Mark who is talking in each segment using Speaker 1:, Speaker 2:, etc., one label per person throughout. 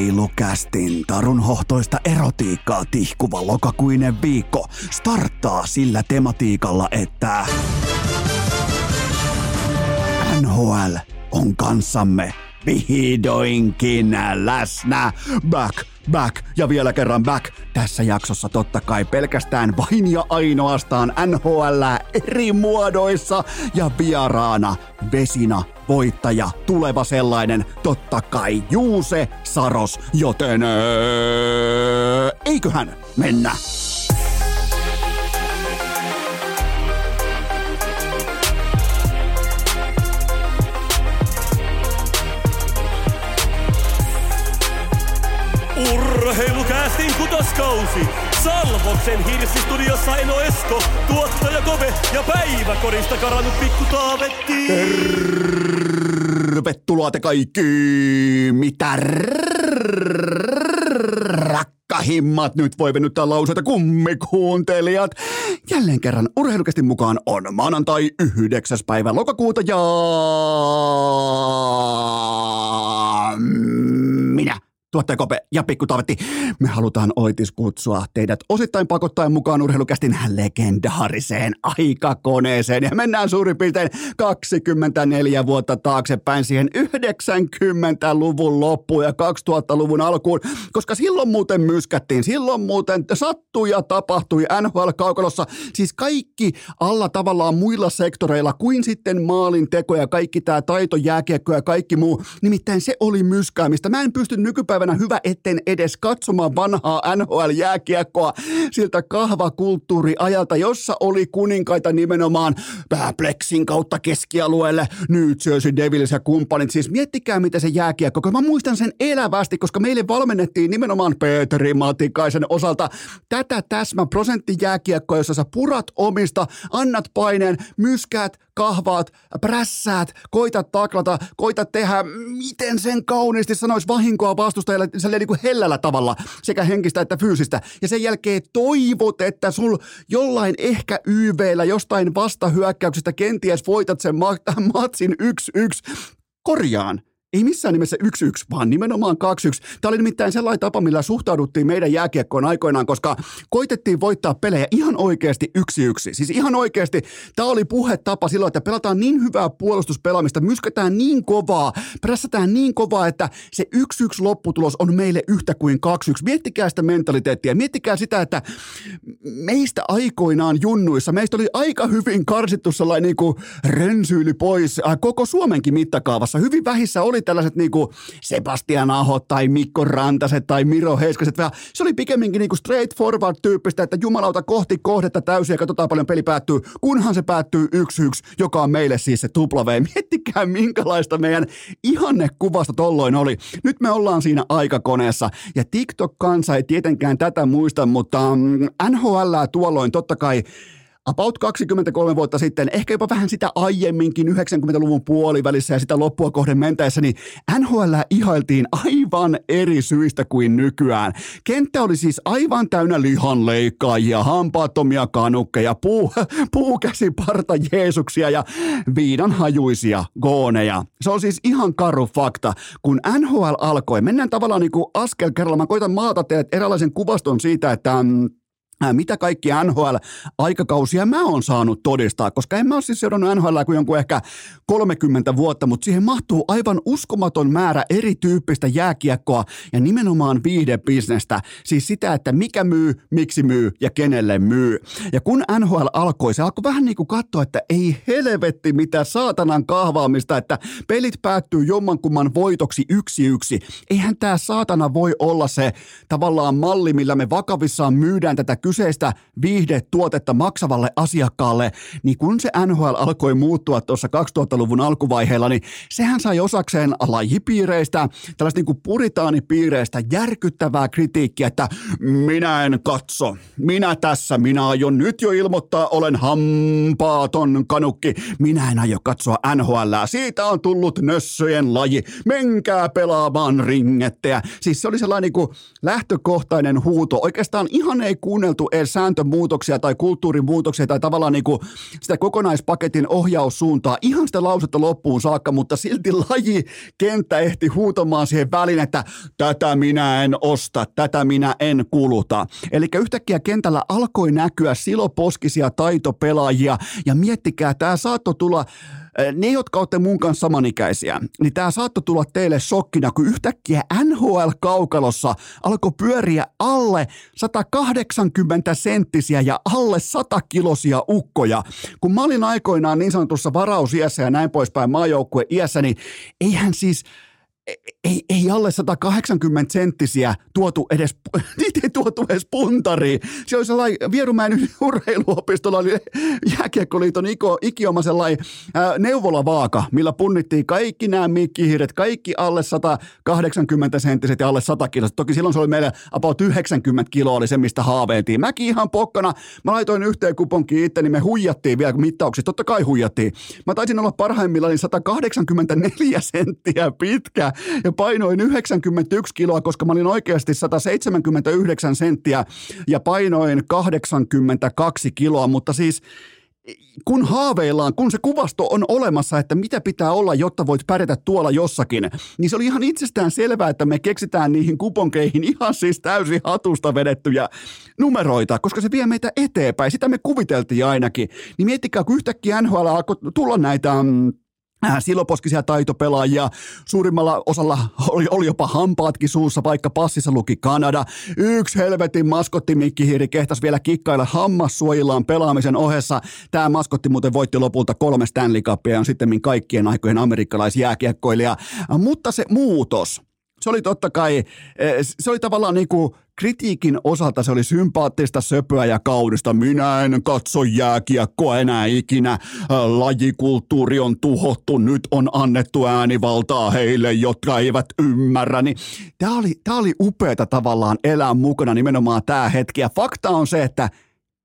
Speaker 1: Urheilukästin tarunhohtoista erotiikkaa tihkuva lokakuinen viikko starttaa sillä tematiikalla, että NHL on kanssamme vihdoinkin läsnä. Back, back ja vielä kerran back. Tässä jaksossa totta kai pelkästään vain ja ainoastaan NHL eri muodoissa ja vieraana Vesina voittaja, tuleva sellainen, totta kai Juuse Saros, joten öö, eiköhän mennä.
Speaker 2: Urheilukäästin kutoskausi. Salvoksen hirsistudiossa Eno Esko, tuottaja Kove ja päiväkorista karannut pikku Taavetti.
Speaker 1: Tervetuloa te kaikki, mitä rakkahimmat nyt voi venyttää lauseita kummikuuntelijat. Jälleen kerran urheilukästin mukaan on maanantai 9. päivä lokakuuta ja minä Tuottaja Kope ja Pikku Taavetti, me halutaan Oitis kutsua teidät osittain pakottaen mukaan urheilukästin legendaariseen aikakoneeseen. Ja mennään suurin piirtein 24 vuotta taaksepäin siihen 90-luvun loppuun ja 2000-luvun alkuun, koska silloin muuten myskättiin, silloin muuten sattui ja tapahtui NHL-kaukalossa. Siis kaikki alla tavallaan muilla sektoreilla kuin sitten maalin teko ja kaikki tämä taito, jääkiekko ja kaikki muu. Nimittäin se oli myskäämistä. Mä en pysty nykypäivänä päivänä hyvä, etten edes katsomaan vanhaa NHL-jääkiekkoa siltä kahvakulttuuriajalta, jossa oli kuninkaita nimenomaan Plexin kautta keskialueelle, New Jersey Devils ja kumppanit. Siis miettikää, mitä se jääkiekko, kun mä muistan sen elävästi, koska meille valmennettiin nimenomaan Petri Matikaisen osalta tätä täsmä prosenttijääkiekkoa, jossa sä purat omista, annat paineen, myskäät, kahvaat, prässäät, koitat taklata, koitat tehdä, miten sen kauniisti sanoisi vahinkoa vastustajalle niin kuin hellällä tavalla, sekä henkistä että fyysistä. Ja sen jälkeen toivot, että sul jollain ehkä YVllä jostain vastahyökkäyksestä kenties voitat sen matsin 1-1 korjaan ei missään nimessä 1-1, vaan nimenomaan 2-1. Tämä oli nimittäin sellainen tapa, millä suhtauduttiin meidän jääkiekkoon aikoinaan, koska koitettiin voittaa pelejä ihan oikeasti 1-1. Siis ihan oikeasti tämä oli puhetapa silloin, että pelataan niin hyvää puolustuspelaamista, myskätään niin kovaa, prässätään niin kovaa, että se 1-1 lopputulos on meille yhtä kuin 2-1. Miettikää sitä mentaliteettia, miettikää sitä, että meistä aikoinaan junnuissa, meistä oli aika hyvin karsittu sellainen niin kuin rönsyily pois äh, koko Suomenkin mittakaavassa. Hyvin vähissä oli oli tällaiset niinku Sebastian Aho tai Mikko Rantaset tai Miro Heiskaset. Se oli pikemminkin niinku straightforward tyyppistä, että jumalauta kohti kohdetta täysin ja katsotaan paljon peli päättyy, kunhan se päättyy yksi yksi, joka on meille siis se tupla V. Miettikää minkälaista meidän ihannekuvasta tolloin oli. Nyt me ollaan siinä aikakoneessa ja TikTok-kansa ei tietenkään tätä muista, mutta mm, NHL tuolloin totta kai about 23 vuotta sitten, ehkä jopa vähän sitä aiemminkin 90-luvun puolivälissä ja sitä loppua kohden mentäessä, niin NHL ihailtiin aivan eri syistä kuin nykyään. Kenttä oli siis aivan täynnä lihanleikkaajia, hampaattomia kanukkeja, puu, puukäsiparta Jeesuksia ja viidanhajuisia gooneja. Se on siis ihan karu fakta. Kun NHL alkoi, mennään tavallaan niin kuin askel kerralla. Mä koitan maata teille eräänlaisen kuvaston siitä, että mm, mitä kaikki NHL-aikakausia mä oon saanut todistaa, koska en mä ole siis seurannut NHL kuin jonkun ehkä 30 vuotta, mutta siihen mahtuu aivan uskomaton määrä erityyppistä jääkiekkoa ja nimenomaan viihdebisnestä, siis sitä, että mikä myy, miksi myy ja kenelle myy. Ja kun NHL alkoi, se alkoi vähän niin kuin katsoa, että ei helvetti mitä saatanan kahvaamista, että pelit päättyy jommankumman voitoksi yksi yksi. Eihän tämä saatana voi olla se tavallaan malli, millä me vakavissaan myydään tätä kyseistä viihdetuotetta maksavalle asiakkaalle, niin kun se NHL alkoi muuttua tuossa 2000-luvun alkuvaiheella, niin sehän sai osakseen lajipiireistä, tällaista niin kuin puritaanipiireistä järkyttävää kritiikkiä, että minä en katso, minä tässä, minä aion nyt jo ilmoittaa, olen hampaaton kanukki, minä en aio katsoa NHL, siitä on tullut nössöjen laji, menkää pelaamaan ringetteä. Siis se oli sellainen niin kuin lähtökohtainen huuto, oikeastaan ihan ei kuunneltu tuotu edes sääntömuutoksia tai kulttuurimuutoksia tai tavallaan niin kuin sitä kokonaispaketin ohjaussuuntaa ihan sitä lausetta loppuun saakka, mutta silti laji kenttä ehti huutamaan siihen väliin, että tätä minä en osta, tätä minä en kuluta. Eli yhtäkkiä kentällä alkoi näkyä siloposkisia taitopelaajia ja miettikää, tämä saattoi tulla ne, jotka olette mun kanssa samanikäisiä, niin tämä saattoi tulla teille shokkina, kun yhtäkkiä NHL-kaukalossa alkoi pyöriä alle 180 senttisiä ja alle 100 kilosia ukkoja. Kun mä olin aikoinaan niin sanotussa varausiässä ja näin poispäin maajoukkue iässä, niin eihän siis – ei, ei alle 180 senttisiä tuotu edes, niitä ei tuotu edes puntariin. Se oli sellainen Vierumäen urheiluopistolla oli jääkiekkoliiton ikioma sellainen ää, neuvolavaaka, millä punnittiin kaikki nämä mikkihiiret, kaikki alle 180 senttiset ja alle 100 kiloa. Toki silloin se oli meillä about 90 kiloa oli se, mistä haaveiltiin. Mäkin ihan pokkana, mä laitoin yhteen kuponkiin itse, niin me huijattiin vielä mittauksista. Totta kai huijattiin. Mä taisin olla parhaimmillaan 184 senttiä pitkä ja painoin 91 kiloa, koska mä olin oikeasti 179 senttiä ja painoin 82 kiloa, mutta siis kun haaveillaan, kun se kuvasto on olemassa, että mitä pitää olla, jotta voit pärjätä tuolla jossakin, niin se oli ihan itsestään selvää, että me keksitään niihin kuponkeihin ihan siis täysin hatusta vedettyjä numeroita, koska se vie meitä eteenpäin. Sitä me kuviteltiin ainakin. Niin miettikää, kun yhtäkkiä NHL alkoi tulla näitä mm, siloposkisia taitopelaajia. Suurimmalla osalla oli, oli jopa hampaatkin suussa, vaikka passissa luki Kanada. Yksi helvetin maskotti Mikkihiiri kehtas vielä kikkailla hammassuojillaan pelaamisen ohessa. Tämä maskotti muuten voitti lopulta kolme Stanley Cupia ja on sitten kaikkien aikojen amerikkalaisjääkiekkoilija. Mutta se muutos, se oli totta kai, eh, se oli tavallaan niin kuin kritiikin osalta se oli sympaattista söpöä ja kaudesta. Minä en katso jääkiekkoa enää ikinä. Lajikulttuuri on tuhottu. Nyt on annettu äänivaltaa heille, jotka eivät ymmärrä. Niin tämä oli, tämä oli upeata tavallaan elää mukana nimenomaan tämä hetki. Ja fakta on se, että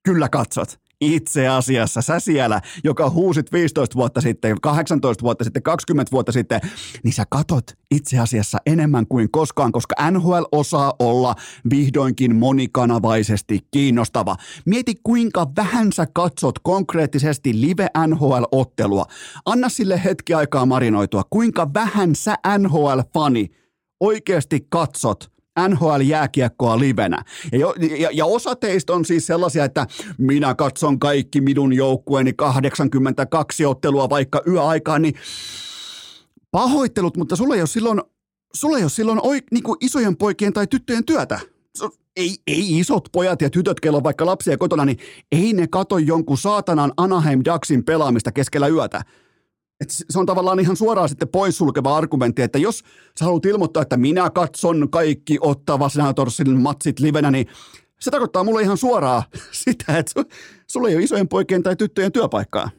Speaker 1: kyllä katsot itse asiassa sä siellä, joka huusit 15 vuotta sitten, 18 vuotta sitten, 20 vuotta sitten, niin sä katot itse asiassa enemmän kuin koskaan, koska NHL osaa olla vihdoinkin monikanavaisesti kiinnostava. Mieti kuinka vähän sä katsot konkreettisesti live NHL-ottelua. Anna sille hetki aikaa marinoitua. Kuinka vähän sä NHL-fani oikeasti katsot – NHL-jääkiekkoa livenä. Ja, ja, ja osa teistä on siis sellaisia, että minä katson kaikki minun joukkueeni 82 ottelua vaikka yöaikaan, niin pahoittelut, mutta sulla ei ole silloin, sulla ei ole silloin oi, niin kuin isojen poikien tai tyttöjen työtä. Ei, ei isot pojat ja tytöt, kello vaikka lapsia kotona, niin ei ne kato jonkun saatanan Anaheim Ducksin pelaamista keskellä yötä. Et se on tavallaan ihan suoraan sitten poissulkeva argumentti, että jos sä haluat ilmoittaa, että minä katson kaikki Ottava Senatorsin matsit livenä, niin se tarkoittaa mulle ihan suoraan sitä, että sulla ei ole isojen poikien tai tyttöjen työpaikkaa.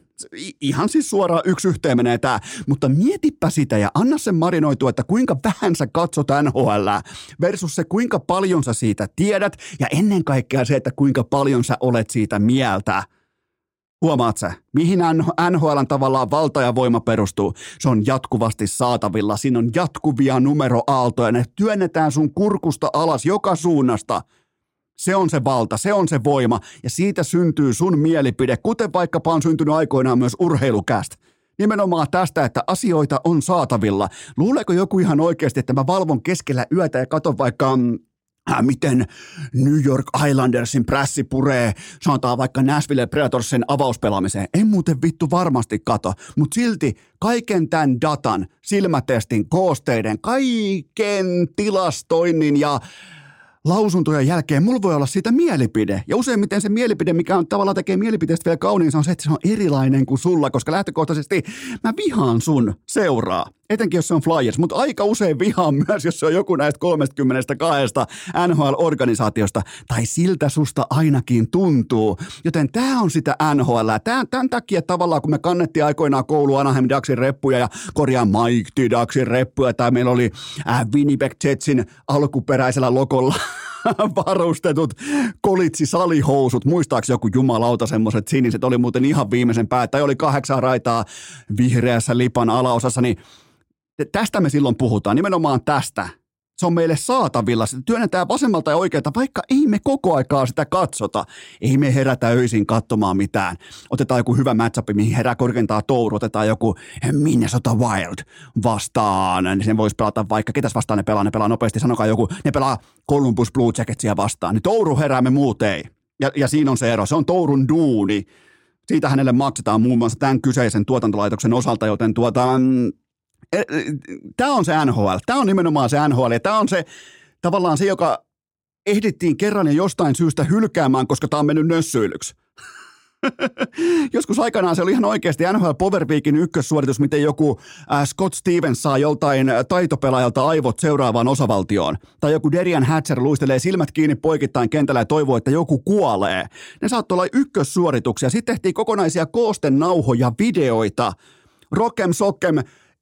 Speaker 1: Ihan siis suoraan yksi yhteen menee tämä, mutta mietipä sitä ja anna sen marinoitua, että kuinka vähän sä katsot NHL versus se kuinka paljon sä siitä tiedät ja ennen kaikkea se, että kuinka paljon sä olet siitä mieltä – Huomaat sä, mihin NHLn tavallaan valta ja voima perustuu? Se on jatkuvasti saatavilla. Siinä on jatkuvia numeroaaltoja. Ne työnnetään sun kurkusta alas joka suunnasta. Se on se valta, se on se voima ja siitä syntyy sun mielipide, kuten vaikkapa on syntynyt aikoinaan myös urheilukäst. Nimenomaan tästä, että asioita on saatavilla. Luuleeko joku ihan oikeasti, että mä valvon keskellä yötä ja katon vaikka mm, miten New York Islandersin prässi puree, sanotaan vaikka Nashville Predatorsin avauspelaamiseen. En muuten vittu varmasti kato, mutta silti kaiken tämän datan, silmätestin, koosteiden, kaiken tilastoinnin ja lausuntojen jälkeen mulla voi olla siitä mielipide. Ja useimmiten se mielipide, mikä on tavallaan tekee mielipiteestä vielä kauniin, se on se, että se on erilainen kuin sulla, koska lähtökohtaisesti mä vihaan sun seuraa etenkin jos se on Flyers, mutta aika usein vihaan myös, jos se on joku näistä 32 NHL-organisaatiosta, tai siltä susta ainakin tuntuu. Joten tämä on sitä NHL. Tämän, tämän takia tavallaan, kun me kannettiin aikoinaan koulu Anaheim Ducksin reppuja ja korjaan Mike T. Ducksin reppuja, tai meillä oli äh, Winnipeg Jetsin alkuperäisellä lokolla varustetut kolitsi-salihousut. Muistaaks joku jumalauta semmoiset siniset? Oli muuten ihan viimeisen pää. Tai oli kahdeksan raitaa vihreässä lipan alaosassa, niin tästä me silloin puhutaan, nimenomaan tästä. se on meille saatavilla, sitä työnnetään vasemmalta ja oikealta, vaikka ei me koko aikaa sitä katsota. Ei me herätä öisin katsomaan mitään. Otetaan joku hyvä matchup, mihin herää korkeintaan touru, otetaan joku Minnesota Wild vastaan. Niin sen voisi pelata vaikka, ketäs vastaan ne pelaa, ne pelaa nopeasti, sanokaa joku, ne pelaa Columbus Blue Jacketsia vastaan. Niin touru herää, me muut ei. Ja, ja siinä on se ero, se on tourun duuni. Siitä hänelle maksetaan muun muassa tämän kyseisen tuotantolaitoksen osalta, joten tuota, mm, tämä on se NHL. Tämä on nimenomaan se NHL ja tämä on se tavallaan se, joka ehdittiin kerran ja jostain syystä hylkäämään, koska tämä on mennyt nössyilyksi. Joskus aikanaan se oli ihan oikeasti NHL Power Weekin ykkössuoritus, miten joku äh, Scott Stevens saa joltain taitopelaajalta aivot seuraavaan osavaltioon. Tai joku Derian Hatcher luistelee silmät kiinni poikittain kentällä ja toivoo, että joku kuolee. Ne saattoi olla ykkössuorituksia. Sitten tehtiin kokonaisia koosten nauhoja, videoita. Rokem Sokem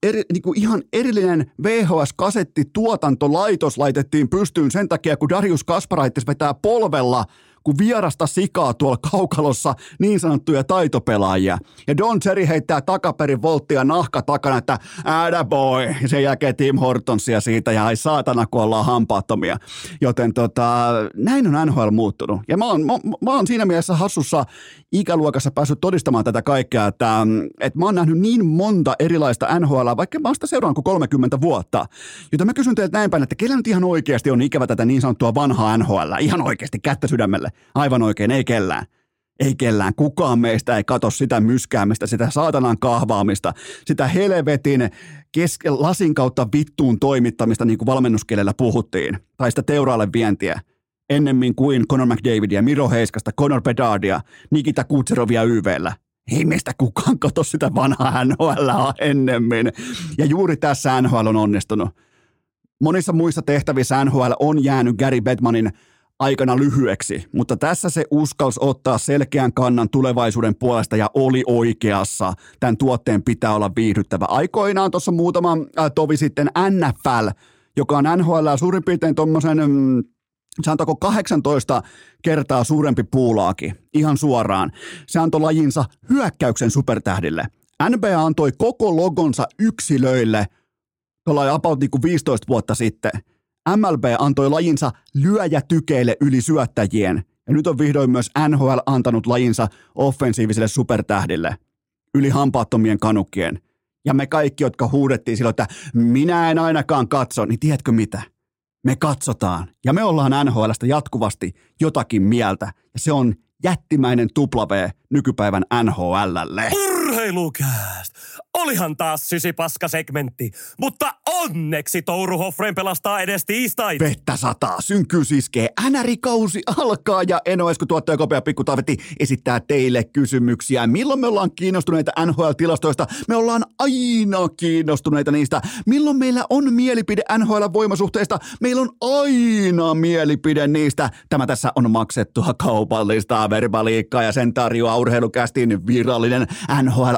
Speaker 1: eri, niin kuin ihan erillinen VHS-kasetti tuotantolaitos laitettiin pystyyn sen takia, kun Darius Kasparaitis vetää polvella kuin vierasta sikaa tuolla kaukalossa niin sanottuja taitopelaajia. Ja Don Cherry heittää takaperin volttia nahka takana, että äädä boy. Ja sen jälkeen Tim Hortonsia siitä ja ai saatana, kun ollaan hampaattomia. Joten tota, näin on NHL muuttunut. Ja mä oon, mä, mä oon siinä mielessä hassussa ikäluokassa päässyt todistamaan tätä kaikkea, että, että mä oon nähnyt niin monta erilaista NHL, vaikka mä oon sitä seuraan kuin 30 vuotta. Joten mä kysyn teiltä näin päin, että kellä nyt ihan oikeasti on ikävä tätä niin sanottua vanhaa NHL, ihan oikeasti kättä sydämelle. Aivan oikein, ei kellään. Ei kellään. Kukaan meistä ei katso sitä myskäämistä, sitä saatanan kahvaamista, sitä helvetin keske- lasin kautta vittuun toimittamista, niin kuin valmennuskielellä puhuttiin, tai sitä teuraalle vientiä ennemmin kuin Conor McDavidia, Miro Heiskasta, Conor Bedardia, Nikita Kutserovia YVllä. Ei meistä kukaan katso sitä vanhaa NHL ennemmin. Ja juuri tässä NHL on onnistunut. Monissa muissa tehtävissä NHL on jäänyt Gary Bedmanin aikana lyhyeksi, mutta tässä se uskalsi ottaa selkeän kannan tulevaisuuden puolesta ja oli oikeassa. Tämän tuotteen pitää olla viihdyttävä. Aikoinaan tuossa muutama äh, tovi sitten NFL, joka on NHL suurin piirtein tuommoisen mm, sanotaanko 18 kertaa suurempi puulaaki, ihan suoraan. Se antoi lajinsa hyökkäyksen supertähdille. NBA antoi koko logonsa yksilöille tuolla about niin kuin 15 vuotta sitten – MLB antoi lajinsa lyöjätykeille yli syöttäjien, ja nyt on vihdoin myös NHL antanut lajinsa offensiiviselle supertähdille, yli hampaattomien kanukkien. Ja me kaikki, jotka huudettiin silloin, että minä en ainakaan katso, niin tiedätkö mitä? Me katsotaan, ja me ollaan NHLstä jatkuvasti jotakin mieltä, ja se on jättimäinen W nykypäivän NHLlle.
Speaker 2: Urheilukääst! Olihan taas sysipaska-segmentti, mutta onneksi Touru Hoffren pelastaa edes tiistai.
Speaker 1: Vettä sataa, synkyys iskee, NR-kausi alkaa ja Eno Esko tuottaja Kopea Pikku Taavetti esittää teille kysymyksiä. Milloin me ollaan kiinnostuneita NHL-tilastoista? Me ollaan aina kiinnostuneita niistä. Milloin meillä on mielipide NHL-voimasuhteista? Meillä on aina mielipide niistä. Tämä tässä on maksettua kaupallista verbaliikkaa ja sen tarjoaa urheilukästin virallinen NHL-aamujen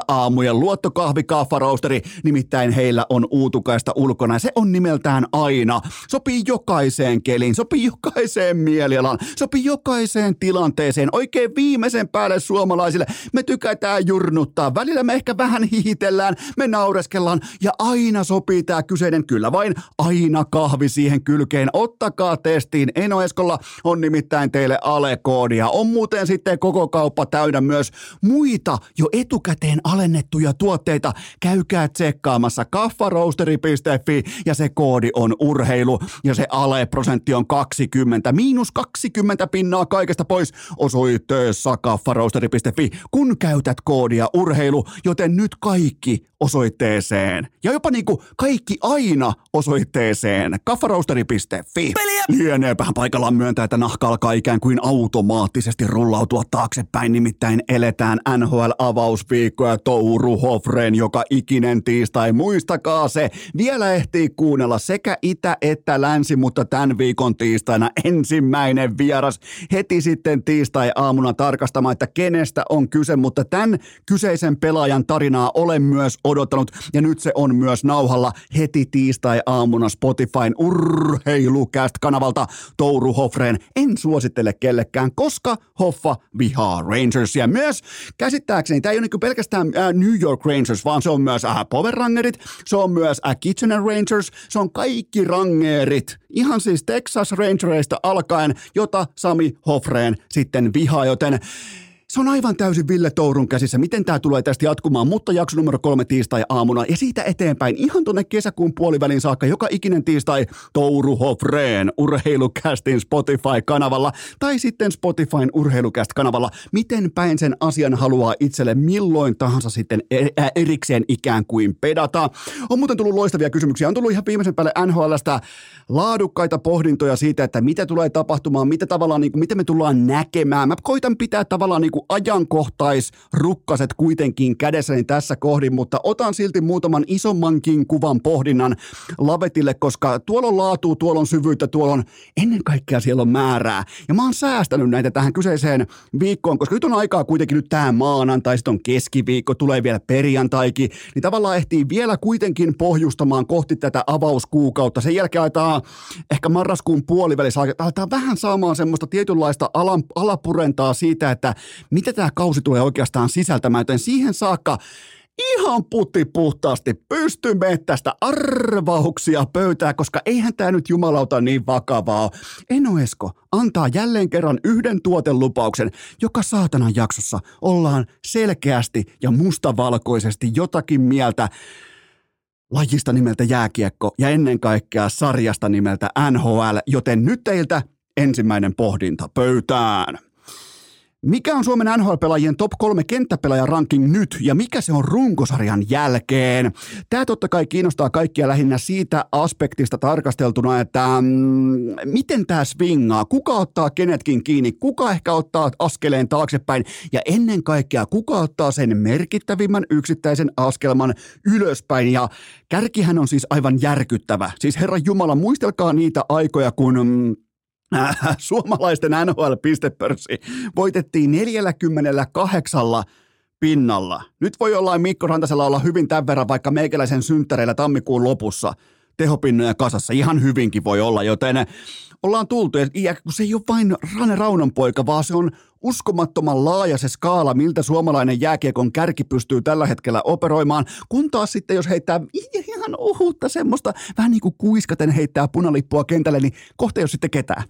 Speaker 1: luottokahvi kaffaroosteri, nimittäin heillä on uutukaista ulkona. Se on nimeltään aina. Sopii jokaiseen keliin, sopii jokaiseen mielialaan, sopii jokaiseen tilanteeseen. Oikein viimeisen päälle suomalaisille me tykätään jurnuttaa. Välillä me ehkä vähän hihitellään, me naureskellaan ja aina sopii tämä kyseinen kyllä vain aina kahvi siihen kylkeen. Ottakaa testiin. Eno Eskolla on nimittäin teille alekoodia. On muuten sitten koko kauppa täynnä myös muita jo etukäteen alennettuja tuotteita, käykää tsekkaamassa kaffaroasteri.fi ja se koodi on urheilu ja se ale-prosentti on 20, miinus 20 pinnaa kaikesta pois osoitteessa kaffaroasteri.fi, kun käytät koodia urheilu, joten nyt kaikki osoitteeseen. Ja jopa niinku kaikki aina osoitteeseen. Kaffaroasteri.fi. Lieneepähän paikallaan myöntää, että nahka alkaa ikään kuin automaattisesti rullautua taaksepäin. Nimittäin eletään NHL-avausviikkoa Touru Hofreen joka ikinen tiistai. Muistakaa se. Vielä ehtii kuunnella sekä itä että länsi, mutta tämän viikon tiistaina ensimmäinen vieras heti sitten tiistai-aamuna tarkastamaan, että kenestä on kyse, mutta tämän kyseisen pelaajan tarinaa olen myös odottanut ja nyt se on myös nauhalla heti tiistai-aamuna Spotifyn urheilukäst kanavalta Touru Hoffreen. En suosittele kellekään, koska Hoffa vihaa Rangersia. Myös käsittääkseni tämä ei ole niin pelkästään New York Rangers, vaan vaan se on myös äh, Power Rangerit, se on myös äh, Kitchener Rangers, se on kaikki rangerit, ihan siis Texas Rangereista alkaen, jota Sami Hofreen sitten vihaa, joten se on aivan täysin Ville Tourun käsissä, miten tämä tulee tästä jatkumaan, mutta jakso numero kolme tiistai-aamuna ja siitä eteenpäin ihan tuonne kesäkuun puolivälin saakka joka ikinen tiistai Touru Hofreen urheilukästin Spotify-kanavalla tai sitten Spotifyn urheilukäst-kanavalla, miten päin sen asian haluaa itselle milloin tahansa sitten e- erikseen ikään kuin pedata. On muuten tullut loistavia kysymyksiä, on tullut ihan viimeisen päälle NHLstä laadukkaita pohdintoja siitä, että mitä tulee tapahtumaan, mitä tavallaan, niin kuin, miten me tullaan näkemään. Mä koitan pitää tavallaan niin kuin ajankohtaisrukkaset kuitenkin kädessäni tässä kohdin, mutta otan silti muutaman isommankin kuvan pohdinnan lavetille, koska tuolla on laatua, tuolla on syvyyttä, tuolla on ennen kaikkea siellä on määrää. Ja mä oon säästänyt näitä tähän kyseiseen viikkoon, koska nyt on aikaa kuitenkin nyt tähän maanantai, sitten on keskiviikko, tulee vielä perjantaikin, niin tavallaan ehtii vielä kuitenkin pohjustamaan kohti tätä avauskuukautta. Sen jälkeen aletaan ehkä marraskuun puolivälissä, aletaan vähän saamaan semmoista tietynlaista alan, alapurentaa siitä, että mitä tämä kausi tulee oikeastaan sisältämään, joten siihen saakka ihan putti puhtaasti pystymme tästä arvauksia pöytää, koska eihän tämä nyt jumalauta niin vakavaa Eno Esko antaa jälleen kerran yhden tuotelupauksen, joka saatanan jaksossa ollaan selkeästi ja mustavalkoisesti jotakin mieltä lajista nimeltä jääkiekko ja ennen kaikkea sarjasta nimeltä NHL, joten nyt teiltä ensimmäinen pohdinta pöytään. Mikä on Suomen NHL-pelaajien top kolme kenttäpelaajan ranking nyt ja mikä se on runkosarjan jälkeen? Tämä totta kai kiinnostaa kaikkia lähinnä siitä aspektista tarkasteltuna, että mm, miten tämä swingaa, kuka ottaa kenetkin kiinni, kuka ehkä ottaa askeleen taaksepäin ja ennen kaikkea kuka ottaa sen merkittävimmän yksittäisen askelman ylöspäin ja kärkihän on siis aivan järkyttävä. Siis Herra Jumala, muistelkaa niitä aikoja, kun mm, suomalaisten NHL-pistepörssi voitettiin 48 pinnalla. Nyt voi olla Mikko Rantasella olla hyvin tämän verran vaikka meikäläisen synttäreillä tammikuun lopussa tehopinnoja kasassa. Ihan hyvinkin voi olla, joten ollaan tultu. Ja se ei ole vain Rane Raunan poika, vaan se on uskomattoman laaja se skaala, miltä suomalainen jääkiekon kärki pystyy tällä hetkellä operoimaan, kun taas sitten jos heittää ihan uhutta semmoista, vähän niin kuin kuiskaten heittää punalippua kentälle, niin kohta ei ole sitten ketään.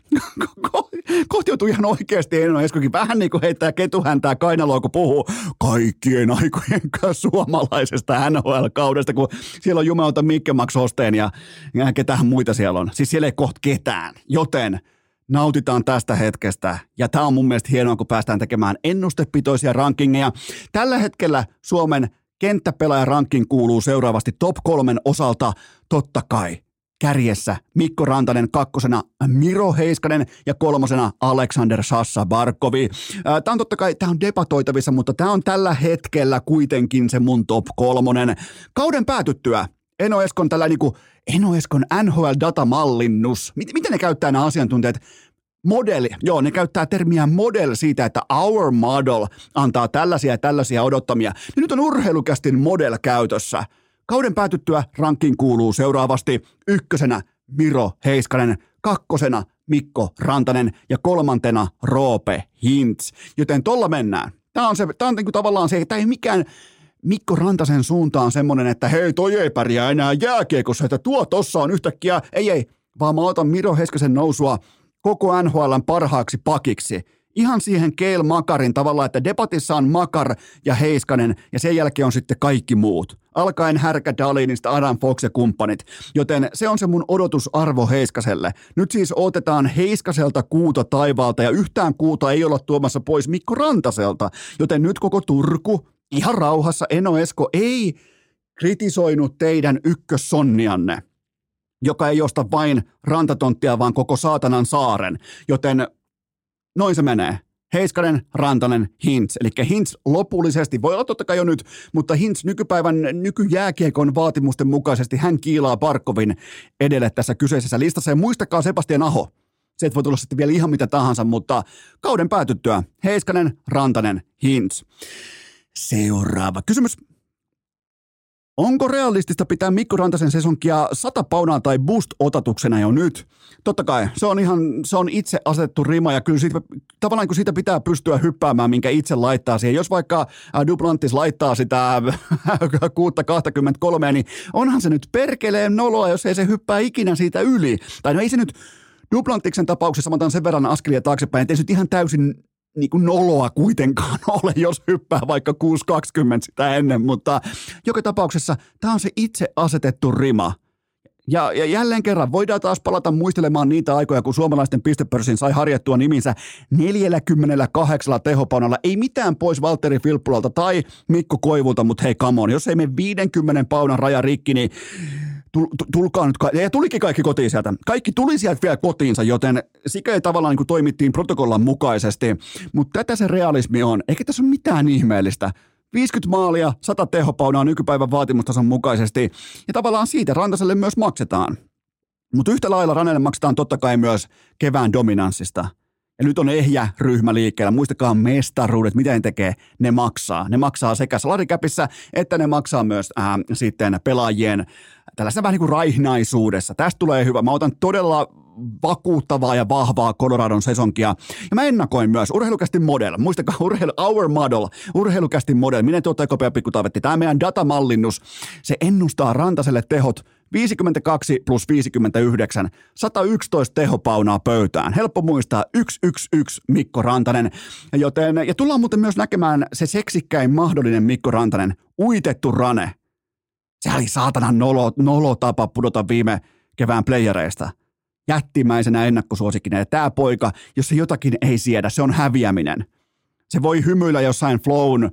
Speaker 1: kohti joutuu ihan oikeasti Eino Eskokin vähän niin kuin heittää ketuhäntää kainaloa, kun puhuu kaikkien aikojen suomalaisesta NHL-kaudesta, kun siellä on jumalauta Mikke Max Hosteen ja, ja ketään muita siellä on. Siis siellä ei kohta ketään, joten – nautitaan tästä hetkestä. Ja tämä on mun mielestä hienoa, kun päästään tekemään ennustepitoisia rankingeja. Tällä hetkellä Suomen kenttäpelaajaranking kuuluu seuraavasti top kolmen osalta totta kai kärjessä Mikko Rantanen kakkosena, Miro Heiskanen ja kolmosena Alexander Sassa Barkovi. Tämä on totta kai, tämä on debatoitavissa, mutta tämä on tällä hetkellä kuitenkin se mun top kolmonen. Kauden päätyttyä Eno Eskon tällä niinku, Eno Eskon NHL-datamallinnus. Miten, miten ne käyttää nämä asiantuntijat? Modeli, joo, ne käyttää termiä model siitä, että our model antaa tällaisia ja tällaisia odottamia. Ja nyt on urheilukästin model käytössä. Kauden päätyttyä rankin kuuluu seuraavasti ykkösenä Miro Heiskanen, kakkosena Mikko Rantanen ja kolmantena Roope Hintz. Joten tolla mennään. Tämä on, se, tämä on niin tavallaan se, että ei mikään Mikko Rantasen suuntaan semmoinen, että hei, toi ei pärjää enää jääkiekossa, että tuo tossa on yhtäkkiä, ei ei, vaan mä otan Miro Heskasen nousua koko NHLn parhaaksi pakiksi. Ihan siihen Keil Makarin tavalla, että debatissa on Makar ja Heiskanen ja sen jälkeen on sitten kaikki muut. Alkaen Härkä Dalinista, Adam Fox ja kumppanit. Joten se on se mun odotusarvo Heiskaselle. Nyt siis otetaan Heiskaselta kuuta taivaalta ja yhtään kuuta ei olla tuomassa pois Mikko Rantaselta. Joten nyt koko Turku, ihan rauhassa Eno Esko ei kritisoinut teidän ykkössonnianne, joka ei osta vain rantatonttia, vaan koko saatanan saaren. Joten noin se menee. Heiskanen, Rantanen, Hintz. Eli Hintz lopullisesti, voi olla totta kai jo nyt, mutta Hintz nykypäivän nykyjääkiekon vaatimusten mukaisesti hän kiilaa Parkovin edelle tässä kyseisessä listassa. Ja muistakaa Sebastian Aho. Se voi tulla sitten vielä ihan mitä tahansa, mutta kauden päätyttyä Heiskanen, Rantanen, Hintz. Seuraava kysymys. Onko realistista pitää Mikko Rantasen sesonkia 100 paunaa tai boost-otatuksena jo nyt? Totta kai, se on ihan, se on itse asetettu rima ja kyllä siitä, tavallaan kun siitä pitää pystyä hyppäämään, minkä itse laittaa siihen. Jos vaikka äh, Duplantis laittaa sitä 623, niin onhan se nyt perkeleen noloa, jos ei se hyppää ikinä siitä yli. Tai no ei se nyt, Duplantiksen tapauksessa mä otan sen verran askelia taaksepäin, että ei se nyt ihan täysin niin kuin noloa kuitenkaan ole, jos hyppää vaikka 6.20 sitä ennen, mutta joka tapauksessa tämä on se itse asetettu rima. Ja, ja jälleen kerran voidaan taas palata muistelemaan niitä aikoja, kun suomalaisten pistepörssin sai harjattua niminsä 48 tehopaunalla. Ei mitään pois Valtteri Filppulalta tai Mikko Koivulta, mutta hei, come on, jos ei me 50 paunan raja rikki, niin tulkaa nyt, ja tulikin kaikki kotiin sieltä. Kaikki tuli sieltä vielä kotiinsa, joten sikä tavallaan niin kuin toimittiin protokollan mukaisesti. Mutta tätä se realismi on. Eikä tässä ole mitään ihmeellistä. 50 maalia, 100 tehopaunaa nykypäivän vaatimustason mukaisesti. Ja tavallaan siitä Rantaselle myös maksetaan. Mutta yhtä lailla Ranelle maksetaan totta kai myös kevään dominanssista. Ja nyt on ehjä ryhmä liikkeellä. Muistakaa mestaruudet, miten tekee. Ne maksaa. Ne maksaa sekä salarikäpissä, että ne maksaa myös äh, sitten pelaajien tällaisessa vähän niin kuin raihnaisuudessa. Tästä tulee hyvä. Mä otan todella vakuuttavaa ja vahvaa Coloradon sesonkia. Ja mä ennakoin myös urheilukästi model. Muistakaa urheilu, our model, urheilukästi model. Minä tuottaa kopea pikkutaavetti. Tämä meidän datamallinnus, se ennustaa Rantaselle tehot 52 plus 59, 111 tehopaunaa pöytään. Helppo muistaa 111 Mikko Rantanen. Joten, ja tullaan muuten myös näkemään se seksikkäin mahdollinen Mikko Rantanen, uitettu rane. Se oli saatana nolo, nolo tapa pudota viime kevään playereista. Jättimäisenä ennakkosuosikkina. Ja tämä poika, jos se jotakin ei siedä, se on häviäminen. Se voi hymyillä jossain flown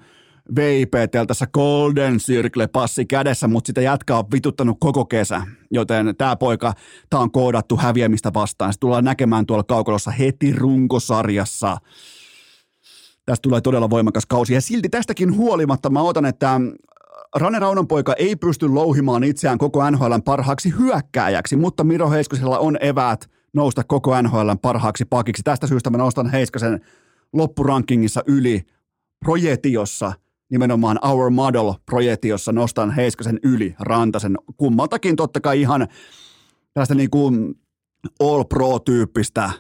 Speaker 1: VIP-teltassa Golden Circle passi kädessä, mutta sitä jätkä on vituttanut koko kesä. Joten tämä poika, tämä on koodattu häviämistä vastaan. Se tullaan näkemään tuolla kaukolossa heti runkosarjassa. Tästä tulee todella voimakas kausi. Ja silti tästäkin huolimatta mä otan, että Rane Raunonpoika ei pysty louhimaan itseään koko NHLn parhaaksi hyökkääjäksi, mutta Miro Heiskasella on eväät nousta koko NHLn parhaaksi pakiksi. Tästä syystä mä nostan Heiskasen loppurankingissa yli projektiossa, nimenomaan Our Model-projektiossa nostan Heiskasen yli Rantasen. Kummaltakin totta kai ihan tällaista niin kuin all pro-tyyppistä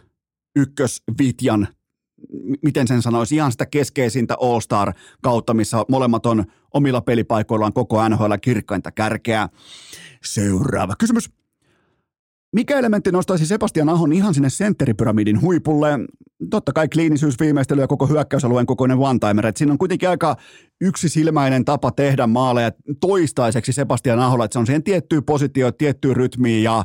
Speaker 1: ykkösvitjan miten sen sanoisi, ihan sitä keskeisintä All-Star kautta, missä molemmat on omilla pelipaikoillaan koko NHL kirkkainta kärkeä. Seuraava kysymys. Mikä elementti nostaisi Sebastian Ahon ihan sinne sentteripyramidin huipulle? Totta kai kliinisyys, viimeistely ja koko hyökkäysalueen kokoinen one-timer. siinä on kuitenkin aika yksisilmäinen tapa tehdä maaleja toistaiseksi Sebastian Aholla, että se on siihen tiettyyn positioon, tiettyyn rytmiin ja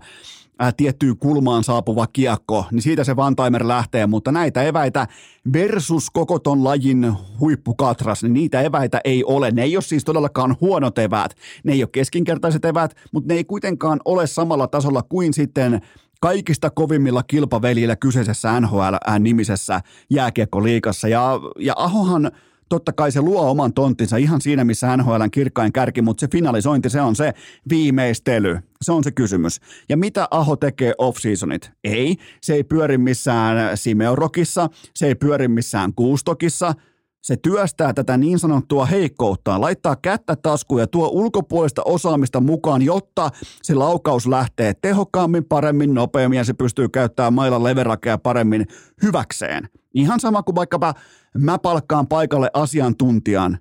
Speaker 1: tiettyyn kulmaan saapuva kiekko, niin siitä se one-timer lähtee, mutta näitä eväitä versus koko ton lajin huippukatras, niin niitä eväitä ei ole. Ne ei ole siis todellakaan huonot eväät, ne ei ole keskinkertaiset eväät, mutta ne ei kuitenkaan ole samalla tasolla kuin sitten kaikista kovimmilla kilpavelillä kyseisessä NHL-nimisessä jääkiekkoliikassa. Ja, ja Ahohan totta kai se luo oman tonttinsa ihan siinä, missä NHLn kirkkain kärki, mutta se finalisointi, se on se viimeistely. Se on se kysymys. Ja mitä Aho tekee off-seasonit? Ei, se ei pyöri missään Simeorokissa, se ei pyöri missään Kuustokissa, se työstää tätä niin sanottua heikkoutta, laittaa kättä taskuun ja tuo ulkopuolista osaamista mukaan, jotta se laukaus lähtee tehokkaammin, paremmin, nopeammin ja se pystyy käyttämään mailan leverakea paremmin hyväkseen. Ihan sama kuin vaikkapa mä palkkaan paikalle asiantuntijan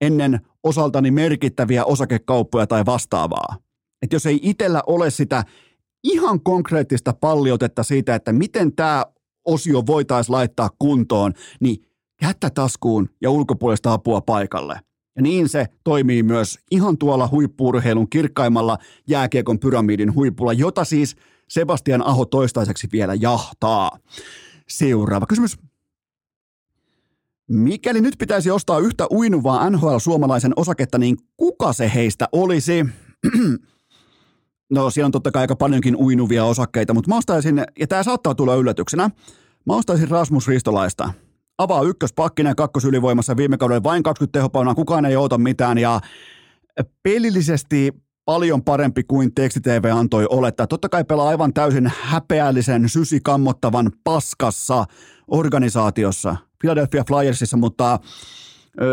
Speaker 1: ennen osaltani merkittäviä osakekauppoja tai vastaavaa. Että jos ei itsellä ole sitä ihan konkreettista palliotetta siitä, että miten tämä osio voitaisiin laittaa kuntoon, niin jättä taskuun ja ulkopuolista apua paikalle. Ja niin se toimii myös ihan tuolla huippuurheilun kirkkaimmalla jääkiekon pyramidin huipulla, jota siis Sebastian Aho toistaiseksi vielä jahtaa. Seuraava kysymys. Mikäli nyt pitäisi ostaa yhtä uinuvaa NHL-suomalaisen osaketta, niin kuka se heistä olisi? no siellä on totta kai aika paljonkin uinuvia osakkeita, mutta mä ostaisin, ja tämä saattaa tulla yllätyksenä, mä ostaisin Rasmus Ristolaista. Avaa ykköspakkinen kakkosylivoimassa viime kaudella vain 20 tehopaunaa, kukaan ei ota mitään ja pelillisesti paljon parempi kuin tekstitv antoi olettaa. Totta kai pelaa aivan täysin häpeällisen, sysikammottavan paskassa organisaatiossa, Philadelphia Flyersissa, mutta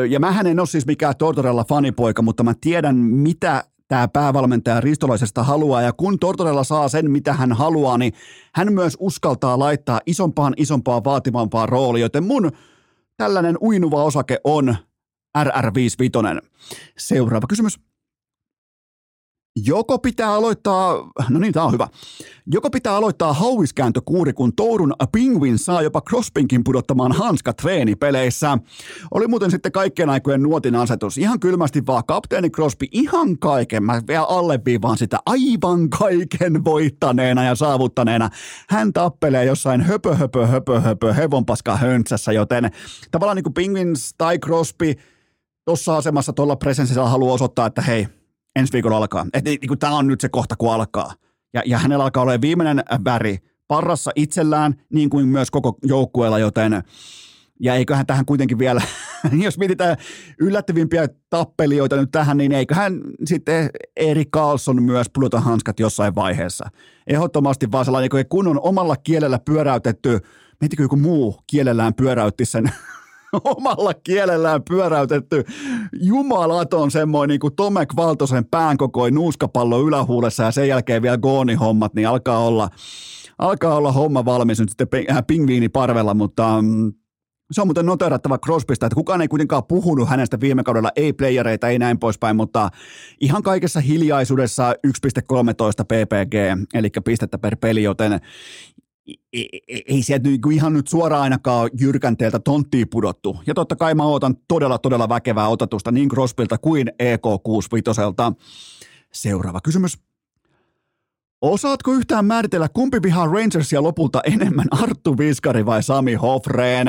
Speaker 1: ja mähän en ole siis mikään Tortorella fanipoika, mutta mä tiedän, mitä tämä päävalmentaja Ristolaisesta haluaa, ja kun Tortorella saa sen, mitä hän haluaa, niin hän myös uskaltaa laittaa isompaan, isompaan, vaativampaan rooliin, joten mun tällainen uinuva osake on RR55. Seuraava kysymys. Joko pitää aloittaa, no niin, tämä on hyvä. Joko pitää aloittaa hauiskääntökuuri, kun Tourun Penguin saa jopa Crospinkin pudottamaan hanska treenipeleissä. Oli muuten sitten kaikkien aikojen nuotin asetus. Ihan kylmästi vaan kapteeni Crosby ihan kaiken. Mä vielä alleviivaan sitä aivan kaiken voittaneena ja saavuttaneena. Hän tappelee jossain höpö, höpö, höpö, höpö, hevonpaska höntsässä, joten tavallaan niin kuin Penguins tai Crosby tuossa asemassa tuolla presenssillä haluaa osoittaa, että hei, ensi viikolla alkaa. Että niin, niin tämä on nyt se kohta, kun alkaa. Ja, ja hänellä alkaa olla viimeinen väri parrassa itsellään, niin kuin myös koko joukkueella, joten ja eiköhän tähän kuitenkin vielä, jos mietitään yllättävimpiä tappelijoita nyt tähän, niin eiköhän sitten Erik Carlson myös pudota hanskat jossain vaiheessa. Ehdottomasti vaan sellainen, kun on omalla kielellä pyöräytetty, miettikö joku muu kielellään pyöräytti sen omalla kielellään pyöräytetty. Jumalaton semmoinen niin kuin Tomek Valtosen päänkokoi nuuskapallo ylähuulessa ja sen jälkeen vielä goonihommat, niin alkaa olla, alkaa olla homma valmis nyt sitten äh, pingviiniparvella, mutta mm, se on muuten noterattava Crosbysta, että kukaan ei kuitenkaan puhunut hänestä viime kaudella, ei playereita, ei näin poispäin, mutta ihan kaikessa hiljaisuudessa 1,13 ppg, eli pistettä per peli, joten ei, ei sieltä niinku ihan nyt suoraan ainakaan jyrkänteeltä tonttiin pudottu. Ja totta kai mä odotan todella, todella väkevää otatusta niin Crosbylta kuin EK65. Seuraava kysymys. Osaatko yhtään määritellä, kumpi vihaa Rangersia lopulta enemmän, Arttu Viskari vai Sami Hofreen?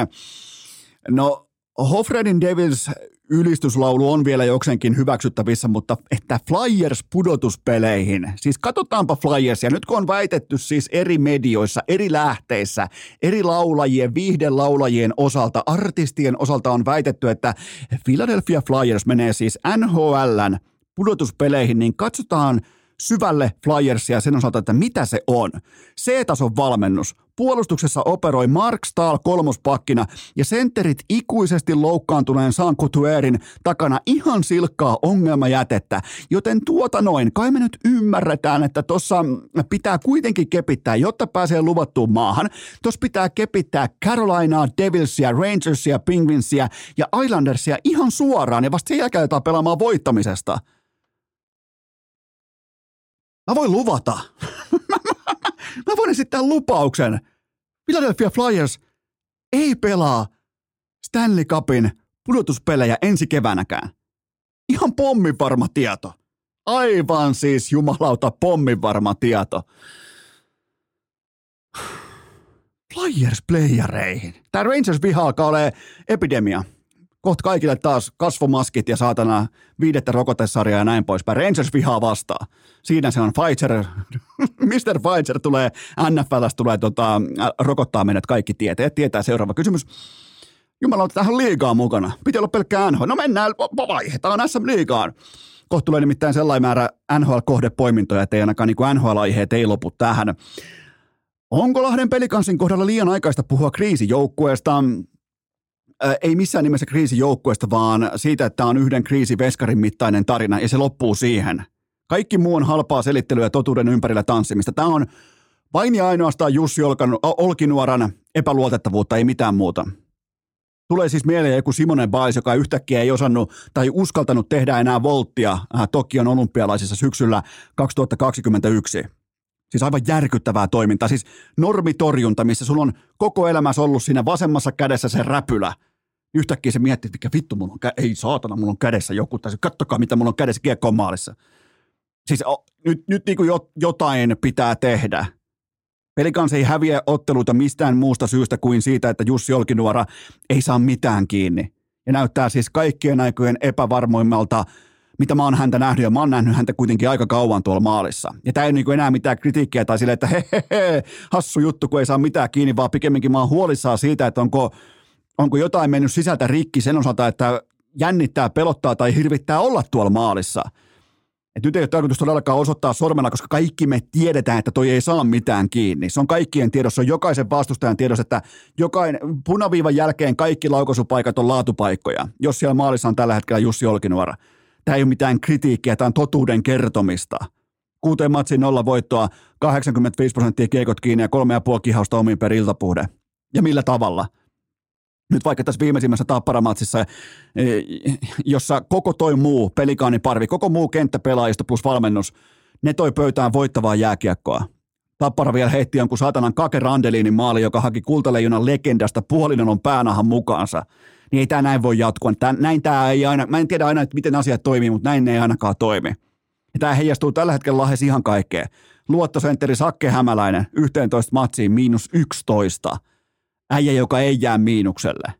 Speaker 1: No, Hofredin Devils ylistyslaulu on vielä jokseenkin hyväksyttävissä, mutta että Flyers pudotuspeleihin, siis katsotaanpa Flyersia, nyt kun on väitetty siis eri medioissa, eri lähteissä, eri laulajien, viihdelaulajien osalta, artistien osalta on väitetty, että Philadelphia Flyers menee siis NHLn pudotuspeleihin, niin katsotaan – syvälle Flyersia sen osalta, että mitä se on. C-tason valmennus. Puolustuksessa operoi Mark Stahl kolmospakkina ja sentterit ikuisesti loukkaantuneen San Coutuerin takana ihan silkkaa ongelmajätettä. Joten tuota noin, kai me nyt ymmärretään, että tuossa pitää kuitenkin kepittää, jotta pääsee luvattuun maahan. Tuossa pitää kepittää Carolinaa, Devilsia, Rangersia, Penguinsia ja Islandersia ihan suoraan ja vasta sen jälkeen pelaamaan voittamisesta – Mä voin luvata. mä voin esittää lupauksen. Philadelphia Flyers ei pelaa Stanley Cupin pudotuspelejä ensi keväänäkään. Ihan pommivarma tieto. Aivan siis jumalauta pommivarma tieto. Flyers playereihin. Tämä Rangers viha alkaa olemaan epidemia kohta kaikille taas kasvomaskit ja saatana viidettä rokotesarjaa ja näin poispäin. Rangers vihaa vastaan. Siinä se on Pfizer, Mr. Pfizer tulee, NFLstä tulee tota, rokottaa meidät kaikki tietää. Tietää seuraava kysymys. Jumala, tähän liigaa mukana. Piti olla pelkkää NHL. No mennään, vaihdetaan SM liigaan. Kohta tulee nimittäin sellainen määrä NHL-kohdepoimintoja, että ei ainakaan niin NHL-aiheet ei lopu tähän. Onko Lahden pelikansin kohdalla liian aikaista puhua kriisijoukkueesta? ei missään nimessä kriisijoukkueesta, vaan siitä, että on yhden kriisiveskarin mittainen tarina ja se loppuu siihen. Kaikki muu on halpaa selittelyä ja totuuden ympärillä tanssimista. Tämä on vain ja ainoastaan Jussi Olkinuoran epäluotettavuutta, ei mitään muuta. Tulee siis mieleen joku Simonen Bais, joka yhtäkkiä ei osannut tai uskaltanut tehdä enää volttia äh, Tokion olympialaisissa syksyllä 2021. Siis aivan järkyttävää toimintaa. Siis normitorjunta, missä sulla on koko elämässä ollut siinä vasemmassa kädessä se räpylä – Yhtäkkiä se miettii, että mikä vittu mulla on, kä- ei saatana, mulla on kädessä joku, tai kattokaa mitä mulla on kädessä, kiekko maalissa. Siis nyt, nyt niin kuin jo, jotain pitää tehdä. Pelikans ei häviä otteluita mistään muusta syystä kuin siitä, että Jussi Olkinuora ei saa mitään kiinni. Ja näyttää siis kaikkien aikojen epävarmoimmalta, mitä mä oon häntä nähnyt, ja mä oon nähnyt häntä kuitenkin aika kauan tuolla maalissa. Ja tää ei niin enää mitään kritiikkiä tai silleen, että he, he, he, hassu juttu, kun ei saa mitään kiinni, vaan pikemminkin mä oon huolissaan siitä, että onko onko jotain mennyt sisältä rikki sen osalta, että jännittää, pelottaa tai hirvittää olla tuolla maalissa. Et nyt ei ole tarkoitus todellakaan osoittaa sormella, koska kaikki me tiedetään, että toi ei saa mitään kiinni. Se on kaikkien tiedossa, on jokaisen vastustajan tiedossa, että jokainen punaviivan jälkeen kaikki laukaisupaikat on laatupaikkoja, jos siellä maalissa on tällä hetkellä Jussi Olkinuora. Tämä ei ole mitään kritiikkiä, tämä on totuuden kertomista. Kuuteen matsiin nolla voittoa, 85 prosenttia kiekot kiinni ja kolme ja puoli kihausta omiin per iltapuhde. Ja millä tavalla? Nyt vaikka tässä viimeisimmässä tapparamatsissa, e, jossa koko toi muu pelikaaniparvi, koko muu kenttäpelaajista plus valmennus, ne toi pöytään voittavaa jääkiekkoa. Tappara vielä heitti jonkun saatanan Kake Randelinin maali, joka haki kultaleijunan legendasta puolinonon päänahan mukaansa. Niin ei tämä näin voi jatkua. Tää, näin tämä ei aina, mä en tiedä aina, että miten asiat toimii, mutta näin ne ei ainakaan toimi. Ja tämä heijastuu tällä hetkellä lahes ihan kaikkeen. Luottosentteri Sakke Hämäläinen 11 matsiin miinus 11. Äijä, joka ei jää miinukselle.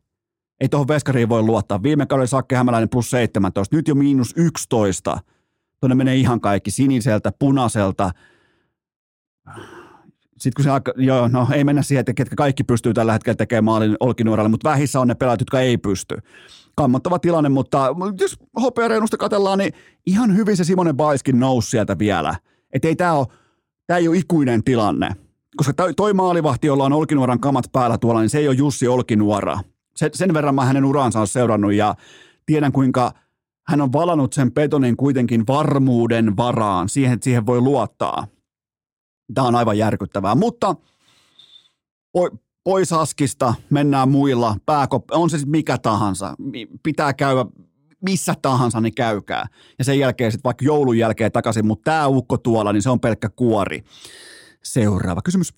Speaker 1: Ei tuohon veskariin voi luottaa. Viime kaudella Sakke Hämäläinen plus 17, nyt jo miinus 11. Tuonne menee ihan kaikki siniseltä, punaiselta, sitten kun se alka, joo, no ei mennä siihen, että ketkä kaikki pystyy tällä hetkellä tekemään maalin olkinuoralle, mutta vähissä on ne pelaajat, jotka ei pysty. Kammottava tilanne, mutta jos hopeareunusta katellaan, niin ihan hyvin se Simonen Baiskin nousi sieltä vielä. Että ei tämä ole, tämä ei ole ikuinen tilanne. Koska toi, maalivahti, jolla on Olkinuoran kamat päällä tuolla, niin se ei ole Jussi Olkinuora. Se, sen verran mä hänen uraansa on seurannut ja tiedän kuinka hän on valannut sen betonin kuitenkin varmuuden varaan, siihen, että siihen voi luottaa. Tämä on aivan järkyttävää, mutta pois askista, mennään muilla, pääkop, on se sitten mikä tahansa, pitää käydä missä tahansa, niin käykää. Ja sen jälkeen sitten vaikka joulun jälkeen takaisin, mutta tämä ukko tuolla, niin se on pelkkä kuori. Seuraava kysymys.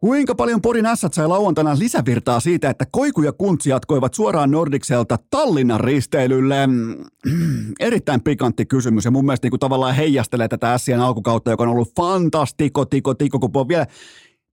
Speaker 1: Kuinka paljon Porin ässät sai lauantaina lisävirtaa siitä, että Koiku ja Kuntsi jatkoivat suoraan Nordikselta Tallinnan risteilylle? Erittäin pikantti kysymys ja mun mielestä niin kuin tavallaan heijastelee tätä ässien alkukautta, joka on ollut fantastiko, tiko, tiko, kun on vielä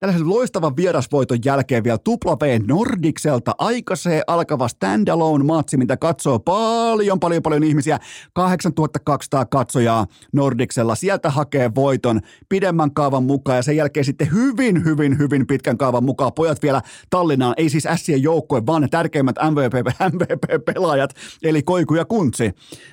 Speaker 1: tällaisen loistavan vierasvoiton jälkeen vielä tupla V Nordikselta aikaiseen alkava standalone matsi, mitä katsoo paljon, paljon, paljon ihmisiä. 8200 katsojaa Nordiksella. Sieltä hakee voiton pidemmän kaavan mukaan ja sen jälkeen sitten hyvin, hyvin, hyvin pitkän kaavan mukaan. Pojat vielä Tallinnaan, ei siis ässien joukkoe, vaan ne tärkeimmät MVP, MVP-pelaajat, eli Koiku ja Kuntsi.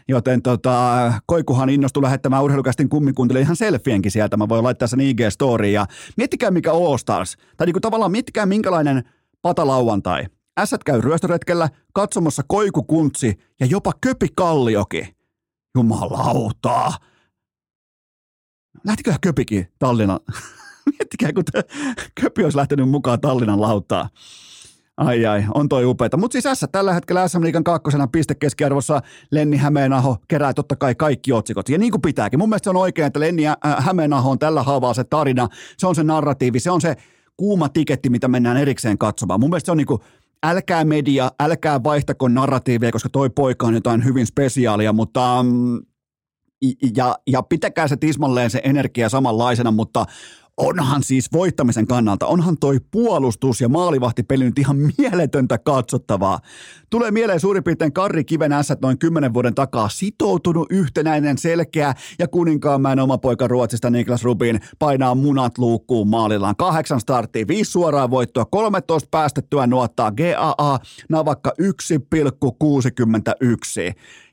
Speaker 1: Joten tota, Koikuhan innostui lähettämään urheilukästin kummikuntille ihan selfienkin sieltä. Mä voin laittaa sen IG-storiin ja miettikää mikä All Stars. Tai niinku tavallaan mitkään minkälainen patalauantai. Ässät käy ryöstöretkellä, katsomassa Koiku Kuntsi ja jopa Köpi Kallioki. Jumalautaa. Lähtikö Köpikin Tallinnan? Miettikää, kun Köpi olisi lähtenyt mukaan Tallinnan lautaa. Ai ai, on toi upeeta. Mutta siis S tällä hetkellä SM Liikan kakkosena pistekeskiarvossa Lenni Hämeenaho kerää totta kai kaikki otsikot. Ja niin kuin pitääkin. Mun mielestä se on oikein, että Lenni Hämeenaho on tällä haavaa se tarina. Se on se narratiivi, se on se kuuma tiketti, mitä mennään erikseen katsomaan. Mun mielestä se on niin kuin, älkää media, älkää vaihtako narratiivia, koska toi poika on jotain hyvin spesiaalia, mutta mm, ja, ja pitäkää se tismalleen se energia samanlaisena, mutta onhan siis voittamisen kannalta, onhan toi puolustus ja maalivahtipeli nyt ihan mieletöntä katsottavaa. Tulee mieleen suurin piirtein Karri Kiven ässät noin kymmenen vuoden takaa sitoutunut, yhtenäinen, selkeä ja kuninkaanmäen oma poika Ruotsista Niklas Rubin painaa munat luukkuun maalillaan. Kahdeksan starttia, viisi suoraa voittoa, 13 päästettyä nuottaa, GAA Navakka 1,61.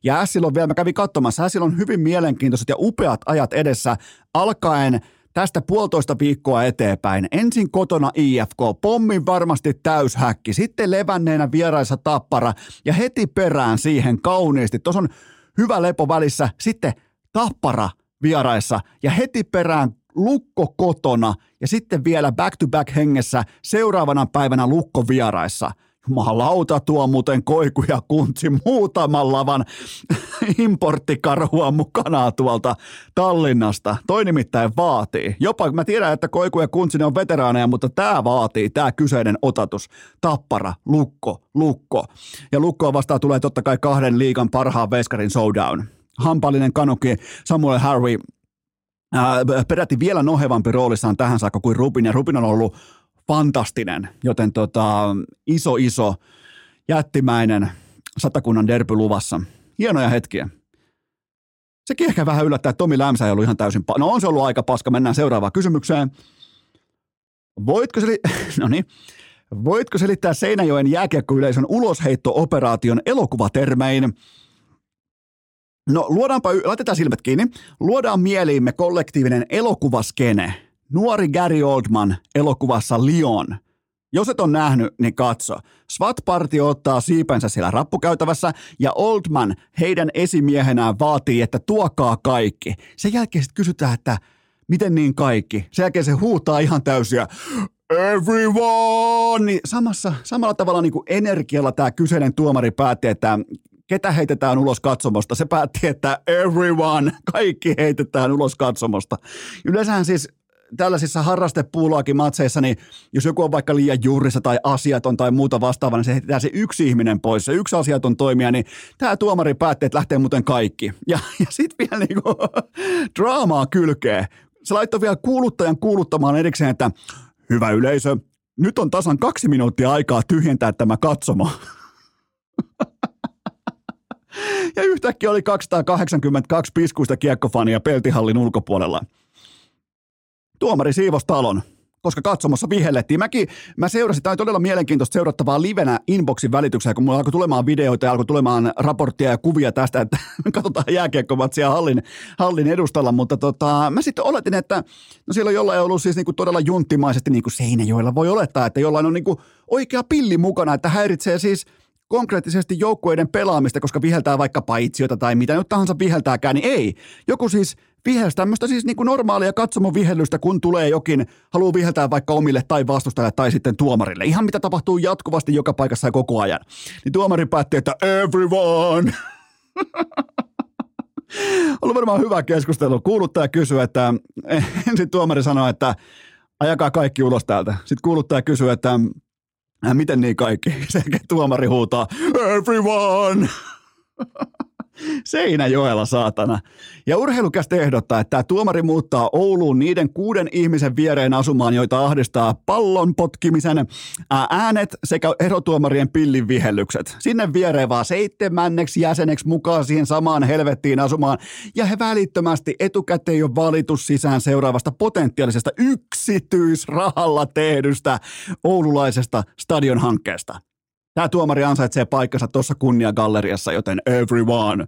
Speaker 1: Ja Ässil on vielä, mä kävin katsomassa, Ässil on hyvin mielenkiintoiset ja upeat ajat edessä alkaen – tästä puolitoista viikkoa eteenpäin. Ensin kotona IFK, pommin varmasti täyshäkki, sitten levänneenä vieraissa tappara ja heti perään siihen kauniisti. Tuossa on hyvä lepo välissä, sitten tappara vieraissa ja heti perään lukko kotona ja sitten vielä back-to-back hengessä seuraavana päivänä lukko vieraissa – Jumalauta tuo muuten koiku ja kuntsi muutaman lavan importtikarhua mukana tuolta Tallinnasta. Toi nimittäin vaatii. Jopa mä tiedän, että koiku ja kuntsi ne on veteraaneja, mutta tämä vaatii, tämä kyseinen otatus. Tappara, lukko, lukko. Ja lukkoa vastaan tulee totta kai kahden liikan parhaan veskarin showdown. Hampallinen kanuki Samuel Harvey peräti vielä nohevampi roolissaan tähän saakka kuin Rubin, ja Rubin on ollut fantastinen, joten tota, iso iso jättimäinen satakunnan derby luvassa. Hienoja hetkiä. Sekin ehkä vähän yllättää, että Tomi Lämsä ei ollut ihan täysin... Pa- no on se ollut aika paska. Mennään seuraavaan kysymykseen. Voitko, seli- no niin. Voitko selittää Seinäjoen jääkiekkoyleisön ulosheitto-operaation elokuvatermein? No luodaanpa, laitetaan silmät kiinni. Luodaan mieliimme kollektiivinen elokuvaskene – nuori Gary Oldman elokuvassa Lion Jos et ole nähnyt, niin katso. SWAT-partio ottaa siipensä siellä rappukäytävässä ja Oldman heidän esimiehenään vaatii, että tuokaa kaikki. Sen jälkeen sitten kysytään, että miten niin kaikki? Sen jälkeen se huutaa ihan täysiä everyone! Niin samassa, samalla tavalla niin kuin energialla tämä kyseinen tuomari päätti, että ketä heitetään ulos katsomosta. Se päätti, että everyone, kaikki heitetään ulos katsomosta. Yleensähän siis tällaisissa harrastepuuloakin matseissa, niin jos joku on vaikka liian juurissa tai asiaton tai muuta vastaavaa, niin se heitetään se yksi ihminen pois, se yksi asiaton toimija, niin tämä tuomari päätti, että lähtee muuten kaikki. Ja, ja sitten vielä niinku draamaa kylkee. Se laittoi vielä kuuluttajan kuuluttamaan erikseen, että hyvä yleisö, nyt on tasan kaksi minuuttia aikaa tyhjentää tämä katsomo. ja yhtäkkiä oli 282 piskuista kiekkofania peltihallin ulkopuolella. Tuomari siivos talon, koska katsomossa vihellettiin. Mäkin, mä seurasin, tämä oli todella mielenkiintoista seurattavaa livenä inboxin välityksellä, kun mulla alkoi tulemaan videoita ja alkoi tulemaan raporttia ja kuvia tästä, että katsotaan jääkiekkomatsia hallin, hallin edustalla, mutta tota, mä sitten oletin, että no siellä on jollain ollut siis niinku todella junttimaisesti niin kuin Seinäjoella voi olettaa, että jollain on niinku oikea pilli mukana, että häiritsee siis – konkreettisesti joukkueiden pelaamista, koska viheltää vaikka paitsiota tai mitä nyt tahansa viheltääkään, niin ei. Joku siis vihelsi tämmöistä siis niin kuin normaalia katsomon vihellystä, kun tulee jokin, haluaa viheltää vaikka omille tai vastustajalle tai sitten tuomarille. Ihan mitä tapahtuu jatkuvasti joka paikassa ja koko ajan. Niin tuomari päätti, että everyone! Ollut varmaan hyvä keskustelu. Kuuluttaja kysyy, että ensin tuomari sanoi, että ajakaa kaikki ulos täältä. Sitten kuuluttaja kysyy, että miten niin kaikki? Se tuomari huutaa, everyone! Seinäjoella, saatana. Ja urheilukästä ehdottaa, että tämä tuomari muuttaa Ouluun niiden kuuden ihmisen viereen asumaan, joita ahdistaa pallon potkimisen äänet sekä erotuomarien pillin vihellykset. Sinne viereen vaan seitsemänneksi jäseneksi mukaan siihen samaan helvettiin asumaan. Ja he välittömästi etukäteen jo valitus sisään seuraavasta potentiaalisesta yksityisrahalla tehdystä oululaisesta stadionhankkeesta. Tämä tuomari ansaitsee paikkansa tuossa kunniagalleriassa, joten everyone.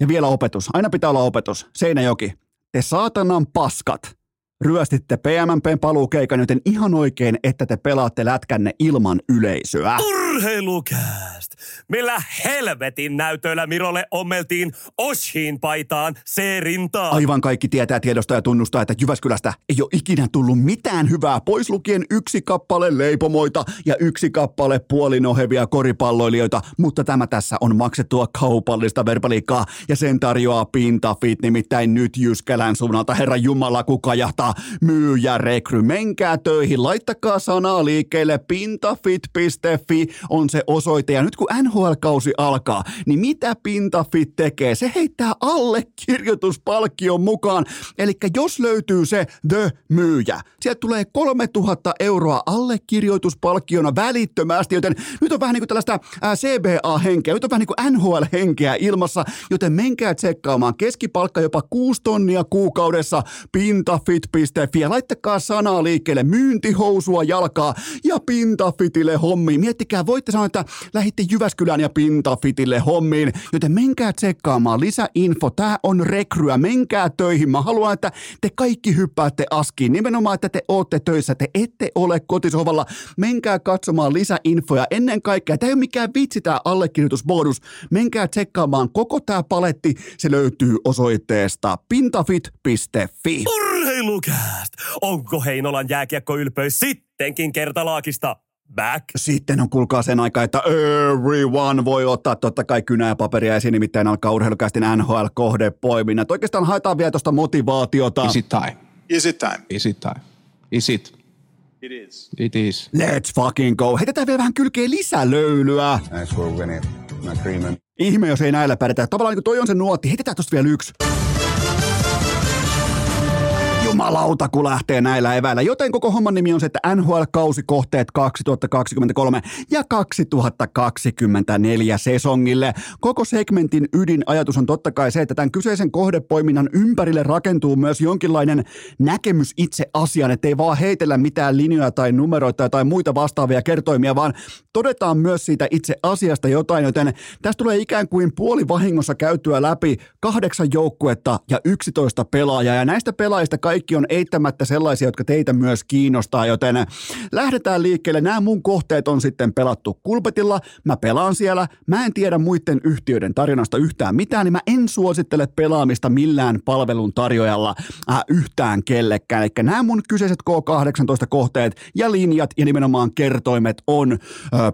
Speaker 1: Ja vielä opetus. Aina pitää olla opetus. Seinäjoki. Te saatanan paskat ryöstitte PMMPn paluukeikan, joten ihan oikein, että te pelaatte lätkänne ilman yleisöä.
Speaker 2: Urheilukääst! Millä helvetin näytöillä Mirolle ommeltiin Oshin paitaan se rintaa?
Speaker 1: Aivan kaikki tietää tiedosta ja tunnustaa, että Jyväskylästä ei ole ikinä tullut mitään hyvää, pois lukien yksi kappale leipomoita ja yksi kappale puolinohevia koripalloilijoita, mutta tämä tässä on maksettua kaupallista verbaliikkaa ja sen tarjoaa Pintafit, nimittäin nyt Jyskälän suunnalta Herra Jumala, kuka jahtaa tota, myyjä rekry. Menkää töihin, laittakaa sanaa liikkeelle, pintafit.fi on se osoite. Ja nyt kun NHL-kausi alkaa, niin mitä Pintafit tekee? Se heittää allekirjoituspalkkion mukaan. Eli jos löytyy se The Myyjä, sieltä tulee 3000 euroa allekirjoituspalkkiona välittömästi, joten nyt on vähän niin kuin tällaista CBA-henkeä, nyt on vähän niin kuin NHL-henkeä ilmassa, joten menkää tsekkaamaan keskipalkka jopa 6 tonnia kuukaudessa pintafit pintafit.fi ja laittakaa sanaa liikkeelle myyntihousua jalkaa ja Pintafitille hommiin. Miettikää, voitte sanoa, että lähitte Jyväskylään ja Pintafitille hommiin, joten menkää tsekkaamaan lisäinfo. Tää on rekryä, menkää töihin. Mä haluan, että te kaikki hyppäätte askiin. Nimenomaan, että te ootte töissä, te ette ole kotisovalla. Menkää katsomaan lisäinfoja. Ennen kaikkea, tämä ei ole mikään vitsi tää allekirjoitusbonus. Menkää tsekkaamaan koko tää paletti. Se löytyy osoitteesta pintafit.fi.
Speaker 2: Urheilu Urheilukääst! Onko Heinolan jääkiekkoylpeys sittenkin kertalaakista back?
Speaker 1: Sitten on kuulkaa sen aika, että everyone voi ottaa totta kai kynää ja paperia esiin, nimittäin alkaa urheilukästin NHL-kohdepoiminnat. Oikeastaan haetaan vielä tuosta motivaatiota.
Speaker 3: Is it time?
Speaker 4: Is it time?
Speaker 3: Is it time? Is it?
Speaker 4: It is.
Speaker 3: It is.
Speaker 1: Let's fucking go. Heitetään vielä vähän kylkeen lisälöylyä.
Speaker 5: Thanks for winning my cream.
Speaker 1: Ihme, jos ei näillä pärjätä. Tavallaan niin kuin toi on se nuotti. Heitetään tosta vielä yksi jumalauta, kun lähtee näillä eväillä. Joten koko homman nimi on se, että NHL-kausikohteet 2023 ja 2024 sesongille. Koko segmentin ydinajatus on totta kai se, että tämän kyseisen kohdepoiminnan ympärille rakentuu myös jonkinlainen näkemys itse asiaan, ettei vaan heitellä mitään linjoja tai numeroita tai muita vastaavia kertoimia, vaan todetaan myös siitä itse asiasta jotain, joten tästä tulee ikään kuin puoli vahingossa käytyä läpi kahdeksan joukkuetta ja 11 pelaajaa, ja näistä pelaajista kaikki kaikki on eittämättä sellaisia, jotka teitä myös kiinnostaa, joten lähdetään liikkeelle. Nämä mun kohteet on sitten pelattu kulpetilla. Mä pelaan siellä. Mä en tiedä muiden yhtiöiden tarjonnasta yhtään mitään, niin mä en suosittele pelaamista millään palvelun tarjoajalla äh, yhtään kellekään. Eli nämä mun kyseiset K18-kohteet ja linjat ja nimenomaan kertoimet on ö,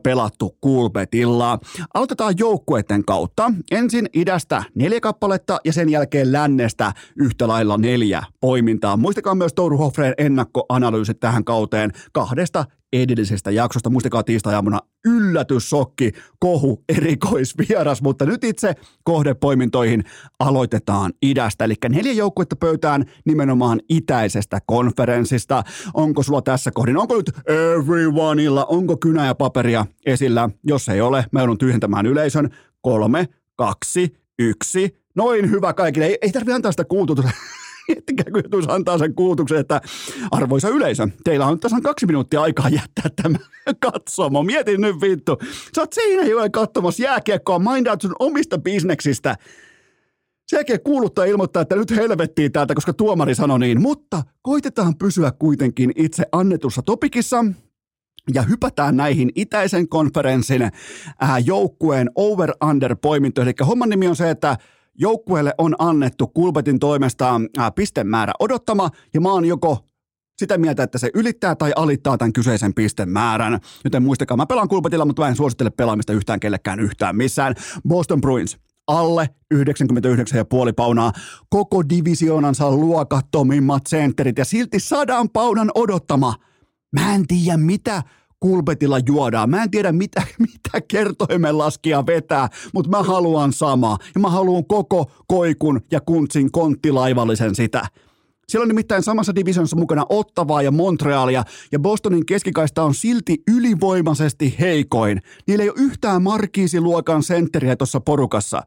Speaker 1: pelattu kulpetilla. Aloitetaan joukkueiden kautta. Ensin idästä neljä kappaletta ja sen jälkeen lännestä yhtä lailla neljä poimintaa. Muistakaa myös Touru Hoffreen ennakkoanalyysit tähän kauteen kahdesta edellisestä jaksosta. Muistakaa tiistai-aamuna yllätyssokki, kohu, erikoisvieras, mutta nyt itse kohdepoimintoihin aloitetaan idästä. Eli neljä joukkuetta pöytään nimenomaan itäisestä konferenssista. Onko sulla tässä kohdin, onko nyt everyoneilla, onko kynä ja paperia esillä? Jos ei ole, mä joudun tyhjentämään yleisön. Kolme, kaksi, yksi. Noin hyvä kaikille. Ei, ei tarvitse antaa sitä kuututusta. Miettikää, kun joutuisi antaa sen kuutuksen, että arvoisa yleisö, teillä on tässä kaksi minuuttia aikaa jättää tämä katsomo. Mietin nyt vittu. Sä oot siinä jo katsomassa jääkiekkoa, mindaat sun omista bisneksistä. Sen jälkeen kuuluttaa ilmoittaa, että nyt helvettiin täältä, koska tuomari sanoi niin. Mutta koitetaan pysyä kuitenkin itse annetussa topikissa ja hypätään näihin itäisen konferenssin ää, joukkueen over-under-poimintoihin. Eli homman nimi on se, että joukkueelle on annettu Kulpetin toimesta ää, pistemäärä odottama, ja mä oon joko sitä mieltä, että se ylittää tai alittaa tämän kyseisen pistemäärän. Joten muistakaa, mä pelaan kulpetilla, mutta mä en suosittele pelaamista yhtään kellekään yhtään missään. Boston Bruins, alle 99,5 paunaa. Koko divisioonansa luokattomimmat sentterit ja silti sadan paunan odottama. Mä en tiedä, mitä kulpetilla juodaan. Mä en tiedä, mitä, mitä kertoimen laskia vetää, mutta mä haluan samaa. Ja mä haluan koko koikun ja kuntsin konttilaivallisen sitä. Siellä on nimittäin samassa divisionissa mukana Ottavaa ja Montrealia, ja Bostonin keskikaista on silti ylivoimaisesti heikoin. Niillä ei ole yhtään markiisiluokan sentteriä tuossa porukassa.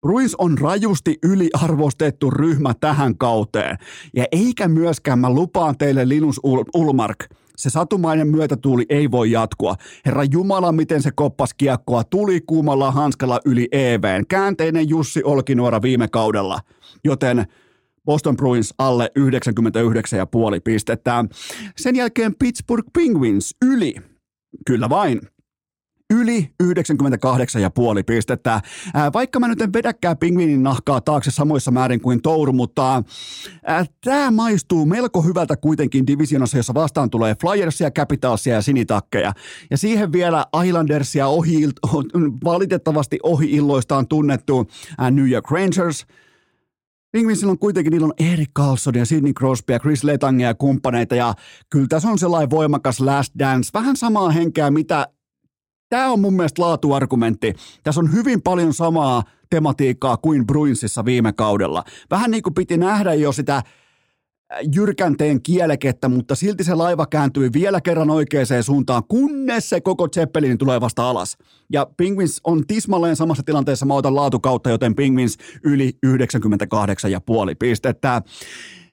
Speaker 1: Bruins on rajusti yliarvostettu ryhmä tähän kauteen. Ja eikä myöskään mä lupaan teille Linus Ulmark, se satumainen myötätuuli ei voi jatkua. Herra Jumala, miten se koppas kiekkoa tuli kuumalla hanskalla yli EVn. Käänteinen Jussi Olkinuora viime kaudella. Joten Boston Bruins alle 99,5 pistettä. Sen jälkeen Pittsburgh Penguins yli. Kyllä vain yli 98,5 pistettä. Vaikka mä nyt en vedäkään pingviinin nahkaa taakse samoissa määrin kuin Touru, mutta tämä maistuu melko hyvältä kuitenkin divisionassa, jossa vastaan tulee Flyersia, Capitalsia ja Sinitakkeja. Ja siihen vielä Islandersia ohi, valitettavasti ohi illoistaan tunnettu New York Rangers – Penguinsilla on kuitenkin, niillä on Erik Carlson ja Sidney Crosby ja Chris Letang ja kumppaneita ja kyllä tässä on sellainen voimakas last dance, vähän samaa henkeä, mitä Tämä on mun mielestä laatuargumentti. Tässä on hyvin paljon samaa tematiikkaa kuin Bruinsissa viime kaudella. Vähän niin kuin piti nähdä jo sitä äh, jyrkänteen kielekettä, mutta silti se laiva kääntyi vielä kerran oikeaan suuntaan, kunnes se koko Zeppelin tulee vasta alas. Ja Penguins on tismalleen samassa tilanteessa, mä otan laatukautta, joten Penguins yli 98,5 pistettä.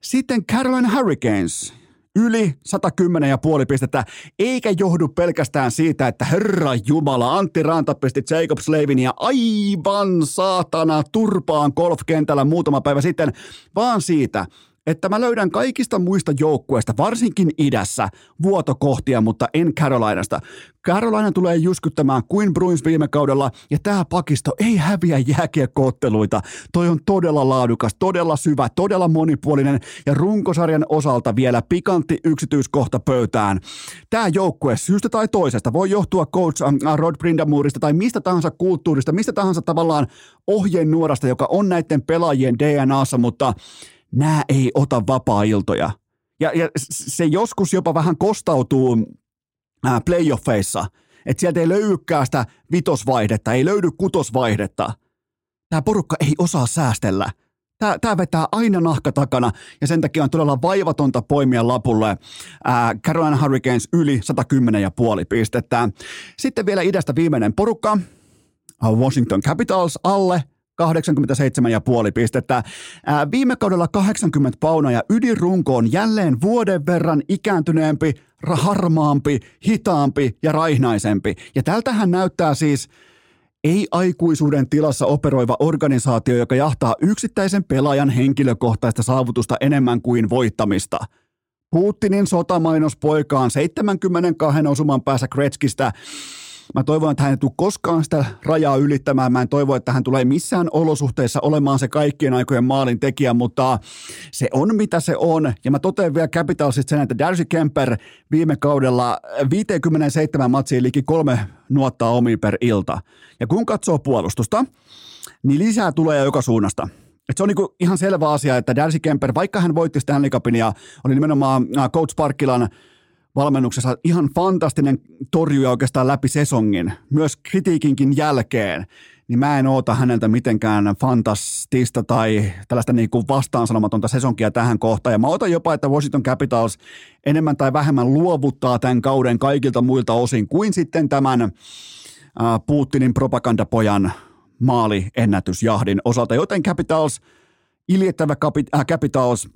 Speaker 1: Sitten Carolina Hurricanes, yli 110,5 pistettä, eikä johdu pelkästään siitä, että Herra Jumala, Antti Ranta pisti Jacob Slavin ja aivan saatana turpaan golfkentällä muutama päivä sitten, vaan siitä, että mä löydän kaikista muista joukkueista, varsinkin idässä, vuotokohtia, mutta en Carolinasta. Carolina tulee jyskyttämään kuin Bruins viime kaudella, ja tämä pakisto ei häviä jääkiekkootteluita. Toi on todella laadukas, todella syvä, todella monipuolinen, ja runkosarjan osalta vielä pikantti yksityiskohta pöytään. Tämä joukkue syystä tai toisesta voi johtua coach Rod Brindamurista tai mistä tahansa kulttuurista, mistä tahansa tavallaan ohjenuorasta, joka on näiden pelaajien DNAssa, mutta nämä ei ota vapaa-iltoja. Ja, ja se joskus jopa vähän kostautuu playoffeissa, että sieltä ei löydykään sitä vitosvaihdetta, ei löydy kutosvaihdetta. Tämä porukka ei osaa säästellä. Tämä, tämä vetää aina nahka takana ja sen takia on todella vaivatonta poimia lapulle ää, Carolina Hurricanes yli 110,5 pistettä. Sitten vielä idästä viimeinen porukka, Washington Capitals alle 87,5 pistettä. Ää, viime kaudella 80 pauna ja ydinrunko on jälleen vuoden verran ikääntyneempi, harmaampi, hitaampi ja raihnaisempi. Ja tältähän näyttää siis ei-aikuisuuden tilassa operoiva organisaatio, joka jahtaa yksittäisen pelaajan henkilökohtaista saavutusta enemmän kuin voittamista. Putinin sotamainos poikaan 72 osuman päässä Kretskistä Mä toivon, että hän ei tule koskaan sitä rajaa ylittämään. Mä en toivo, että hän tulee missään olosuhteissa olemaan se kaikkien aikojen maalin tekijä, mutta se on mitä se on. Ja mä totean vielä Capitalsista sen, että Darcy Kemper viime kaudella 57 matsiin liki kolme nuottaa omiin per ilta. Ja kun katsoo puolustusta, niin lisää tulee joka suunnasta. Et se on niinku ihan selvä asia, että Darcy Kemper, vaikka hän voitti Stanley Cupin ja oli nimenomaan äh, Coach Parkkilan valmennuksessa ihan fantastinen torjuja oikeastaan läpi sesongin, myös kritiikinkin jälkeen, niin mä en oota häneltä mitenkään fantastista tai tällaista niin kuin vastaansanomatonta sesonkia tähän kohtaan. Ja mä otan jopa, että Washington Capitals enemmän tai vähemmän luovuttaa tämän kauden kaikilta muilta osin kuin sitten tämän Putinin propagandapojan maaliennätysjahdin osalta. Joten Capitals, iljettävä Capitals,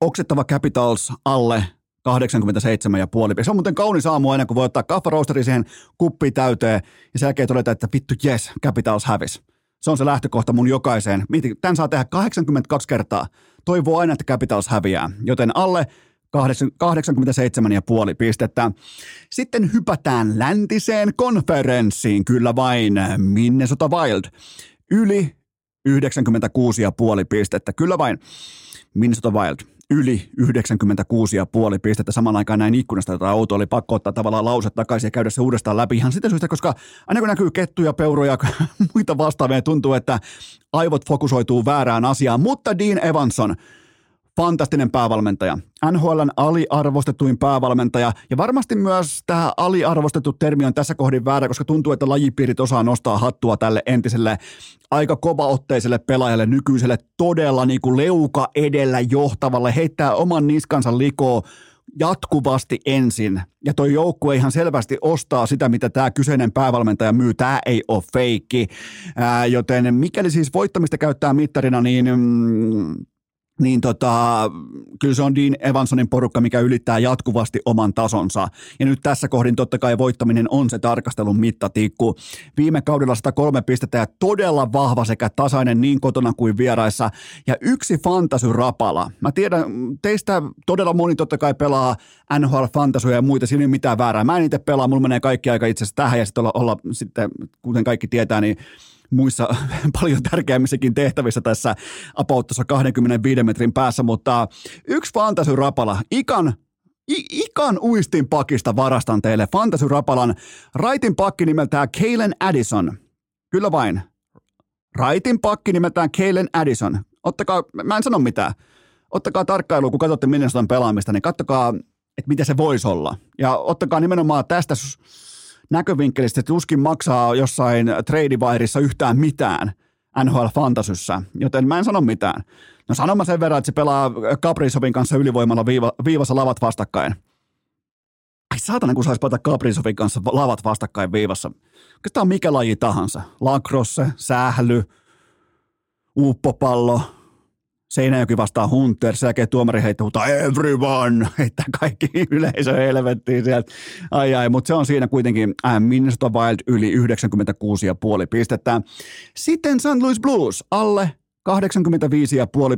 Speaker 1: oksettava Capitals alle – 87,5. Se on muuten kaunis aamu aina, kun voi ottaa kaffaroosteri siihen kuppi täyteen ja sen jälkeen todeta, että vittu yes, Capitals hävis. Se on se lähtökohta mun jokaiseen. Tän saa tehdä 82 kertaa. Toivoo aina, että Capitals häviää. Joten alle 87,5 pistettä. Sitten hypätään läntiseen konferenssiin, kyllä vain Minnesota Wild. Yli 96,5 pistettä, kyllä vain Minnesota Wild yli 96,5 pistettä. Saman aikaan näin ikkunasta, jota auto oli pakko ottaa tavallaan lause takaisin ja käydä se uudestaan läpi. Ihan sitä syystä, koska aina kun näkyy kettuja, peuroja ja muita vastaavia, tuntuu, että aivot fokusoituu väärään asiaan, mutta Dean Evanson – fantastinen päävalmentaja. NHLn aliarvostetuin päävalmentaja ja varmasti myös tämä aliarvostettu termi on tässä kohdin väärä, koska tuntuu, että lajipiirit osaa nostaa hattua tälle entiselle aika kovaotteiselle pelaajalle, nykyiselle todella niin kuin leuka edellä johtavalle, heittää oman niskansa likoo jatkuvasti ensin. Ja toi joukkue ihan selvästi ostaa sitä, mitä tämä kyseinen päävalmentaja myy. Tämä ei ole feikki. Ää, joten mikäli siis voittamista käyttää mittarina, niin mm, niin tota, kyllä se on Dean Evansonin porukka, mikä ylittää jatkuvasti oman tasonsa. Ja nyt tässä kohdin totta kai voittaminen on se tarkastelun mittatikku. Viime kaudella 103 pistettä ja todella vahva sekä tasainen niin kotona kuin vieraissa. Ja yksi fantasy rapala. Mä tiedän, teistä todella moni totta kai pelaa NHL Fantasyja ja muita, siinä ei mitään väärää. Mä en itse pelaa, mulla menee kaikki aika itse asiassa tähän ja sitten olla, olla sitten, kuten kaikki tietää, niin muissa paljon tärkeämmissäkin tehtävissä tässä about 25 metrin päässä, mutta yksi fantasy rapala, ikan I- ikan uistin pakista varastan teille fantasy rapalan raitin pakki nimeltään Kalen Addison. Kyllä vain. Raitin pakki nimeltään Kalen Addison. Ottakaa, mä en sano mitään. Ottakaa tarkkailu, kun katsotte Minnesotan pelaamista, niin kattokaa, että mitä se voisi olla. Ja ottakaa nimenomaan tästä näkövinkkelistä, tuskin maksaa jossain treidivairissa yhtään mitään NHL Fantasyssä, joten mä en sano mitään. No sanon mä sen verran, että se pelaa Kaprizovin kanssa ylivoimalla viiva, viivassa lavat vastakkain. Ai saatana, kun saisi pelata Kaprizovin kanssa lavat vastakkain viivassa. On mikä laji tahansa. Lacrosse, sähly, uuppopallo, Seinäjoki vastaa Hunter, sen jälkeen tuomari heittää huutaa everyone, että kaikki yleisö helvettiin sieltä. Ai ai, mutta se on siinä kuitenkin äh, Minnesota Wild yli 96,5 pistettä. Sitten St. Louis Blues alle 85,5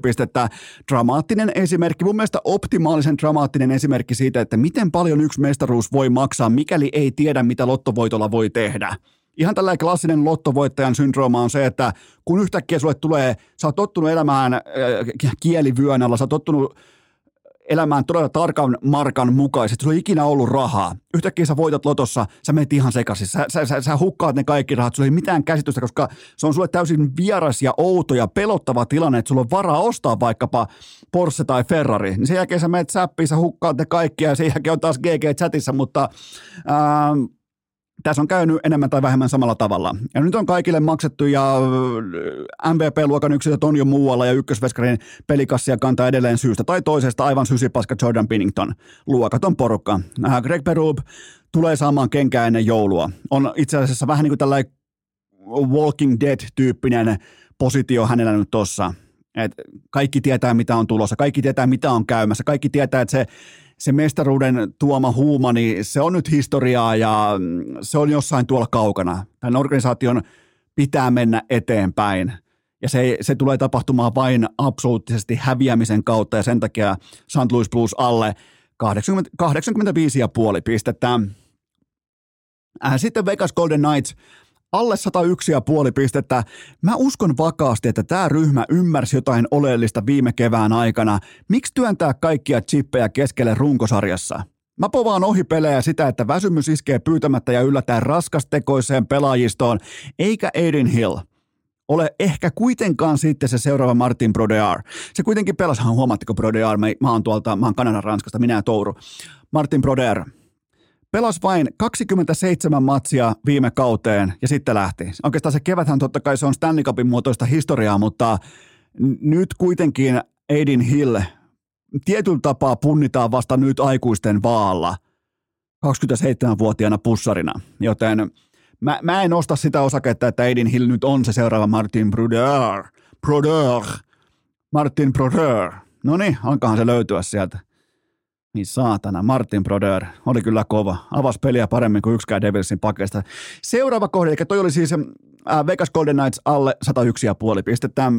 Speaker 1: pistettä. Dramaattinen esimerkki, mun mielestä optimaalisen dramaattinen esimerkki siitä, että miten paljon yksi mestaruus voi maksaa, mikäli ei tiedä, mitä lottovoitolla voi tehdä ihan tällainen klassinen lottovoittajan syndrooma on se, että kun yhtäkkiä sulle tulee, sä oot tottunut elämään äh, kielivyön alla, sä oot tottunut elämään todella tarkan markan mukaisesti. Sulla ei ikinä ollut rahaa. Yhtäkkiä sä voitat lotossa, sä menet ihan sekaisin. Sä, sä, sä, sä hukkaat ne kaikki rahat. Sulla ei mitään käsitystä, koska se on sulle täysin vieras ja outo ja pelottava tilanne, että sulla on varaa ostaa vaikkapa Porsche tai Ferrari. Niin sen jälkeen sä menet säppiin, sä hukkaat ne kaikki ja sen jälkeen on taas GG-chatissa, mutta... Ää, tässä on käynyt enemmän tai vähemmän samalla tavalla. Ja nyt on kaikille maksettu ja äh, MVP-luokan yksiköt on jo muualla ja ykkösveskarin pelikassia kantaa edelleen syystä tai toisesta aivan sysipaska Jordan Pinnington. Luokaton porukka. Äh, Greg Berube tulee saamaan kenkää ennen joulua. On itse asiassa vähän niin kuin tällainen Walking Dead-tyyppinen positio hänellä nyt tossa. Et kaikki tietää, mitä on tulossa, kaikki tietää, mitä on käymässä, kaikki tietää, että se se mestaruuden tuoma huuma, niin se on nyt historiaa ja mm, se on jossain tuolla kaukana. Tämän organisaation pitää mennä eteenpäin. Ja se, se tulee tapahtumaan vain absoluuttisesti häviämisen kautta ja sen takia St. Louis Blues alle 80, 85,5 pistettä. Äh, sitten Vegas Golden Knights alle 101,5 pistettä. Mä uskon vakaasti, että tämä ryhmä ymmärsi jotain oleellista viime kevään aikana. Miksi työntää kaikkia chippejä keskelle runkosarjassa? Mä povaan ohi pelejä sitä, että väsymys iskee pyytämättä ja yllätään raskastekoiseen pelaajistoon, eikä Aiden Hill ole ehkä kuitenkaan sitten se seuraava Martin Brodeur. Se kuitenkin pelasi, huomaatteko Brodeur, mä oon tuolta, mä oon Kanadan Ranskasta, minä ja Touru. Martin Brodeur, Pelas vain 27 matsia viime kauteen ja sitten lähti. Oikeastaan se keväthän totta kai se on Stanley Cupin muotoista historiaa, mutta nyt kuitenkin Aidin Hill tietyllä tapaa punnitaan vasta nyt aikuisten vaalla 27-vuotiaana pussarina. Joten mä, mä en osta sitä osaketta, että Aidin Hill nyt on se seuraava Martin Brodeur. Brodeur. Martin Brodeur. No niin, alkahan se löytyä sieltä. Niin saatana, Martin Brodeur oli kyllä kova. Avasi peliä paremmin kuin yksikään Devilsin pakeista. Seuraava kohde, eli toi oli siis äh, Vegas Golden Knights alle 101,5 pistettä.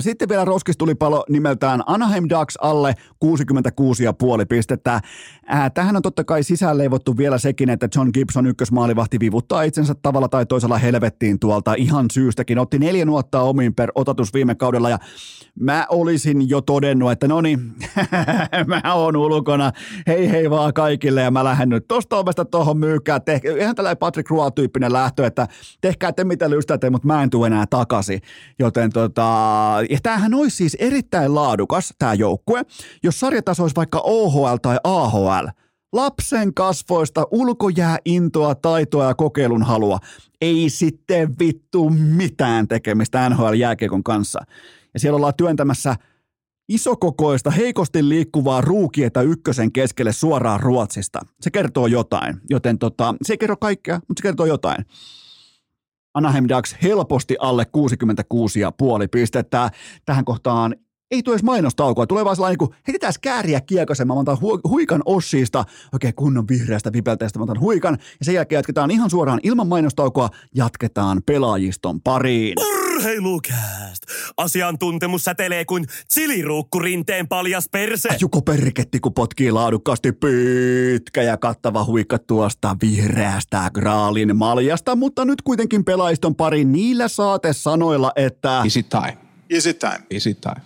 Speaker 1: Sitten vielä roskistulipalo nimeltään Anaheim Ducks alle 66,5 pistettä. Äh, tähän on totta kai sisälleivottu vielä sekin, että John Gibson ykkösmaalivahti vivuttaa itsensä tavalla tai toisella helvettiin tuolta ihan syystäkin. Otti neljä nuottaa omiin per otatus viime kaudella ja mä olisin jo todennut, että no niin, mä oon ulkona, hei hei vaan kaikille ja mä lähden nyt tosta ovesta tohon myykää. Tehkä, ihan tällainen Patrick Roy-tyyppinen lähtö, että tehkää te mitä lystäätte, mutta mä en tule enää takaisin. Joten tota, ja tämähän olisi siis erittäin laadukas tämä joukkue, jos sarjataso olisi vaikka OHL tai AHL. Lapsen kasvoista ulkojää intoa, taitoa ja kokeilun halua. Ei sitten vittu mitään tekemistä NHL-jääkiekon kanssa ja siellä ollaan työntämässä isokokoista, heikosti liikkuvaa ruukieta ykkösen keskelle suoraan Ruotsista. Se kertoo jotain, joten tota, se ei kerro kaikkea, mutta se kertoo jotain. Anaheim Ducks helposti alle 66,5 pistettä. Tähän kohtaan ei tule edes mainostaukoa, tulee vaan sellainen, kun heitetään kääriä kiekosen, mä otan hu- huikan Ossiista, oikein kunnon vihreästä vipelteestä, mä otan huikan, ja sen jälkeen jatketaan ihan suoraan ilman mainostaukoa, jatketaan pelaajiston pariin.
Speaker 2: Urheilukääst! Asiantuntemus säteilee kuin chiliruukku rinteen paljas perse.
Speaker 1: Juko perketti, kun potkii laadukkaasti pitkä ja kattava huikka tuosta vihreästä graalin maljasta, mutta nyt kuitenkin pelaajiston pari niillä saatesanoilla, että...
Speaker 5: Is it time?
Speaker 4: Is it time?
Speaker 5: Is it time?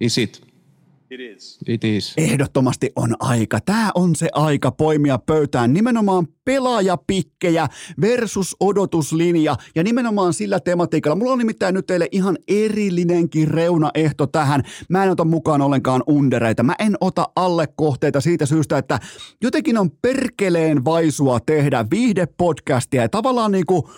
Speaker 5: Is it?
Speaker 4: It is.
Speaker 5: It is.
Speaker 1: Ehdottomasti on aika. Tämä on se aika poimia pöytään nimenomaan pelaajapikkejä versus odotuslinja ja nimenomaan sillä tematiikalla. Mulla on nimittäin nyt teille ihan erillinenkin reunaehto tähän. Mä en ota mukaan ollenkaan undereita. Mä en ota alle kohteita siitä syystä, että jotenkin on perkeleen vaisua tehdä viihdepodcastia ja tavallaan niinku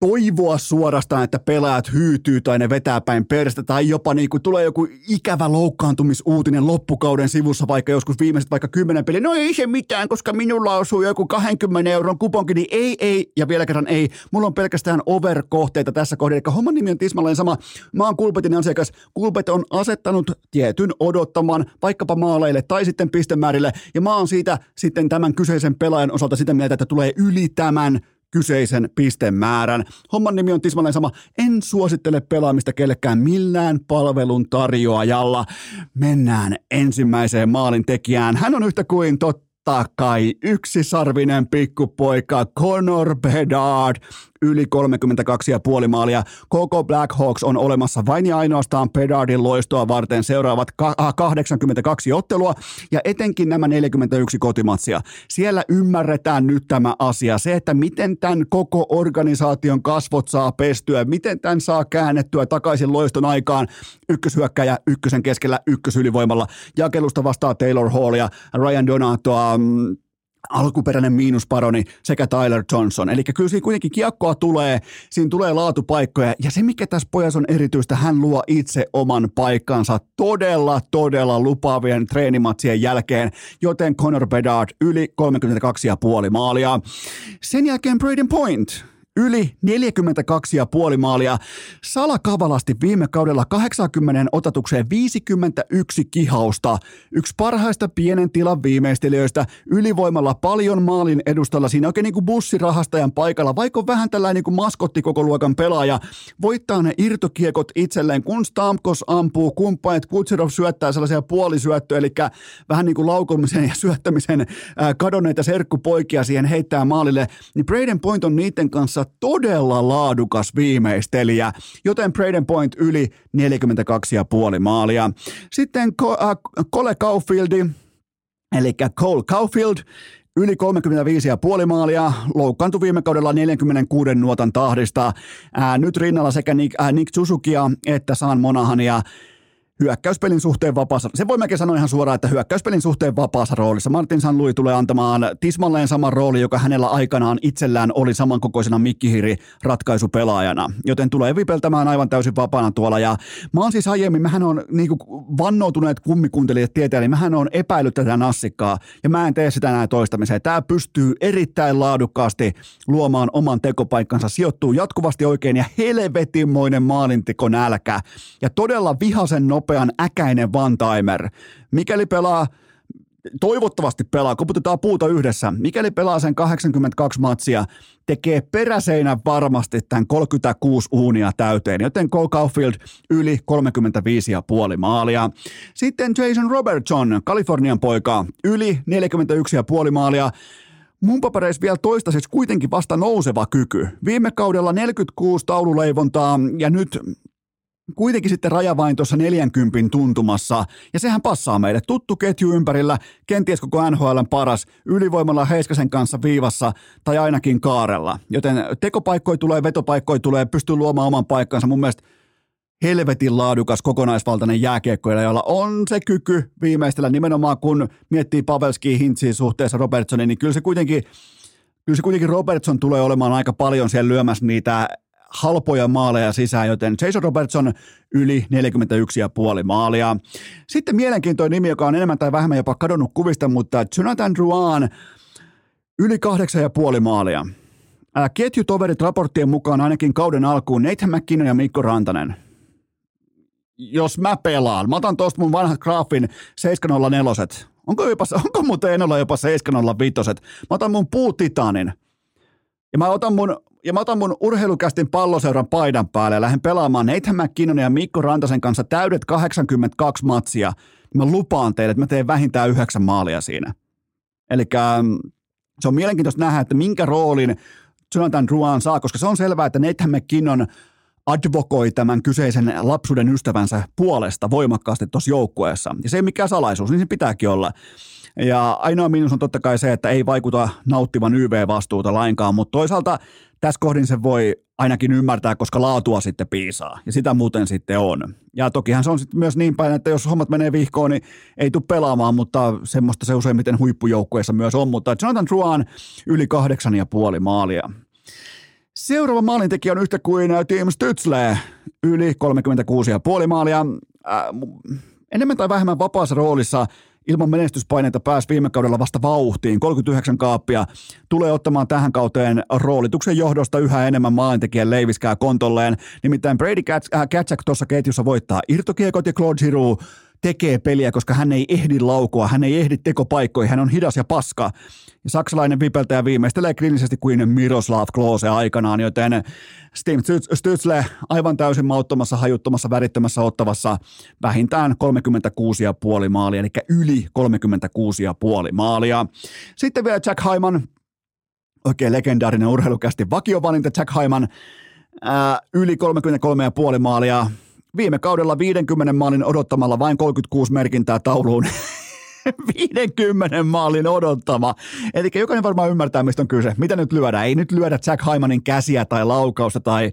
Speaker 1: toivoa suorastaan, että pelaajat hyytyy tai ne vetää päin perstä tai jopa niin kuin tulee joku ikävä loukkaantumisuutinen loppukauden sivussa vaikka joskus viimeiset vaikka kymmenen peliä. No ei se mitään, koska minulla osuu joku 20 euron kuponki, niin ei, ei ja vielä kerran ei. Mulla on pelkästään over-kohteita tässä kohdassa. Eli homman nimi on tismalleen sama. Mä oon Kulpetin asiakas. Kulpet on asettanut tietyn odottaman vaikkapa maaleille tai sitten pistemäärille ja mä oon siitä sitten tämän kyseisen pelaajan osalta sitä mieltä, että tulee yli tämän kyseisen pistemäärän. Homman nimi on tismalleen sama. En suosittele pelaamista kellekään millään palvelun tarjoajalla. Mennään ensimmäiseen maalin tekijään. Hän on yhtä kuin totta kai yksisarvinen pikkupoika Conor Bedard yli 32,5 maalia. Koko Black Hawks on olemassa vain ja ainoastaan Pedardin loistoa varten seuraavat 82 ottelua ja etenkin nämä 41 kotimatsia. Siellä ymmärretään nyt tämä asia. Se, että miten tämän koko organisaation kasvot saa pestyä, miten tämän saa käännettyä takaisin loiston aikaan. Ykköshyökkäjä ykkösen keskellä ykkösylivoimalla. Jakelusta vastaa Taylor Hallia, Ryan Donatoa, mm, alkuperäinen miinusparoni sekä Tyler Johnson. Eli kyllä siinä kuitenkin kiekkoa tulee, siinä tulee laatupaikkoja ja se mikä tässä pojassa on erityistä, hän luo itse oman paikkansa todella, todella lupaavien treenimatsien jälkeen, joten Connor Bedard yli 32,5 maalia. Sen jälkeen Braden Point yli 42,5 maalia. Salakavalasti viime kaudella 80 otatukseen 51 kihausta. Yksi parhaista pienen tilan viimeistelijöistä. Ylivoimalla paljon maalin edustalla. Siinä oikein niin kuin bussirahastajan paikalla. Vaikka on vähän tällainen niin kuin maskotti koko luokan pelaaja. Voittaa ne irtokiekot itselleen, kun Stamkos ampuu, kumppanit Kutserov syöttää sellaisia puolisyöttöjä, eli vähän niin kuin laukomisen ja syöttämisen kadonneita serkkupoikia siihen heittää maalille, niin Braden Point on niiden kanssa todella laadukas viimeistelijä, joten Braden Point yli 42,5 maalia. Sitten Cole Caulfieldi, eli Cole Caulfield, yli 35,5 maalia, loukkaantui viime kaudella 46 nuotan tahdista. Ää, nyt rinnalla sekä Nick, ää, Nick Susukia että San Monahania hyökkäyspelin suhteen vapaassa, se voi melkein sanoa ihan suoraan, että hyökkäyspelin suhteen vapaassa roolissa. Martin Sanlui tulee antamaan tismalleen saman rooli, joka hänellä aikanaan itsellään oli samankokoisena mikkihiri ratkaisupelaajana, joten tulee vipeltämään aivan täysin vapaana tuolla. Ja mä oon siis aiemmin, mähän on niin vannoutuneet kummikuuntelijat tietää, eli mähän on epäillyt tätä nassikkaa, ja mä en tee sitä enää toistamiseen. Tämä pystyy erittäin laadukkaasti luomaan oman tekopaikkansa, sijoittuu jatkuvasti oikein, ja helvetinmoinen maalinteko nälkä, ja todella vihasen nopea nopean äkäinen one-timer. Mikäli pelaa toivottavasti pelaa, koputetaan puuta yhdessä. Mikäli pelaa sen 82 matsia, tekee peräseinä varmasti tämän 36 uunia täyteen, joten Cole Caulfield yli 35,5 maalia. Sitten Jason Robertson, Kalifornian poika, yli 41,5 maalia. Mun papereissa vielä toistaiseksi kuitenkin vasta nouseva kyky. Viime kaudella 46 taululeivontaa ja nyt kuitenkin sitten raja vain tuossa 40 tuntumassa, ja sehän passaa meille. Tuttu ketju ympärillä, kenties koko NHLn paras, ylivoimalla Heiskasen kanssa viivassa tai ainakin kaarella. Joten tekopaikkoja tulee, vetopaikkoja tulee, pystyy luomaan oman paikkansa. Mun mielestä helvetin laadukas kokonaisvaltainen jääkiekkoilla, jolla on se kyky viimeistellä nimenomaan, kun miettii Pavelski Hintsiin suhteessa Robertsoniin, niin kyllä se kuitenkin kyllä se kuitenkin Robertson tulee olemaan aika paljon siellä lyömässä niitä halpoja maaleja sisään, joten Jason Robertson yli 41,5 maalia. Sitten mielenkiintoinen nimi, joka on enemmän tai vähemmän jopa kadonnut kuvista, mutta Jonathan Drouin yli 8,5 maalia. Ketjutoverit raporttien mukaan ainakin kauden alkuun Nathan McKinnon ja Mikko Rantanen. Jos mä pelaan, mä otan tuosta mun vanhat graafin 704. Onko, jopa, onko muuten en ole jopa 705? Mä otan mun puutitanin. Ja mä otan mun ja mä otan mun urheilukästin palloseuran paidan päälle ja lähden pelaamaan Nathan McKinnon ja Mikko Rantasen kanssa täydet 82 matsia. Mä lupaan teille, että mä teen vähintään yhdeksän maalia siinä. Eli mm, se on mielenkiintoista nähdä, että minkä roolin Jonathan Drouin saa, koska se on selvää, että Nathan McKinnon advokoi tämän kyseisen lapsuuden ystävänsä puolesta voimakkaasti tuossa joukkueessa. Ja se ei mikään salaisuus, niin se pitääkin olla. Ja ainoa miinus on totta kai se, että ei vaikuta nauttivan YV-vastuuta lainkaan, mutta toisaalta tässä kohdin se voi ainakin ymmärtää, koska laatua sitten piisaa. Ja sitä muuten sitten on. Ja tokihan se on sitten myös niin päin, että jos hommat menee vihkoon, niin ei tule pelaamaan, mutta semmoista se useimmiten huippujoukkueessa myös on. Mutta Jonathan Truan yli kahdeksan ja puoli maalia. Seuraava maalintekijä on yhtä kuin Tim Stützle, yli 36,5 maalia. Äh, enemmän tai vähemmän vapaassa roolissa – ilman menestyspaineita pääsi viime kaudella vasta vauhtiin. 39 kaappia tulee ottamaan tähän kauteen roolituksen johdosta yhä enemmän maalintekijän leiviskää kontolleen. Nimittäin Brady Katchak tuossa ketjussa voittaa irtokiekot ja Claude Giroux tekee peliä, koska hän ei ehdi laukua, hän ei ehdi tekopaikkoihin, hän on hidas ja paska. Ja saksalainen vipeltäjä viimeistelee kliinisesti kuin Miroslav Klose aikanaan, joten Steve Stützle aivan täysin mauttomassa, hajuttomassa, värittömässä ottavassa vähintään 36,5 maalia, eli yli 36,5 maalia. Sitten vielä Jack Hyman, oikein legendaarinen urheilukästi vakiovalinta Jack Hyman, ää, yli 33,5 maalia, viime kaudella 50 maalin odottamalla vain 36 merkintää tauluun. 50 maalin odottama. Eli jokainen varmaan ymmärtää, mistä on kyse. Mitä nyt lyödään? Ei nyt lyödä Jack Hymanin käsiä tai laukausta tai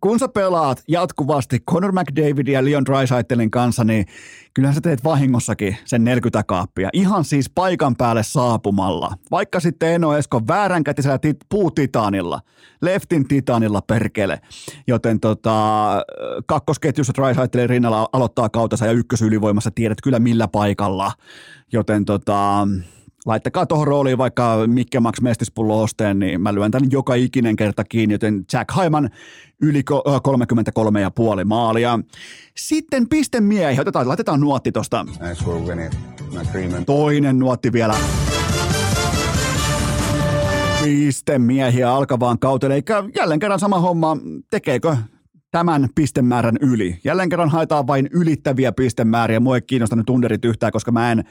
Speaker 1: kun sä pelaat jatkuvasti Conor McDavid ja Leon Dreisaitelin kanssa, niin kyllähän sä teet vahingossakin sen 40 kaappia. Ihan siis paikan päälle saapumalla. Vaikka sitten Eno Esko vääränkätisellä tit- puutitanilla, leftin titanilla perkele. Joten tota, kakkosketjussa Dreisaitelin rinnalla aloittaa kautensa ja ykkösylivoimassa tiedät kyllä millä paikalla. Joten tota, laittakaa tuohon rooliin vaikka Mikke Max Mestispullo osteen, niin mä lyön tämän joka ikinen kerta kiinni, joten Jack Haiman yli 33,5 maalia. Sitten pistemiehiä, otetaan, laitetaan nuotti tosta. Toinen nuotti vielä. Pistemiehiä alkavaan kautelle, eikä jälleen kerran sama homma, tekeekö tämän pistemäärän yli. Jälleen kerran haetaan vain ylittäviä pistemääriä. Mua ei kiinnosta nyt underit yhtään, koska mä en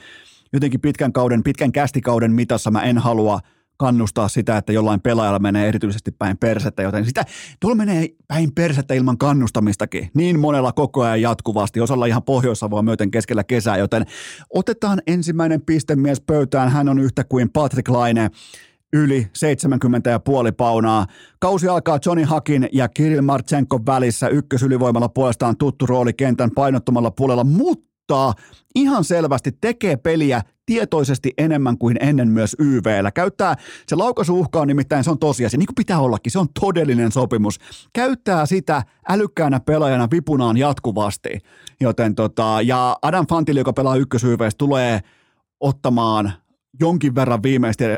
Speaker 1: jotenkin pitkän kauden, pitkän kästikauden mitassa mä en halua kannustaa sitä, että jollain pelaajalla menee erityisesti päin persettä, joten sitä, tuolla menee päin persettä ilman kannustamistakin, niin monella koko ajan jatkuvasti, osalla ihan pohjoissa vaan myöten keskellä kesää, joten otetaan ensimmäinen pistemies pöytään, hän on yhtä kuin Patrick Laine, yli 70,5 paunaa. Kausi alkaa Johnny Hakin ja Kirill Marchenko välissä. Ykkösylivoimalla puolestaan tuttu rooli kentän painottomalla puolella, mutta ihan selvästi tekee peliä tietoisesti enemmän kuin ennen myös YVllä. Käyttää, se laukaisuuhka on nimittäin, se on tosiasia, niin kuin pitää ollakin, se on todellinen sopimus. Käyttää sitä älykkäänä pelaajana vipunaan jatkuvasti. Joten tota, ja Adam Fantili, joka pelaa ykkösyyveistä, tulee ottamaan jonkin verran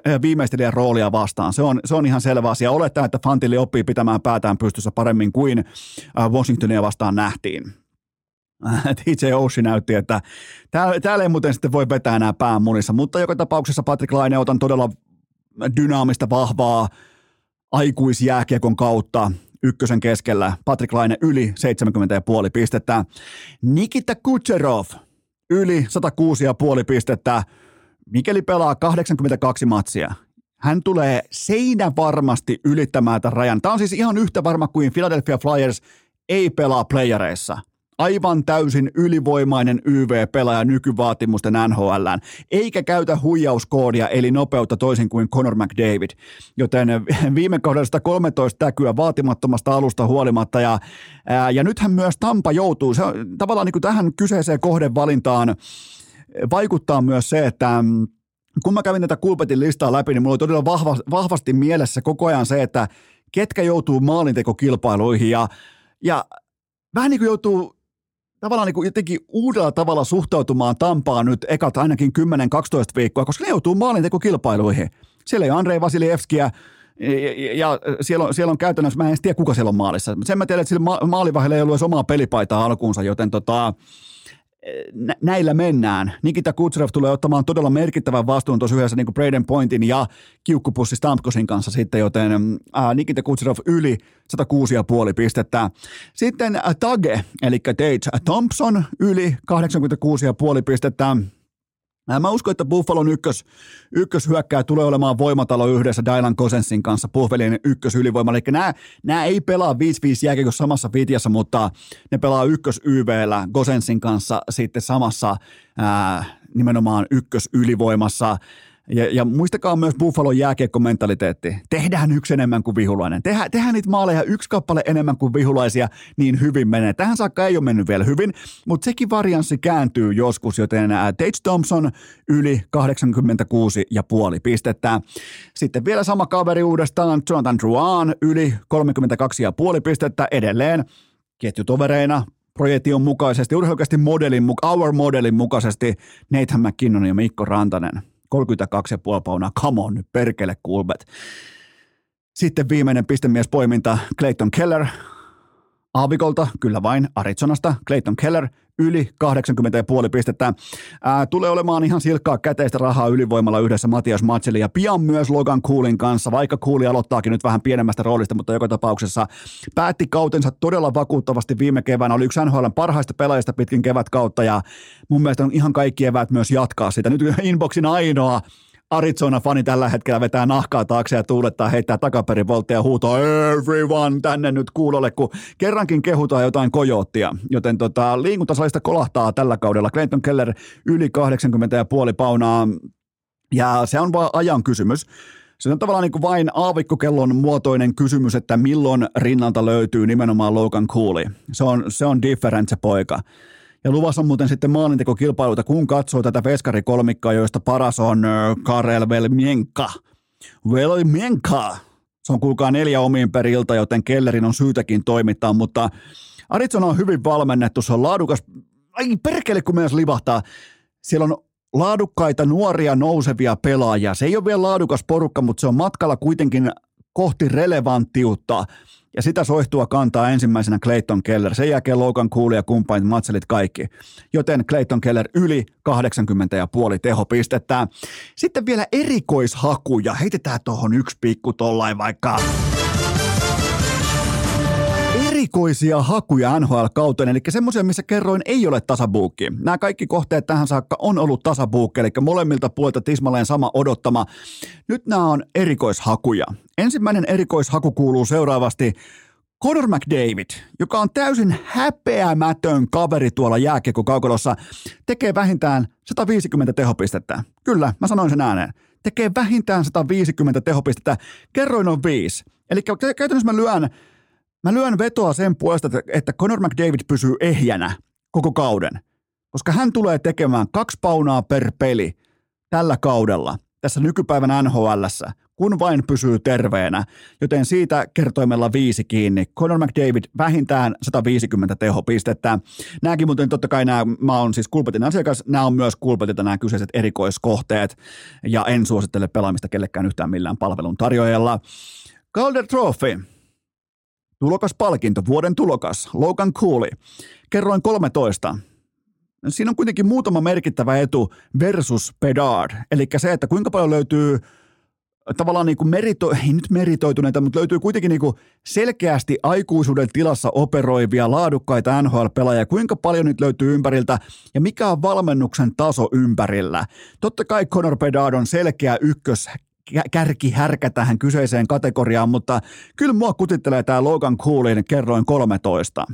Speaker 1: äh, viimeistelijän roolia vastaan. Se on, se on ihan selvä asia. Olettaen, että Fantili oppii pitämään päätään pystyssä paremmin kuin äh, Washingtonia vastaan nähtiin. DJ Oshi näytti, että täällä, ei muuten sitten voi vetää enää pään munissa, mutta joka tapauksessa Patrick Laine otan todella dynaamista, vahvaa aikuisjääkiekon kautta ykkösen keskellä. Patrick Laine yli 70,5 pistettä. Nikita Kucherov yli 106,5 pistettä. Mikäli pelaa 82 matsia, hän tulee seinä varmasti ylittämään tämän rajan. Tämä on siis ihan yhtä varma kuin Philadelphia Flyers ei pelaa playereissa – aivan täysin ylivoimainen YV-pelaaja nykyvaatimusten NHL, eikä käytä huijauskoodia eli nopeutta toisin kuin Conor McDavid. Joten viime kaudella 113 täkyä vaatimattomasta alusta huolimatta ja, ää, ja nythän myös Tampa joutuu, se tavallaan niin kuin tähän kyseiseen kohdevalintaan vaikuttaa myös se, että mm, kun mä kävin tätä Kulpetin listaa läpi, niin mulla oli todella vahva, vahvasti mielessä koko ajan se, että ketkä joutuu maalintekokilpailuihin ja, ja vähän niin kuin joutuu tavallaan niin kuin jotenkin uudella tavalla suhtautumaan Tampaan nyt ekat ainakin 10-12 viikkoa, koska ne joutuu maalintekokilpailuihin. Siellä ei ole Andrei Vasilievskiä, ja, ja siellä, on, siellä on käytännössä, mä en tiedä kuka siellä on maalissa. Sen mä tiedän, että sillä ma- maalivahilla ei ollut edes omaa pelipaitaa alkuunsa, joten tota, näillä mennään. Nikita Kutsrev tulee ottamaan todella merkittävän vastuun tuossa yhdessä niin kuin Braden Pointin ja kiukkupussi Stamkosin kanssa sitten, joten ää, Nikita Kutsrev yli 106,5 pistettä. Sitten ää, Tage, eli Tate Thompson yli 86,5 pistettä. Mä uskon, että Buffalon ykkös, ykköshyökkää tulee olemaan voimatalo yhdessä Dylan Cosensin kanssa, Buffalin ykkösylivoima. Eli nämä, nämä ei pelaa 5-5 jääkiekossa samassa vitjassa, mutta ne pelaa ykkös YVllä Cosensin kanssa sitten samassa ää, nimenomaan ykkösylivoimassa. Ja, ja muistakaa myös Buffalon jääkiekkomentaliteetti. Tehdään yksi enemmän kuin vihulainen. Tehdään, tehdään niitä maaleja yksi kappale enemmän kuin vihulaisia, niin hyvin menee. Tähän saakka ei ole mennyt vielä hyvin, mutta sekin varianssi kääntyy joskus, joten Tate Thompson yli 86,5 pistettä. Sitten vielä sama kaveri uudestaan, Jonathan Drouin yli 32,5 pistettä edelleen ketjutovereina projektion mukaisesti, urheilukästi modelin, our modelin mukaisesti Nathan McKinnon ja Mikko Rantanen – 32,5 paunaa, come on nyt perkele kulbet. Sitten viimeinen pistemiesporiminta Clayton Keller, Aavikolta, kyllä vain, Arizonasta, Clayton Keller, yli 80,5 pistettä. Ää, tulee olemaan ihan silkkaa käteistä rahaa ylivoimalla yhdessä Matias Matseli ja pian myös Logan Coolin kanssa, vaikka Cooli aloittaakin nyt vähän pienemmästä roolista, mutta joka tapauksessa päätti kautensa todella vakuuttavasti viime keväänä. Oli yksi NHL parhaista pelaajista pitkin kevätkautta ja mun mielestä on ihan kaikki eväät myös jatkaa sitä. Nyt inboxin ainoa Arizona-fani tällä hetkellä vetää nahkaa taakse ja tuulettaa, heittää takaperin voltteja ja huutaa everyone tänne nyt kuulolle, kun kerrankin kehutaan jotain kojoottia. Joten tota, liikuntasalista kolahtaa tällä kaudella. Clayton Keller yli 80,5 paunaa ja se on vain ajan kysymys. Se on tavallaan niin kuin vain aavikkokellon muotoinen kysymys, että milloin rinnalta löytyy nimenomaan Logan Cooley. Se on, se on different se poika. Ja luvassa on muuten sitten maalintekokilpailuita, kun katsoo tätä veskarikolmikkaa, joista paras on Karel Velmienka. Velmienka! Se on kuulkaa neljä omiin per ilta, joten Kellerin on syytäkin toimittaa, mutta Arizona on hyvin valmennettu, se on laadukas. Ai perkele, kun myös livahtaa. Siellä on laadukkaita nuoria nousevia pelaajia. Se ei ole vielä laadukas porukka, mutta se on matkalla kuitenkin kohti relevanttiutta. Ja sitä soihtua kantaa ensimmäisenä Clayton Keller. Sen jälkeen Logan Cool ja kumppanit matselit kaikki. Joten Clayton Keller yli 80 ja puoli tehopistettä. Sitten vielä erikoishakuja. Heitetään tuohon yksi pikku tollain vaikka erikoisia hakuja NHL-kauteen, eli semmoisia, missä kerroin ei ole tasabuukki. Nämä kaikki kohteet tähän saakka on ollut tasabuukki, eli molemmilta puolilta tismalleen sama odottama. Nyt nämä on erikoishakuja. Ensimmäinen erikoishaku kuuluu seuraavasti Conor McDavid, joka on täysin häpeämätön kaveri tuolla jääkiekkokaukolossa, tekee vähintään 150 tehopistettä. Kyllä, mä sanoin sen ääneen. Tekee vähintään 150 tehopistettä. Kerroin on viisi. Eli käytännössä mä lyön Mä lyön vetoa sen puolesta, että Conor McDavid pysyy ehjänä koko kauden, koska hän tulee tekemään kaksi paunaa per peli tällä kaudella tässä nykypäivän NHLssä, kun vain pysyy terveenä, joten siitä kertoimella viisi kiinni. Conor McDavid vähintään 150 tehopistettä. Nämäkin muuten totta kai nämä, mä oon siis Kulpetin asiakas, nämä on myös Kulpetilta nämä kyseiset erikoiskohteet, ja en suosittele pelaamista kellekään yhtään millään palvelun tarjoajalla. Calder Trophy, Tulokaspalkinto, vuoden tulokas, Logan Cooley. Kerroin 13. Siinä on kuitenkin muutama merkittävä etu versus Pedard. Eli se, että kuinka paljon löytyy tavallaan niin kuin merito, ei nyt meritoituneita, mutta löytyy kuitenkin niin kuin selkeästi aikuisuuden tilassa operoivia laadukkaita NHL-pelaajia. Kuinka paljon nyt löytyy ympäriltä ja mikä on valmennuksen taso ympärillä? Totta kai Conor Bedard on selkeä ykkös kärki härkä tähän kyseiseen kategoriaan, mutta kyllä mua kutittelee tämä Logan Coolin kerroin 13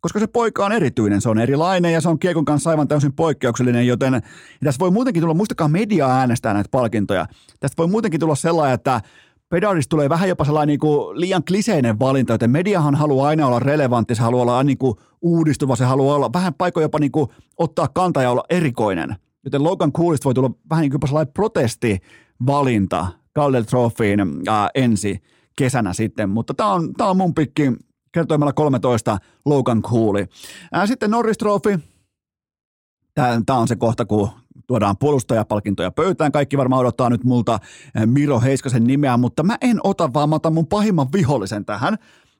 Speaker 1: koska se poika on erityinen, se on erilainen ja se on Kiekon kanssa aivan täysin poikkeuksellinen, joten tässä voi muutenkin tulla, muistakaa media äänestää näitä palkintoja, tästä voi muutenkin tulla sellainen, että Pedalista tulee vähän jopa sellainen niin kuin liian kliseinen valinta, joten mediahan haluaa aina olla relevantti, se haluaa olla niin kuin uudistuva, se haluaa olla vähän paikoin jopa niin kuin ottaa kantaa ja olla erikoinen. Joten Logan Coolista voi tulla vähän niin kuin sellainen protesti valinta Calder Trophyin äh, ensi kesänä sitten, mutta tämä on, tää on mun pikki kertoimella 13 Logan Cooley. Äh, sitten Norris Trophy, tämä on se kohta, kun tuodaan puolustajapalkintoja pöytään. Kaikki varmaan odottaa nyt multa äh, Miro Heiskasen nimeä, mutta mä en ota, vaan mä otan mun pahimman vihollisen tähän.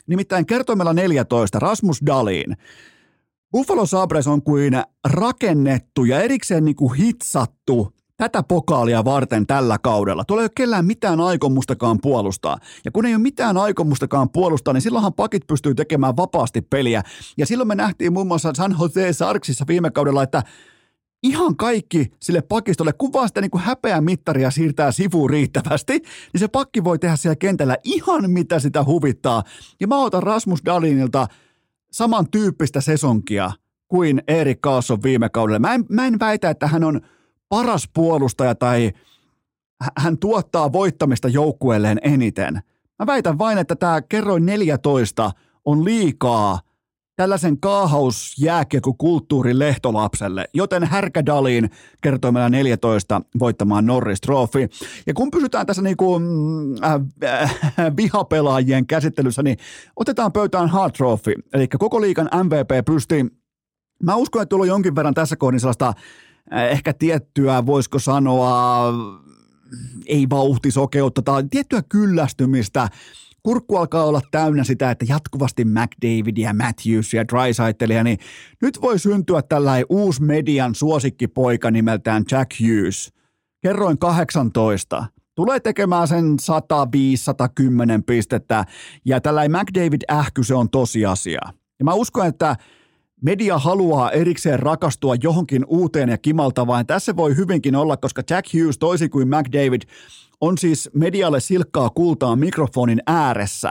Speaker 1: Nimittäin kertoimella 14 Rasmus Dalin. Buffalo Sabres on kuin rakennettu ja erikseen niin kuin hitsattu tätä pokaalia varten tällä kaudella. Tuolla ei ole kellään mitään aikomustakaan puolustaa. Ja kun ei ole mitään aikomustakaan puolustaa, niin silloinhan pakit pystyy tekemään vapaasti peliä. Ja silloin me nähtiin muun muassa San Jose Sarksissa viime kaudella, että ihan kaikki sille pakistolle, kun vaan sitä niin kuin mittaria siirtää sivuun riittävästi, niin se pakki voi tehdä siellä kentällä ihan mitä sitä huvittaa. Ja mä otan Rasmus Dalinilta samantyyppistä sesonkia kuin Erik Kaasson viime kaudella. Mä en, mä en väitä, että hän on – paras puolustaja tai hän tuottaa voittamista joukkueelleen eniten. Mä väitän vain, että tämä kerroin 14 on liikaa tällaisen kaahausjääkiekko-kulttuurin lehtolapselle, joten Härkä Dalin kertoo meillä 14 voittamaan Norris Trophy. Ja kun pysytään tässä niinku, äh, äh, vihapelaajien käsittelyssä, niin otetaan pöytään Hard Trophy, eli koko liikan MVP pysti. Mä uskon, että tuolla on jonkin verran tässä kohdin sellaista Äh, ehkä tiettyä, voisiko sanoa, ei vauhtisokeutta tai tiettyä kyllästymistä. Kurkku alkaa olla täynnä sitä, että jatkuvasti McDavidia, Matthews ja Drysaitelia, niin nyt voi syntyä tällainen uusi median suosikkipoika nimeltään Jack Hughes. Kerroin 18 tulee tekemään sen 105-110 pistettä, ja tällainen McDavid-ähky se on tosiasia. Ja mä uskon, että media haluaa erikseen rakastua johonkin uuteen ja kimaltavaan. Tässä voi hyvinkin olla, koska Jack Hughes toisin kuin McDavid on siis medialle silkkaa kultaa mikrofonin ääressä.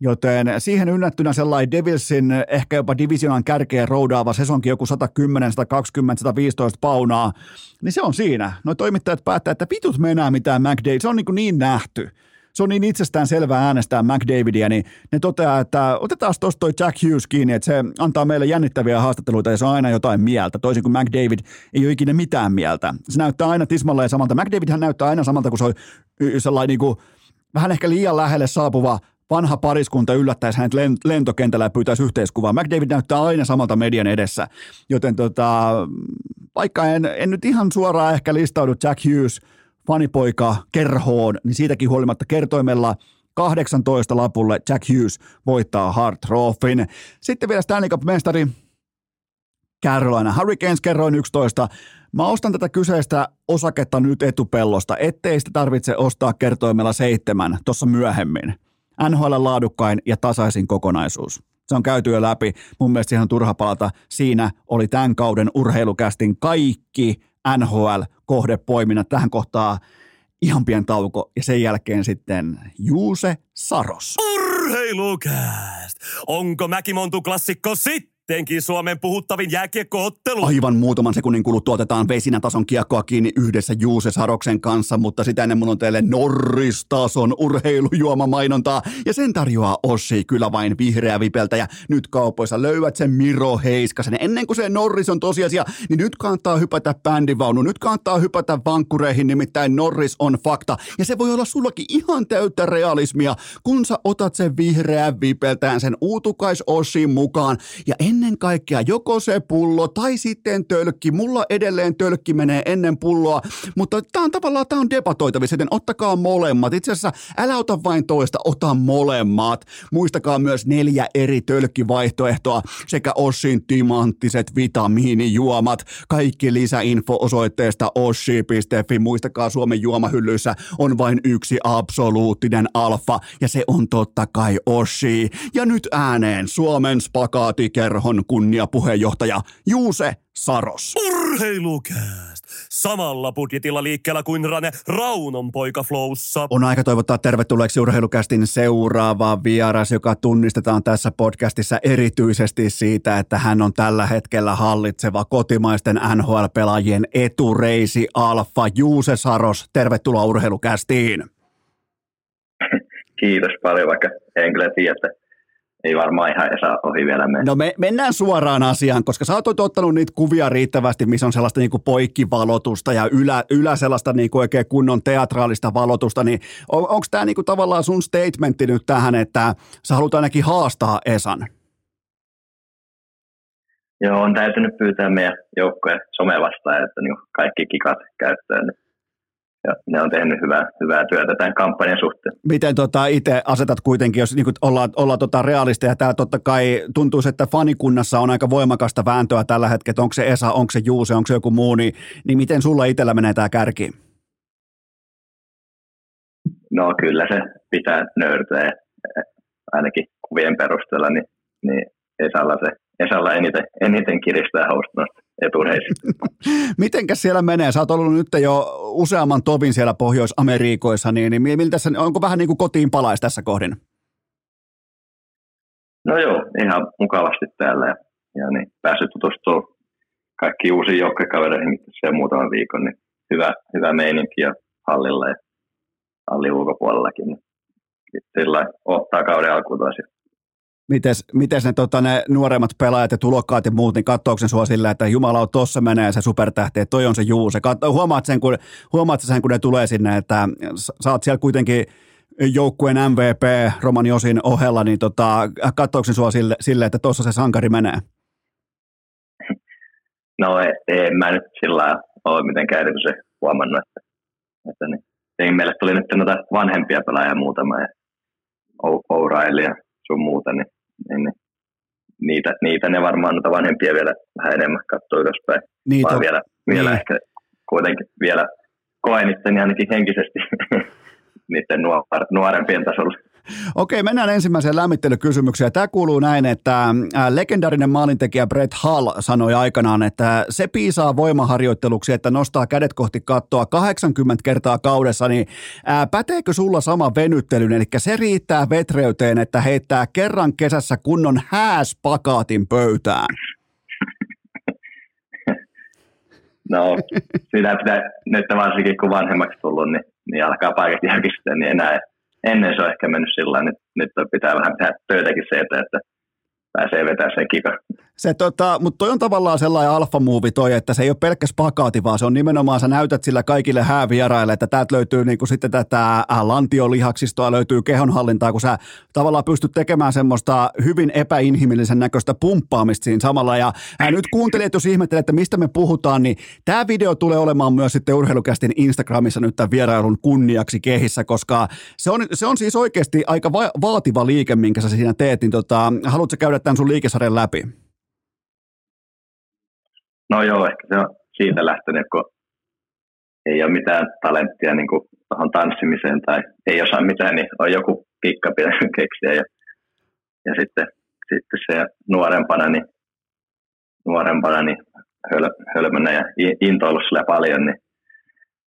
Speaker 1: Joten siihen ynnättynä sellainen Devilsin ehkä jopa divisionan kärkeen roudaava sesonkin joku 110, 120, 115 paunaa, niin se on siinä. No toimittajat päättää, että vitut mennään mitään McDavid, se on niin, niin nähty se on niin itsestään selvää äänestää McDavidia, niin ne toteaa, että otetaan tuosta toi Jack Hughes kiinni, että se antaa meille jännittäviä haastatteluita ja se on aina jotain mieltä, toisin kuin McDavid ei ole ikinä mitään mieltä. Se näyttää aina tismalleen samalta. McDavidhän näyttää aina samalta, kun se on sellainen niin kuin, vähän ehkä liian lähelle saapuva vanha pariskunta yllättäisi hänet lentokentällä ja pyytäisi yhteiskuvaa. McDavid näyttää aina samalta median edessä, joten tota, vaikka en, en nyt ihan suoraan ehkä listaudu Jack Hughes fanipoika kerhoon, niin siitäkin huolimatta kertoimella 18 lapulle Jack Hughes voittaa Hart Trophyn. Sitten vielä Stanley Cup-mestari Carolina Hurricanes kerroin 11. Mä ostan tätä kyseistä osaketta nyt etupellosta, ettei sitä tarvitse ostaa kertoimella seitsemän tuossa myöhemmin. NHL laadukkain ja tasaisin kokonaisuus. Se on käyty jo läpi. Mun mielestä on turha palata. Siinä oli tämän kauden urheilukästin kaikki NHL-kohdepoiminnat tähän kohtaa ihan pien tauko ja sen jälkeen sitten Juuse Saros.
Speaker 2: Urheilukääst! Onko Mäkimontu klassikko sitten? Sittenkin Suomen puhuttavin jääkiekkoottelu.
Speaker 1: Aivan muutaman sekunnin kuluttua otetaan vesinätason kiekkoa kiinni yhdessä Juuse Saroksen kanssa, mutta sitä ennen mun on teille Norris-tason urheilujuomamainontaa. Ja sen tarjoaa Ossi kyllä vain vihreä vipeltä ja nyt kaupoissa löydät sen Miro Heiskasen. Ennen kuin se Norris on tosiasia, niin nyt kannattaa hypätä bändivaunu, nyt kannattaa hypätä vankkureihin, nimittäin Norris on fakta. Ja se voi olla sullakin ihan täyttä realismia, kun sä otat sen vihreän vipeltään sen uutukais Ossin mukaan. Ja ennen kaikkea joko se pullo tai sitten tölkki. Mulla edelleen tölkki menee ennen pulloa, mutta tämä on tavallaan tää on debatoitavissa, joten ottakaa molemmat. Itse asiassa älä ota vain toista, ota molemmat. Muistakaa myös neljä eri tölkkivaihtoehtoa sekä Ossin timanttiset vitamiinijuomat. Kaikki lisäinfo osoitteesta ossi.fi. Muistakaa Suomen juomahyllyissä on vain yksi absoluuttinen alfa ja se on totta kai Ossi. Ja nyt ääneen Suomen spakaatikerho Kerhon kunniapuheenjohtaja Juuse Saros.
Speaker 2: Urheilukääst! Samalla budjetilla liikkeellä kuin Rane Raunon poika Flowssa.
Speaker 1: On aika toivottaa tervetulleeksi Urheilukästin seuraava vieras, joka tunnistetaan tässä podcastissa erityisesti siitä, että hän on tällä hetkellä hallitseva kotimaisten NHL-pelaajien etureisi Alfa. Juuse Saros, tervetuloa Urheilukästiin.
Speaker 6: Kiitos paljon, vaikka en kyllä tiedä, että ei varmaan ihan Esa ohi vielä mene.
Speaker 1: No me, mennään suoraan asiaan, koska sä oot ottanut niitä kuvia riittävästi, missä on sellaista niinku poikkivalotusta ja ylä, ylä sellaista niinku oikein kunnon teatraalista valotusta, niin on, onko tämä niinku tavallaan sun statementti nyt tähän, että sä haluat ainakin haastaa Esan?
Speaker 6: Joo, on täytynyt pyytää meidän joukkojen somevastaan, että niinku kaikki kikat käyttöön. Niin ja ne on tehnyt hyvää, hyvää työtä tämän kampanjan suhteen.
Speaker 1: Miten tota itse asetat kuitenkin, jos niin ollaan, ollaan tota realisteja, täällä totta kai tuntuu, että fanikunnassa on aika voimakasta vääntöä tällä hetkellä, onko se Esa, onko se Juuse, onko se joku muu, niin, niin miten sulla itsellä menee tämä kärki?
Speaker 6: No kyllä se pitää nöyrtyä, ainakin kuvien perusteella, niin, niin Esalla se Esalla eniten, eniten kiristää hausta etureisistä.
Speaker 1: Mitenkäs siellä menee? Sä oot ollut nyt jo useamman tovin siellä Pohjois-Amerikoissa, niin, niin miltä se, onko vähän niin kuin kotiin palais tässä kohdin?
Speaker 6: No joo, ihan mukavasti täällä ja, ja niin, päässyt tutustumaan kaikki uusiin joukkokavereihin se muutaman viikon, niin hyvä, hyvä meininki ja hallilla ja hallin ulkopuolellakin. Niin sillä ottaa kauden alkuun tosiaan
Speaker 1: Mites, mites ne, tota, ne nuoremmat pelaajat ja tulokkaat ja muut, niin katsoako sua sillä, että Jumala on tossa menee se supertähti, että toi on se Juuse. Katso, huomaat, sen, kun, huomaat sen, kun ne tulee sinne, että sä oot siellä kuitenkin joukkueen MVP Romani Osin ohella, niin tota, katsoako sen sua sille, sille että tuossa se sankari menee?
Speaker 6: No en, en mä nyt sillä ole mitenkään erityisen huomannut, että, että niin, meille tuli nyt noita vanhempia pelaajia muutama ja O'Reilly ja sun muuta, niin, niin, niin niitä, niitä ne varmaan noita vanhempia vielä vähän enemmän katsoo ylöspäin. Niitä, Vaan vielä, vielä niin. ehkä kuitenkin vielä koen itseni ainakin henkisesti niiden nuor, nuorempien tasolla.
Speaker 1: Okei, mennään ensimmäiseen lämmittelykysymykseen. Tämä kuuluu näin, että legendaarinen maalintekijä Brett Hall sanoi aikanaan, että se piisaa voimaharjoitteluksi, että nostaa kädet kohti kattoa 80 kertaa kaudessa, niin päteekö sulla sama venyttelyn, eli se riittää vetreyteen, että heittää kerran kesässä kunnon hääspakaatin pöytään?
Speaker 6: No, sitä pitää, nyt varsinkin kun vanhemmaksi tullut, niin, niin alkaa paikat järkistää, niin enää ennen se on ehkä mennyt sillä nyt, nyt pitää vähän tehdä töitäkin se eteen, että pääsee vetämään sen kikan.
Speaker 1: Se, tota, mutta toi on tavallaan sellainen alfamuovi toi, että se ei ole pelkkä spakaati, vaan se on nimenomaan, sä näytät sillä kaikille häävieraille, että täältä löytyy niinku sitten tätä äh, lantiolihaksistoa, löytyy kehonhallintaa, kun sä tavallaan pystyt tekemään semmoista hyvin epäinhimillisen näköistä pumppaamista siinä samalla. Ja ää, nyt kuuntelijat, jos ihmettelee, että mistä me puhutaan, niin tämä video tulee olemaan myös sitten urheilukästin Instagramissa nyt tämän vierailun kunniaksi kehissä, koska se on, se on siis oikeasti aika va- vaativa liike, minkä sä siinä teet, niin tota, haluatko käydä tämän sun liikesarjan läpi?
Speaker 6: No joo, ehkä se on siitä lähtenyt, kun ei ole mitään talenttia niin kuin tuohon tanssimiseen tai ei osaa mitään, niin on joku pikka pitänyt keksiä. Ja, ja sitten, sitten se nuorempana, niin, nuorempana niin höl, hölmönä ja intoillut sillä paljon, niin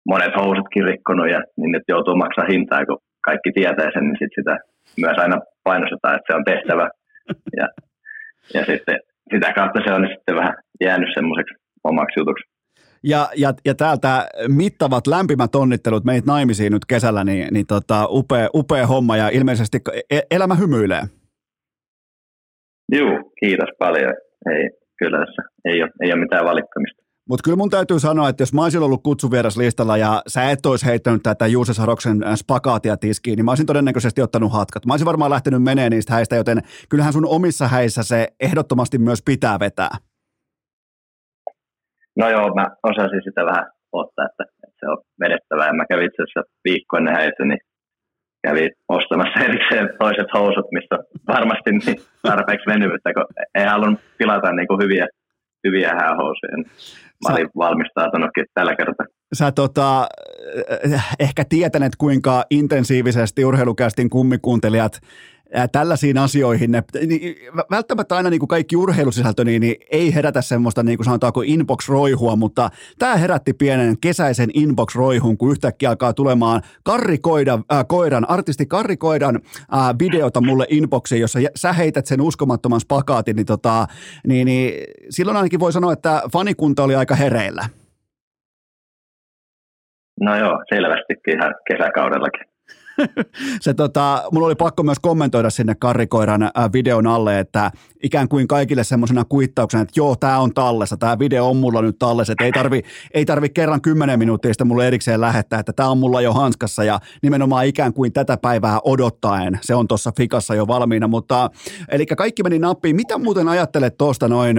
Speaker 6: monet housutkin rikkonut ja niin nyt joutuu maksaa hintaa, kun kaikki tietää sen, niin sit sitä myös aina painostetaan, että se on tehtävä. Ja, ja sitten sitä kautta se on sitten vähän jäänyt semmoiseksi omaksi jutuksi.
Speaker 1: Ja, ja, ja täältä mittavat lämpimät onnittelut meitä naimisiin nyt kesällä, niin, niin tota, upea, upea homma ja ilmeisesti e, elämä hymyilee.
Speaker 6: Joo, kiitos paljon. Ei, kyllä tässä ei ole, ei ole mitään valittamista.
Speaker 1: Mutta kyllä mun täytyy sanoa, että jos mä olisin ollut kutsuvieras-listalla ja sä et olisi heittänyt tätä Juuse Saroksen äh, spakaatia tiskiin, niin mä olisin todennäköisesti ottanut hatkat. Mä olisin varmaan lähtenyt menee niistä häistä, joten kyllähän sun omissa häissä se ehdottomasti myös pitää vetää.
Speaker 6: No joo, mä osasin sitä vähän ottaa, että, se on vedettävä. Ja mä kävin itse asiassa viikko ennen häitä, niin kävin ostamassa erikseen toiset housut, missä varmasti niin tarpeeksi venyvyyttä, kun ei halunnut pilata niin kuin hyviä, hyviä häähousuja. Mä olin valmistautunutkin tällä kertaa.
Speaker 1: Sä tota, ehkä tietänet, kuinka intensiivisesti urheilukästin kummikuuntelijat tällaisiin asioihin, ne, niin, välttämättä aina niin kuin kaikki urheilusisältö niin, niin ei herätä semmoista niin kuin sanotaanko inbox-roihua, mutta tämä herätti pienen kesäisen inbox-roihun, kun yhtäkkiä alkaa tulemaan Karri Koidan, äh, Koiran, artisti Karri Koidan äh, videota mulle inboxiin, jossa sä heität sen uskomattoman spakaatin, niin, tota, niin, niin silloin ainakin voi sanoa, että fanikunta oli aika hereillä.
Speaker 6: No joo, selvästikin ihan kesäkaudellakin.
Speaker 1: se tota, mulla oli pakko myös kommentoida sinne Karrikoiran äh, videon alle, että ikään kuin kaikille semmoisena kuittauksena, että joo, tämä on tallessa, tämä video on mulla nyt tallessa, että ei tarvi, ei tarvi kerran kymmenen minuuttia sitä mulle erikseen lähettää, että tämä on mulla jo hanskassa ja nimenomaan ikään kuin tätä päivää odottaen, se on tuossa fikassa jo valmiina, mutta eli kaikki meni nappiin. Mitä muuten ajattelet tuosta noin,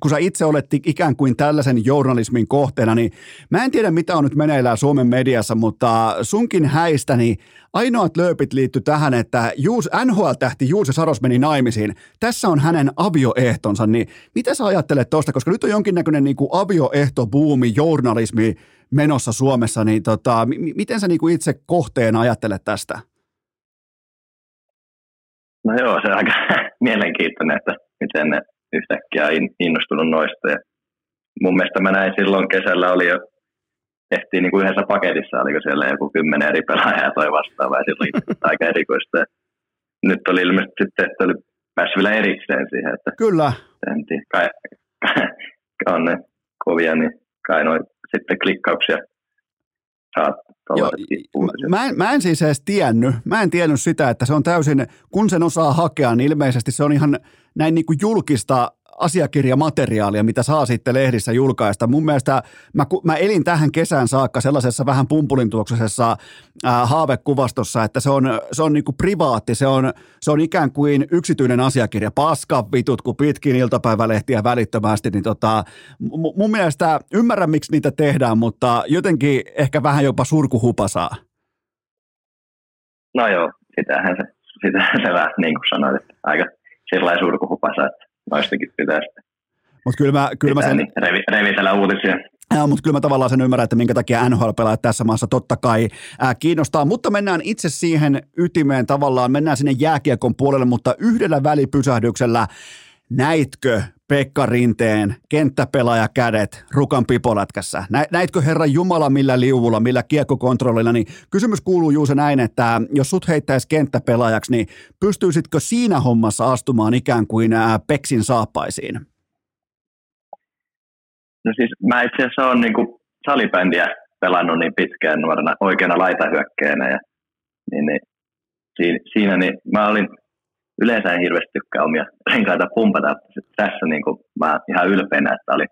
Speaker 1: kun sä itse olet ikään kuin tällaisen journalismin kohteena, niin mä en tiedä mitä on nyt meneillään Suomen mediassa, mutta sunkin häistäni niin Ainoat lööpit liittyy tähän, että Juus, NHL-tähti Juuse Saros meni naimisiin. Tässä on hänen avioehtonsa, niin mitä sä ajattelet tuosta, koska nyt on jonkinnäköinen niin kuin avioehtobuumi, journalismi menossa Suomessa, niin tota, m- miten sä niin kuin itse kohteen ajattelet tästä?
Speaker 6: No joo, se on aika mielenkiintoinen, että miten ne yhtäkkiä on innostunut noista. Ja mun mielestä mä näin silloin kesällä oli jo tehtiin niin kuin yhdessä paketissa, oliko siellä joku kymmenen eri pelaajaa toi vastaava, ja silloin aika erikoista. Nyt oli ilmeisesti sitten, että oli päässyt vielä erikseen siihen, että
Speaker 1: Kyllä.
Speaker 6: Tiedä, kai, on ne kovia, niin kai noin sitten klikkauksia saat
Speaker 1: Joo, mä, en, mä en siis edes tiennyt, mä en tiennyt sitä, että se on täysin, kun sen osaa hakea, niin ilmeisesti se on ihan näin niin kuin julkista asiakirjamateriaalia, mitä saa sitten lehdissä julkaista. Mun mielestä mä, mä elin tähän kesään saakka sellaisessa vähän pumpulintuoksisessa äh, haavekuvastossa, että se on, se on niinku privaatti, se on, se on ikään kuin yksityinen asiakirja. Paska vitut, kun pitkin iltapäivälehtiä välittömästi, niin tota, m- mun mielestä ymmärrän, miksi niitä tehdään, mutta jotenkin ehkä vähän jopa surkuhupasaa.
Speaker 6: No joo, sitähän se, sitähän se vähän niin kuin sanoit, että aika sellainen surkuhupasa, että noistakin pitää sitten
Speaker 1: Mut kyllä mä, kyllä mä sen... Niin,
Speaker 6: revi, revitellä uutisia.
Speaker 1: Ja, mutta kyllä mä tavallaan sen ymmärrän, että minkä takia NHL-pelaajat tässä maassa totta kai ää, kiinnostaa, mutta mennään itse siihen ytimeen tavallaan, mennään sinne jääkiekon puolelle, mutta yhdellä välipysähdyksellä Näitkö Pekka Rinteen kenttäpelaaja kädet Rukan pipolätkässä? Näitkö herra Jumala millä liuvulla, millä kiekkokontrollilla? Niin kysymys kuuluu juuri näin, että jos sut heittäisi kenttäpelaajaksi, niin pystyisitkö siinä hommassa astumaan ikään kuin Peksin saappaisiin?
Speaker 6: No siis mä itse asiassa olen niin salibändiä pelannut niin pitkään nuorena oikeana laitahyökkeenä ja niin, niin, siinä, siinä niin mä olin yleensä en hirveästi tykkää omia renkaita pumpata. Tässä niin kuin, mä ihan ylpeänä, että oli,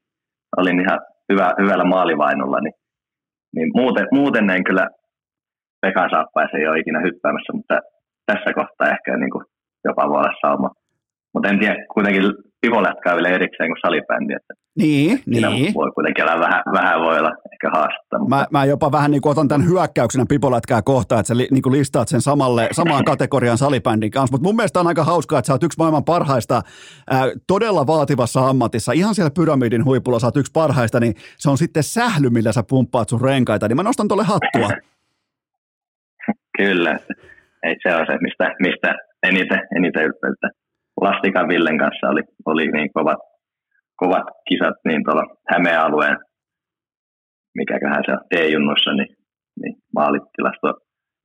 Speaker 6: olin ihan hyvä, hyvällä maalivainolla, niin, niin muuten, muuten en kyllä Pekan saappaissa ei ole ikinä hyppäämässä, mutta tässä kohtaa ehkä niin kuin, jopa voi olla sauma. Mutta en tiedä, kuitenkin pivolätkää vielä erikseen kuin salibändi, että
Speaker 1: Niin,
Speaker 6: siinä
Speaker 1: niin.
Speaker 6: voi kuitenkin olla vähän, vähän voi olla ehkä haastetta. Mutta
Speaker 1: Mä, mä jopa vähän niin kuin otan tämän hyökkäyksenä pipolätkää kohtaan, että sä li, niin kuin listaat sen samalle, samaan kategorian salibändin kanssa. Mutta mun mielestä on aika hauskaa, että sä oot yksi maailman parhaista ää, todella vaativassa ammatissa. Ihan siellä pyramidin huipulla sä oot yksi parhaista, niin se on sitten sähly, millä sä pumppaat sun renkaita. Niin mä nostan tolle hattua.
Speaker 6: Kyllä, ei se on se, mistä, mistä eniten, eniten ylpeyttä. Lastikan Villen kanssa oli, oli niin kovat, kovat kisat niin tuolla Hämeen alueen, mikäköhän se on, D-junnuissa, niin, niin maalitilasto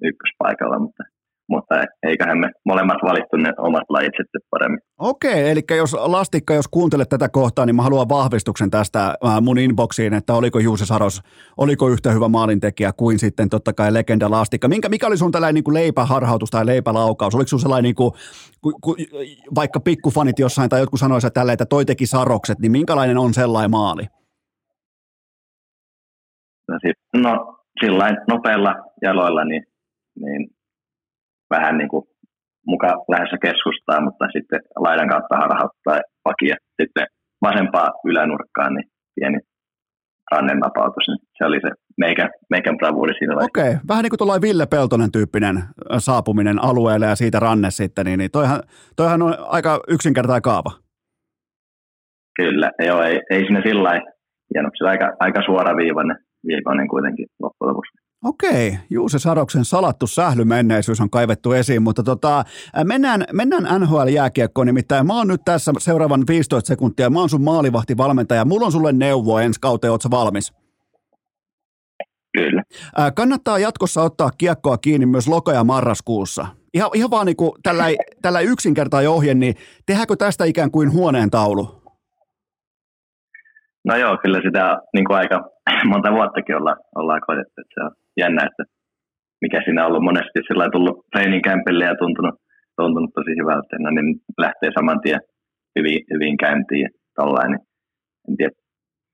Speaker 6: ykköspaikalla, mutta, mutta eiköhän me molemmat valittu ne omat lajit sitten paremmin.
Speaker 1: Okei, eli jos Lastikka, jos kuuntelet tätä kohtaa, niin mä haluan vahvistuksen tästä ää, mun inboxiin, että oliko Juuse Saros, oliko yhtä hyvä maalintekijä kuin sitten totta kai legenda Lastikka. Minkä, mikä oli sun tällainen niin kuin leipäharhautus tai leipälaukaus? Oliko sun sellainen, niin kuin, ku, ku, vaikka pikkufanit jossain tai jotkut sanoisivat tälleen, että toi teki Sarokset, niin minkälainen on sellainen maali?
Speaker 6: No, no sillä nopeilla jaloilla niin, niin vähän niin kuin muka lähdössä keskustaa, mutta sitten laidan kautta harhauttaa pakia. Sitten vasempaa ylänurkkaan, niin pieni rannen napautus, niin se oli se meikä, meikän bravuuri siinä.
Speaker 1: Okei, vähän niin kuin tuollainen Ville Peltonen tyyppinen saapuminen alueelle ja siitä ranne sitten, niin, niin toihan, toihan on aika yksinkertainen kaava.
Speaker 6: Kyllä, joo, ei, ei siinä sillä lailla hieno, se aika, aika suoraviivainen viivainen kuitenkin loppujen lopuksi.
Speaker 1: Okei, Juuse Saroksen salattu sählymenneisyys on kaivettu esiin, mutta tota, ä, mennään, mennään NHL-jääkiekkoon, nimittäin mä oon nyt tässä seuraavan 15 sekuntia, mä oon sun maalivahtivalmentaja, mulla on sulle neuvo ensi kauteen, ootko valmis?
Speaker 6: Kyllä.
Speaker 1: Ä, kannattaa jatkossa ottaa kiekkoa kiinni myös loka- ja marraskuussa. Ihan, ihan vaan niin kuin tällä, tällä yksinkertainen ohje, niin tehdäänkö tästä ikään kuin huoneen taulu?
Speaker 6: No joo, kyllä sitä niin kuin aika monta vuottakin olla, ollaan koetettu, että se on jännä, että mikä siinä on ollut. Monesti sillä tullut training campille ja tuntunut, tuntunut tosi hyvältä, no, niin lähtee saman tien hyvin, hyvin käyntiin ja tollain, niin en tiedä,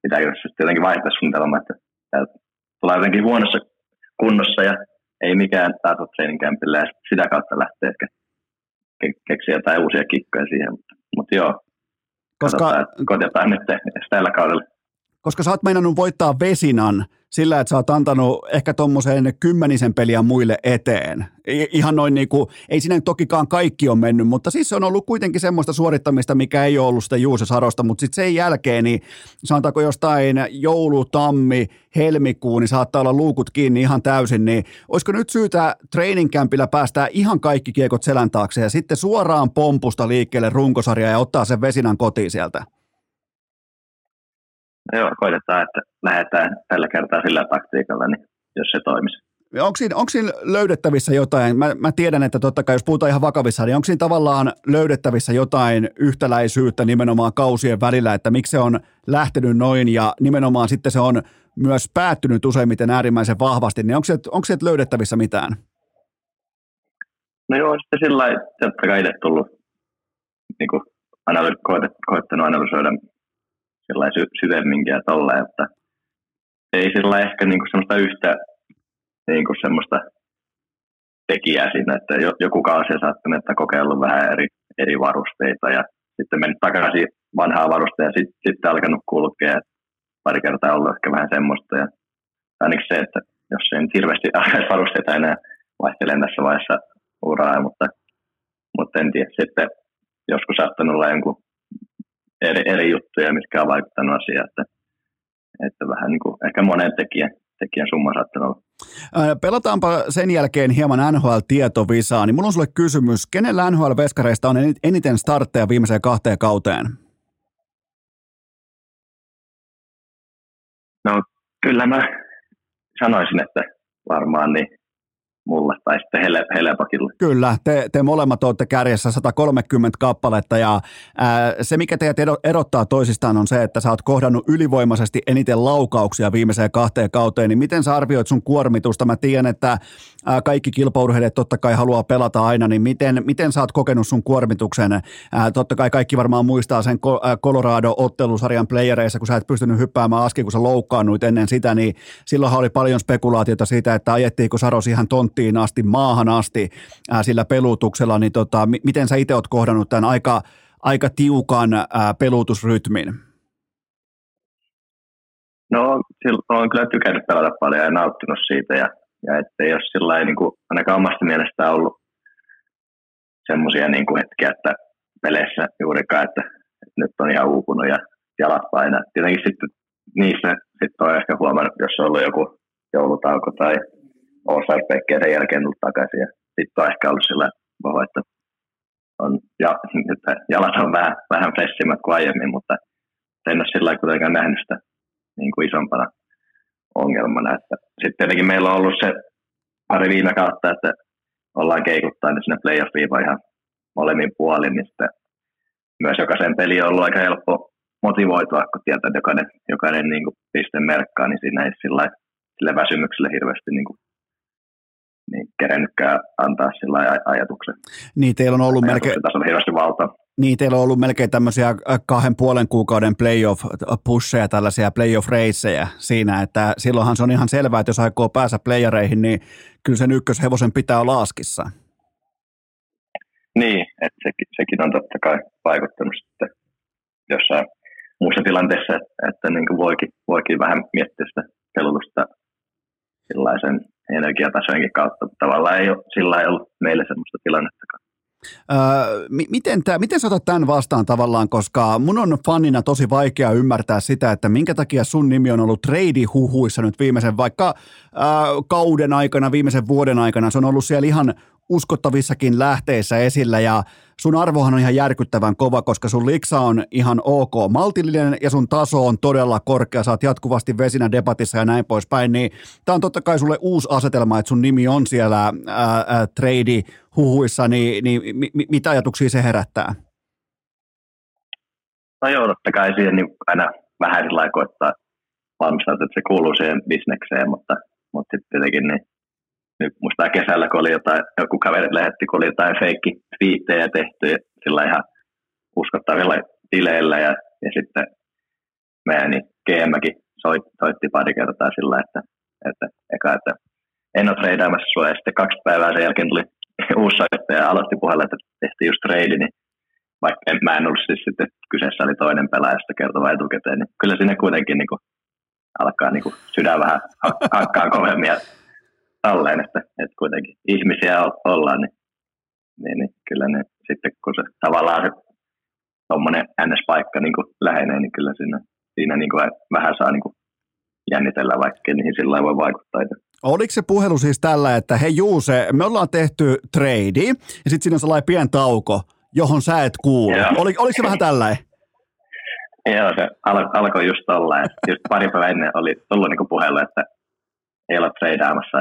Speaker 6: pitääkö se sitten jotenkin vaihtaa suunnitelma, että tulee jotenkin huonossa kunnossa ja ei mikään taas ole training campille ja sitä kautta lähtee ehkä ke- keksiä jotain uusia kikkoja siihen, mutta, mutta joo,
Speaker 1: Koska,
Speaker 6: Katsotaan, koitetaan nyt tällä kaudella.
Speaker 1: koska sä oot meinannut voittaa Vesinan sillä, että sä oot antanut ehkä tuommoiseen kymmenisen peliä muille eteen. Ihan noin niin kuin, ei siinä nyt tokikaan kaikki on mennyt, mutta siis se on ollut kuitenkin semmoista suorittamista, mikä ei ole ollut sitä Juuse Sarosta, mutta sitten sen jälkeen, niin sanotaanko jostain joulu, tammi, helmikuu, niin saattaa olla luukut kiinni ihan täysin, niin olisiko nyt syytä training campilla päästää ihan kaikki kiekot selän taakse ja sitten suoraan pompusta liikkeelle runkosarja ja ottaa sen Vesinan kotiin sieltä?
Speaker 6: Joo, koitetaan, että lähdetään tällä kertaa sillä taktiikalla, niin jos se toimisi.
Speaker 1: Onko siinä, onko siinä löydettävissä jotain, mä, mä tiedän, että totta kai jos puhutaan ihan vakavissa, niin onko siinä tavallaan löydettävissä jotain yhtäläisyyttä nimenomaan kausien välillä, että miksi se on lähtenyt noin ja nimenomaan sitten se on myös päättynyt useimmiten äärimmäisen vahvasti, niin onko se, onko se löydettävissä mitään?
Speaker 6: No joo, sitten sillä lailla, totta kai itse tullut niin kuin analy- koettanut analysoida sy- syvemminkin ja tolla, että ei sillä ehkä niin kuin semmoista yhtä niin kuin semmoista tekijää siinä, että jo- joku kausi on saattanut, että kokeillut vähän eri, eri varusteita ja sitten mennyt takaisin vanhaa varusta ja sitten, sitten alkanut kulkea. Pari kertaa ollut ehkä vähän semmoista ja ainakin se, että jos nyt hirveästi alkaisi varusteita enää vaihtelen tässä vaiheessa uraa, mutta, mutta en tiedä. Sitten joskus saattanut olla jonkun eri, eri juttuja, mitkä on vaikuttanut asiaan, että, että vähän niin kuin ehkä monen tekijän, tekijän summa saattanut olla.
Speaker 1: Ää, Pelataanpa sen jälkeen hieman NHL-tietovisaa, niin mulla on sulle kysymys, kenellä NHL-veskareista on eni- eniten startteja viimeiseen kahteen kauteen?
Speaker 6: No kyllä mä sanoisin, että varmaan niin mulle tai sitten Hele, Helepakille.
Speaker 1: Kyllä, te, te molemmat olette kärjessä 130 kappaletta ja ää, se mikä teidät erottaa toisistaan on se, että sä oot kohdannut ylivoimaisesti eniten laukauksia viimeiseen kahteen kauteen, niin miten sä arvioit sun kuormitusta? Mä tiedän, että ää, kaikki kilpaurheilijat totta kai haluaa pelata aina, niin miten, miten sä oot kokenut sun kuormituksen? Ää, totta kai kaikki varmaan muistaa sen Colorado-ottelusarjan playereissa, kun sä et pystynyt hyppäämään aski, kun sä loukkaannuit ennen sitä, niin silloinhan oli paljon spekulaatiota siitä, että ajettiinko Saros ihan tonttiin asti, maahan asti ää, sillä pelutuksella, niin tota, m- miten sä itse oot kohdannut tämän aika, aika tiukan ää, pelutusrytmin?
Speaker 6: No, on kyllä tykännyt pelata paljon ja nauttinut siitä ja, ja ettei ole sillä niin kuin, ainakaan omasta mielestä ollut semmoisia niin kuin hetkiä, että peleissä juurikaan, että, että nyt on ihan uupunut ja jalat painaa. Tietenkin sitten niissä sitten on ehkä huomannut, jos on ollut joku joulutauko tai All-Star jälkeen tullut takaisin. Ja sitten on ehkä ollut sillä vaho, että on, ja, että jalat on vähän, vähän fressimmät kuin aiemmin, mutta en ole sillä kuitenkaan nähnyt sitä niin kuin isompana ongelmana. Että sitten tietenkin meillä on ollut se pari viime kautta, että ollaan keikuttaa niin sinne playoffiin vai ihan molemmin puolin, niin sitten myös jokaisen peli on ollut aika helppo motivoitua, kun tietää, että jokainen, jokainen niin kuin piste merkkaa, niin siinä ei sillä, sillä väsymykselle hirveästi niin kuin, niin kerennytkään antaa sillä ajatuksen.
Speaker 1: Niin, teillä on ollut melkein...
Speaker 6: Tässä on hirveästi valtaa.
Speaker 1: Niin, teillä on ollut melkein tämmöisiä kahden puolen kuukauden playoff-pusseja, tällaisia playoff-reissejä siinä, että silloinhan se on ihan selvää, että jos aikoo päästä playereihin, niin kyllä sen ykköshevosen pitää olla askissa.
Speaker 6: Niin, että sekin, sekin on totta kai vaikuttanut sitten jossain muussa tilanteessa, että, että niin voikin, voikin vähän miettiä sitä pelutusta sellaisen energiatasojenkin kautta. Tavallaan ei ole, sillä ei ollut meille sellaista tilannettakaan.
Speaker 1: Öö, miten, tää, miten sä otat tämän vastaan tavallaan, koska mun on fanina tosi vaikea ymmärtää sitä, että minkä takia sun nimi on ollut trade-huhuissa nyt viimeisen vaikka öö, kauden aikana, viimeisen vuoden aikana. Se on ollut siellä ihan uskottavissakin lähteissä esillä ja sun arvohan on ihan järkyttävän kova, koska sun liksa on ihan ok maltillinen ja sun taso on todella korkea. Oot jatkuvasti vesinä debatissa ja näin poispäin, niin tää on totta kai sulle uusi asetelma, että sun nimi on siellä trade huhuissa, niin, niin mi, mi, mitä ajatuksia se herättää?
Speaker 6: No joo, totta kai siihen niin aina vähän sillä koittaa että se kuuluu siihen bisnekseen, mutta, mutta sitten tietenkin niin nyt musta kesällä, kun oli jotain, joku kaveri lähetti, kun oli jotain feikki twiittejä tehty sillä ihan uskottavilla tileillä ja, ja sitten meidän niin GMkin soit, soitti pari kertaa sillä, että, että, eka, että en ole treidaamassa sua. Ja sitten kaksi päivää sen jälkeen tuli uusi soittaja ja aloitti puheella, että tehtiin just trade, niin vaikka en, mä en ollut siis sitten, kyseessä oli toinen pelaaja, josta kertova etukäteen, niin kyllä sinne kuitenkin niin kuin, alkaa niin kuin, sydän vähän hakkaa kovemmin ja talleen, että, että kuitenkin ihmisiä ollaan, niin, niin, niin kyllä ne sitten kun se tavallaan se tuommoinen NS-paikka niin lähenee, niin kyllä siinä, siinä niin kuin vähän saa niin kuin jännitellä, vaikka niihin sillä voi vaikuttaa.
Speaker 1: Oliko se puhelu siis tällä, että hei Juuse, me ollaan tehty trade, ja sitten siinä on sellainen pien tauko, johon sä et kuulu. Oli, oliko se vähän tällä?
Speaker 6: Joo, se al- alkoi just olla. Just pari päivää ennen oli tullut niinku puhelu, että ei ole treidaamassa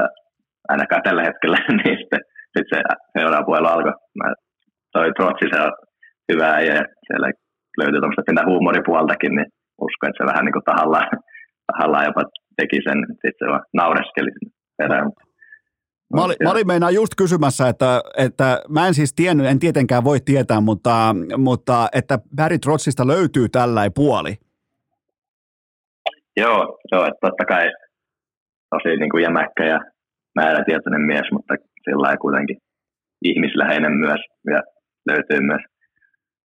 Speaker 6: ainakaan tällä hetkellä, niin sitten, sitten se seuraava puhelu alkoi. Mä, toi Trotsi, se on hyvä ja siellä löytyy tuommoista pientä huumoripuoltakin, niin uskon, että se vähän niin kuin tahallaan, tahallaan jopa teki sen, sitten se vaan naureskeli sinne perään.
Speaker 1: Mä olin, mä olin meinaan just kysymässä, että, että mä en siis tiennyt, en tietenkään voi tietää, mutta, mutta että Barry Trotsista löytyy tällä puoli.
Speaker 6: Joo, joo että totta kai tosi niin kuin jämäkkä ja määrätietoinen mies, mutta sillä kuitenkin ihmisläheinen myös ja löytyy myös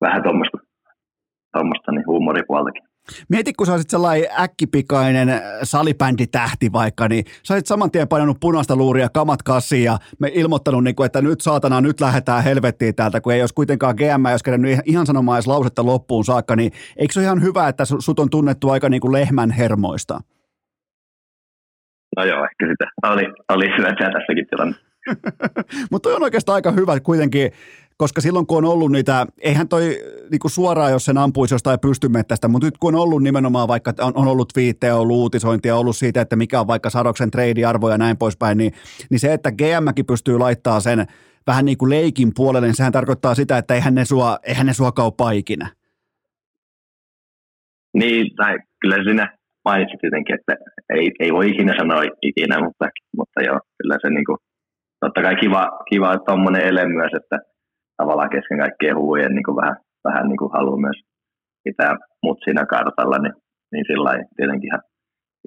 Speaker 6: vähän tuommoista tuommoista niin huumoripuoltakin.
Speaker 1: Mieti, kun sä olisit sellainen äkkipikainen salibänditähti vaikka, niin sä olisit saman tien painanut punaista luuria kamat kassiin ja me ilmoittanut, niin kuin, että nyt saatana, nyt lähdetään helvettiin täältä, kun ei olisi kuitenkaan GM, jos kerännyt ihan sanomaan edes lausetta loppuun saakka, niin eikö se ole ihan hyvä, että sut on tunnettu aika niin kuin lehmän hermoista?
Speaker 6: No joo, ehkä sitä oli, oli hyvä tässäkin tilanteessa.
Speaker 1: Mutta on oikeastaan aika hyvä kuitenkin, koska silloin kun on ollut niitä, eihän toi niin kuin suoraan, jos sen ampuisi jostain pystymettästä, mutta nyt kun on ollut nimenomaan vaikka, on, on ollut viitteä, on ollut uutisointia, on ollut siitä, että mikä on vaikka Sadoksen trade-arvo ja näin poispäin, niin, niin se, että GMkin pystyy laittaa sen vähän niin kuin leikin puolelle, niin sehän tarkoittaa sitä, että eihän ne sua, eihän ne sua kauppaa ikinä.
Speaker 6: Niin, tai kyllä sinä mainitsit jotenkin, että ei, ei voi ikinä sanoa ikinä, mutta, mutta joo, kyllä se niin kuin, totta kai kiva, kiva tuommoinen ele myös, että tavallaan kesken kaikkien huujen niin kuin vähän, vähän niin kuin haluaa myös pitää mut siinä kartalla, niin, niin sillä tietenkin ihan,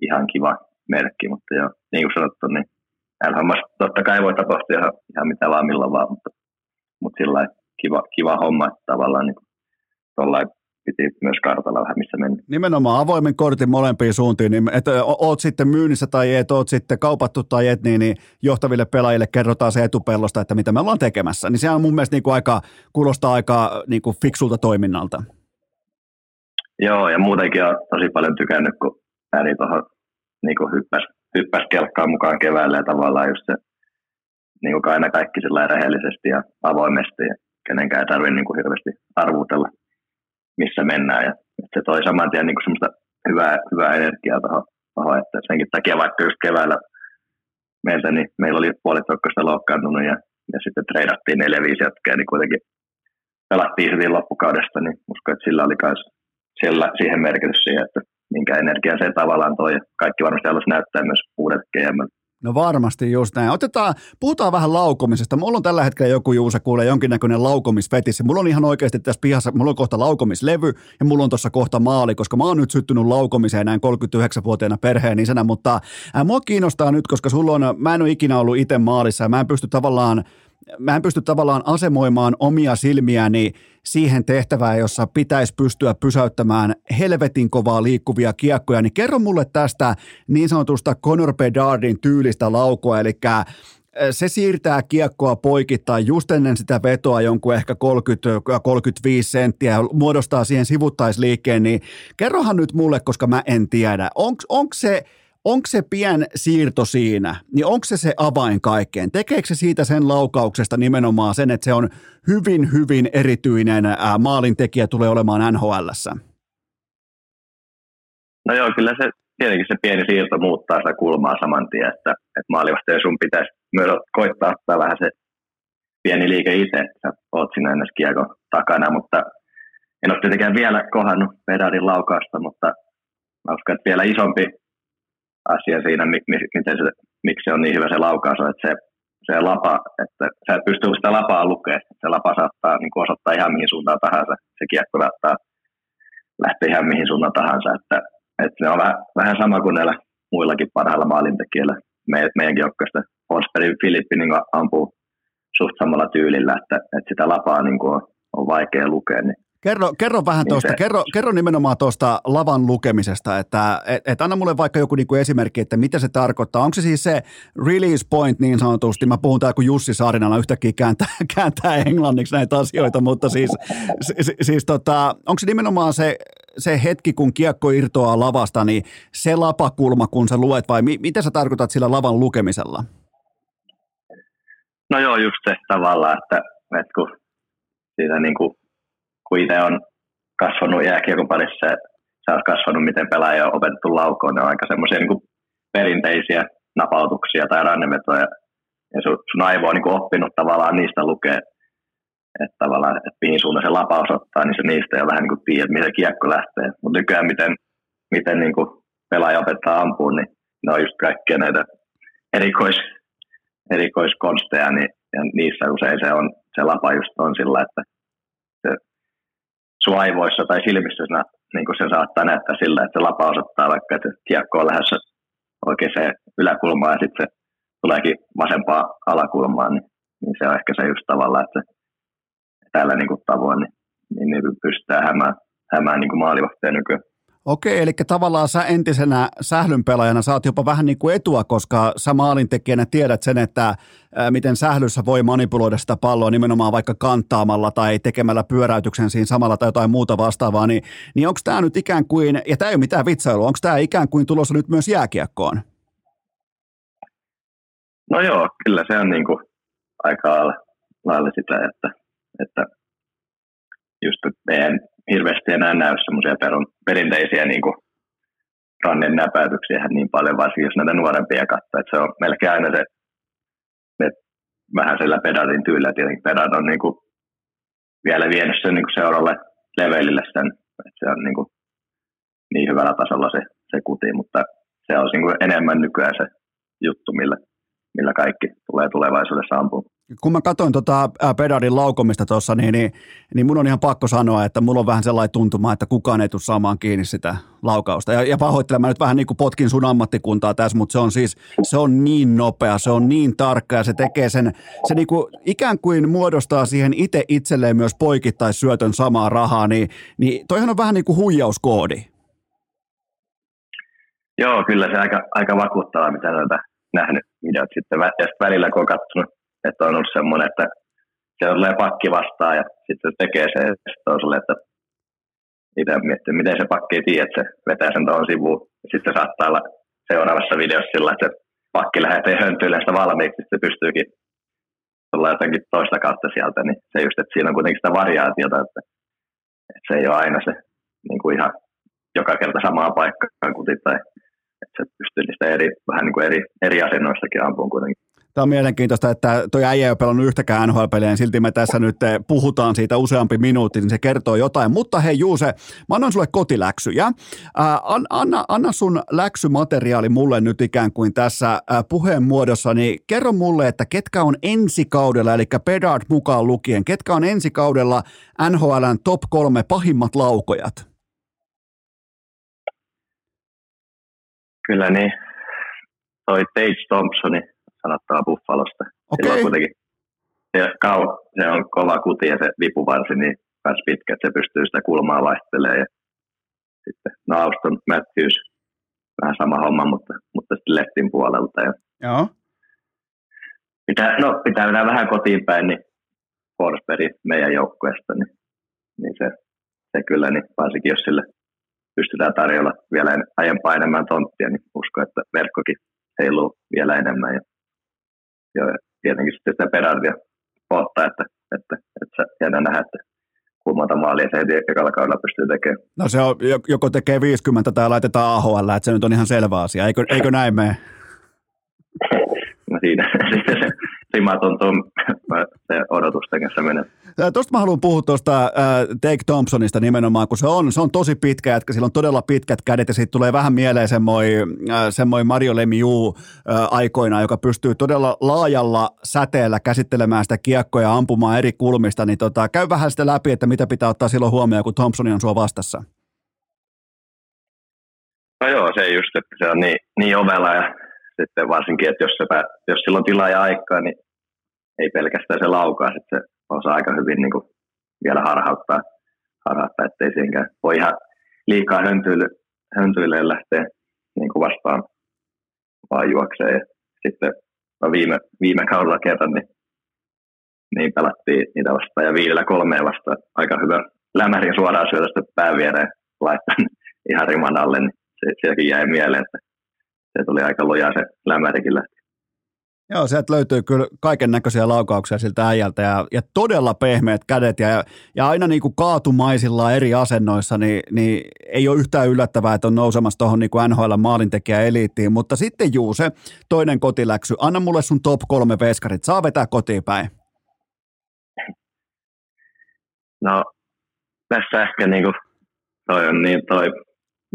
Speaker 6: ihan kiva merkki, mutta joo, niin kuin sanottu, niin näillä totta kai voi tapahtua ihan, ihan mitä vaan milloin vaan, mutta, mutta sillä kiva, kiva homma, että tavallaan niin kuin, piti myös kartalla vähän, missä mennä.
Speaker 1: Nimenomaan avoimen kortin molempiin suuntiin, niin että oot sitten myynnissä tai et, oot sitten kaupattu tai et, niin, niin johtaville pelaajille kerrotaan se etupellosta, että mitä me ollaan tekemässä. Niin se on mun mielestä niin kuin aika, kuulostaa aika niin kuin fiksulta toiminnalta.
Speaker 6: Joo, ja muutenkin on tosi paljon tykännyt, kun ääni tuohon niin hyppäsi, hyppäs kelkkaan mukaan keväällä ja tavallaan just se niin kuin aina kaikki sillä rehellisesti ja avoimesti ja kenenkään ei tarvitse niin kuin hirveästi arvutella missä mennään. Ja se toi saman tien niin kuin semmoista hyvää, hyvää energiaa tuohon, että senkin takia vaikka just keväällä meiltä, niin meillä oli puolet tokkosta loukkaantunut ja, ja sitten treidattiin neljä viisi jätkää, niin kuitenkin pelattiin hyvin loppukaudesta, niin uskon, että sillä oli myös siellä siihen merkitys siihen, että minkä energiaa se tavallaan toi. Kaikki varmasti haluaisi näyttää myös uudet GM.
Speaker 1: No varmasti just näin. Otetaan, puhutaan vähän laukomisesta. Mulla on tällä hetkellä joku Juusa kuulee jonkinnäköinen laukomisfetissi. Mulla on ihan oikeasti tässä pihassa, mulla on kohta laukomislevy ja mulla on tuossa kohta maali, koska mä oon nyt syttynyt laukomiseen näin 39-vuotiaana perheen isänä, mutta ää, mua kiinnostaa nyt, koska sulla on, mä en ole ikinä ollut itse maalissa ja mä en pysty tavallaan mä en pysty tavallaan asemoimaan omia silmiäni siihen tehtävään, jossa pitäisi pystyä pysäyttämään helvetin kovaa liikkuvia kiekkoja, niin kerro mulle tästä niin sanotusta Conor Bedardin tyylistä laukoa, eli se siirtää kiekkoa poikittain just ennen sitä vetoa jonkun ehkä 30-35 senttiä ja muodostaa siihen sivuttaisliikkeen, niin kerrohan nyt mulle, koska mä en tiedä, onko se – onko se pien siirto siinä, niin onko se se avain kaikkeen? Tekeekö se siitä sen laukauksesta nimenomaan sen, että se on hyvin, hyvin erityinen ää, maalintekijä tulee olemaan nhl
Speaker 6: No joo, kyllä se tietenkin se pieni siirto muuttaa sitä kulmaa saman tien, että, että maalivahtaja sun pitäisi myös koittaa ottaa vähän se pieni liike itse, että sä oot siinä ennäs kiekon takana, mutta en ole tietenkään vielä kohannut pedalin laukausta, mutta mä uskon, että vielä isompi asia siinä, miten se, miksi se on niin hyvä se laukaus, että se, se lapa, että sä et pysty sitä lapaa lukemaan. Se lapa saattaa niin kuin osoittaa ihan mihin suuntaan tahansa. Se kiekko saattaa lähteä ihan mihin suuntaan tahansa. Että, että se on vähän, vähän sama kuin näillä muillakin parhailla maalintekijöillä. Me, meidänkin joukkoista Forsberg Filippi niin ampuu suht samalla tyylillä, että, että sitä lapaa niin kuin on, on vaikea lukea. Niin
Speaker 1: Kerro, kerro vähän niin tuosta, kerro, kerro nimenomaan tuosta lavan lukemisesta, että et, et anna mulle vaikka joku niinku esimerkki, että mitä se tarkoittaa. Onko se siis se release point niin sanotusti, mä puhun täällä kun Jussi Saarinalla yhtäkkiä kääntää, kääntää englanniksi näitä asioita, mutta siis, siis, siis tota, onko se nimenomaan se, se hetki, kun kiekko irtoaa lavasta, niin se lapakulma, kun sä luet, vai mi, mitä sä tarkoitat sillä lavan lukemisella?
Speaker 6: No joo, just se tavallaan, että, että kun siitä niin kuin kun itse on kasvanut jääkiekon parissa sä oot kasvanut, miten pelaaja on opetettu laukoon, ne on aika semmoisia niin perinteisiä napautuksia tai rannevetoja. Ja sun, sun aivo on niin oppinut tavallaan niistä lukea, että tavallaan, että mihin suuntaan se lapa osoittaa, niin se niistä jo vähän niin kuin tiedät, miten kiekko lähtee. Mutta nykyään miten, miten niin kuin pelaaja opettaa ampuun, niin ne on just kaikkia näitä erikois, erikoiskonsteja, niin, ja niissä usein se, on, se lapa just on sillä, että sun aivoissa tai silmissä siinä, niin kuin se saattaa näyttää sillä, että se lapa osoittaa vaikka, että kiekko on lähdössä oikeaan yläkulmaan ja sitten se tuleekin vasempaa alakulmaan, niin, niin se on ehkä se just tavallaan, että tällä niin kuin tavoin niin, niin, niin pystytään hämään, hämään niin kuin nykyään.
Speaker 1: Okei, eli tavallaan sä entisenä sählynpelaajana saat jopa vähän niin kuin etua, koska sä maalintekijänä tiedät sen, että miten sählyssä voi manipuloida sitä palloa nimenomaan vaikka kantaamalla tai tekemällä pyöräytyksen siinä samalla tai jotain muuta vastaavaa, niin, niin onko tämä nyt ikään kuin, ja tämä ei ole mitään vitsailua, onko tämä ikään kuin tulossa nyt myös jääkiekkoon?
Speaker 6: No joo, kyllä se on niin kuin aika lailla sitä, että, että just ei hirveästi enää näy semmoisia perinteisiä niin kuin rannen näpäytyksiä niin paljon, varsinkin jos näitä nuorempia katsoo. Se on melkein aina se, että vähän sillä pedalin tyylillä tietenkin pedal on niin kuin vielä vienyt sen niin kuin seuraavalle levelille sen, että se on niin, kuin niin hyvällä tasolla se, se kuti, mutta se on niin kuin enemmän nykyään se juttu, millä, millä kaikki tulee tulevaisuudessa ampumaan
Speaker 1: kun mä katsoin tota pedalin laukomista tuossa, niin, niin, niin mun on ihan pakko sanoa, että mulla on vähän sellainen tuntuma, että kukaan ei tule saamaan kiinni sitä laukausta. Ja, ja pahoittelen, mä nyt vähän niin kuin potkin sun ammattikuntaa tässä, mutta se on siis, se on niin nopea, se on niin tarkka ja se tekee sen, se niin kuin ikään kuin muodostaa siihen itse itselleen myös poikittaisyötön samaa rahaa, niin, niin toihan on vähän niin kuin huijauskoodi.
Speaker 6: Joo, kyllä se aika, aika vakuuttavaa, mitä näitä nähnyt videot sitten. Ja sitten välillä, kun on katsonut että on ollut semmoinen, että se tulee pakki vastaan ja sitten se tekee se, sitten on sulle, että itse miettii, miten se pakki ei tiedä, että se vetää sen tuohon sivuun. Sitten saattaa olla seuraavassa videossa sillä, että se pakki lähtee höntyilemään sitä valmiiksi, sitten se pystyykin tulla jotenkin toista kautta sieltä, niin se just, että siinä on kuitenkin sitä variaatiota, että, että se ei ole aina se niin kuin ihan joka kerta samaa paikkaa kuti, tai että se pystyy niistä eri, vähän niin kuin eri, eri asennoistakin ampuun kuitenkin.
Speaker 1: Tämä on mielenkiintoista, että tuo äijä ei ole pelannut yhtäkään NHL-peliä, niin silti me tässä nyt puhutaan siitä useampi minuutti, niin se kertoo jotain. Mutta hei Juuse, mä annan sulle kotiläksyjä. Anna, anna sun läksymateriaali mulle nyt ikään kuin tässä puheen muodossa, niin kerro mulle, että ketkä on ensi kaudella, eli Bedard mukaan lukien, ketkä on ensi kaudella NHLn top kolme pahimmat laukojat?
Speaker 6: Kyllä niin, toi Tage Thompsoni sanottaa Buffalosta.
Speaker 1: Okay.
Speaker 6: Se on kuitenkin se, kau, se on kova kuti ja se vipuvarsi niin myös pitkä, että se pystyy sitä kulmaa vaihtelemaan. Ja sitten no Auston Matthews, vähän sama homma, mutta, mutta sitten Leftin puolelta. Ja
Speaker 1: Joo.
Speaker 6: Pitää, no, pitää mennä vähän kotiin päin, niin Forsberg meidän joukkueesta, niin, niin se, se kyllä, niin varsinkin jos sille pystytään tarjolla vielä aiempaa enemmän tonttia, niin usko, että verkkokin heiluu vielä enemmän. Ja ja tietenkin sitten sitä Berardia ottaa, että, että, että, että jännä nähdä, että kummata maalia se heti ekalla kaudella pystyy tekemään.
Speaker 1: No se on, joko tekee 50 tai laitetaan AHL, että se nyt on ihan selvä asia. Eikö, eikö näin mene?
Speaker 6: no siinä sitten se rima tuntuu se odotusten kanssa menee.
Speaker 1: Tuosta mä haluan puhua tuosta äh, Take Thompsonista nimenomaan, kun se on, se on tosi pitkä jätkä, sillä on todella pitkät kädet ja siitä tulee vähän mieleen semmoinen äh, semmoi Mario Lemieux äh, aikoina, joka pystyy todella laajalla säteellä käsittelemään sitä kiekkoa ja ampumaan eri kulmista, niin tota, käy vähän sitä läpi, että mitä pitää ottaa silloin huomioon, kun Thompson on sua vastassa.
Speaker 6: No joo, se just, että se on niin, niin ovela ja sitten varsinkin, että jos, se, jos sillä on tilaa ja aikaa, niin ei pelkästään se laukaa, sitten se osaa aika hyvin niin kuin vielä harhauttaa, harhauttaa ettei siihenkään voi ihan liikaa höntyille, höntyille lähteä niin kuin vastaan vaan juokseen. Ja sitten no viime, viime kaudella kerran niin, niin pelattiin niitä vastaan ja viidellä kolmeen vastaan aika hyvä lämärin suoraan syötästä pääviereen laittaa ihan riman alle, niin se, sielläkin jäi mieleen, että se tuli aika lujaa se lämärikin lähti.
Speaker 1: Joo, sieltä löytyy kyllä kaiken näköisiä laukauksia siltä äijältä ja, ja todella pehmeät kädet ja, ja aina niin kuin kaatumaisilla eri asennoissa, niin, niin ei ole yhtään yllättävää, että on nousemassa tuohon niin NHL maalintekijä eliittiin, mutta sitten juu se toinen kotiläksy, anna mulle sun top kolme veskarit, saa vetää kotiin päin.
Speaker 6: No, tässä ehkä niin kuin toi on niin, toi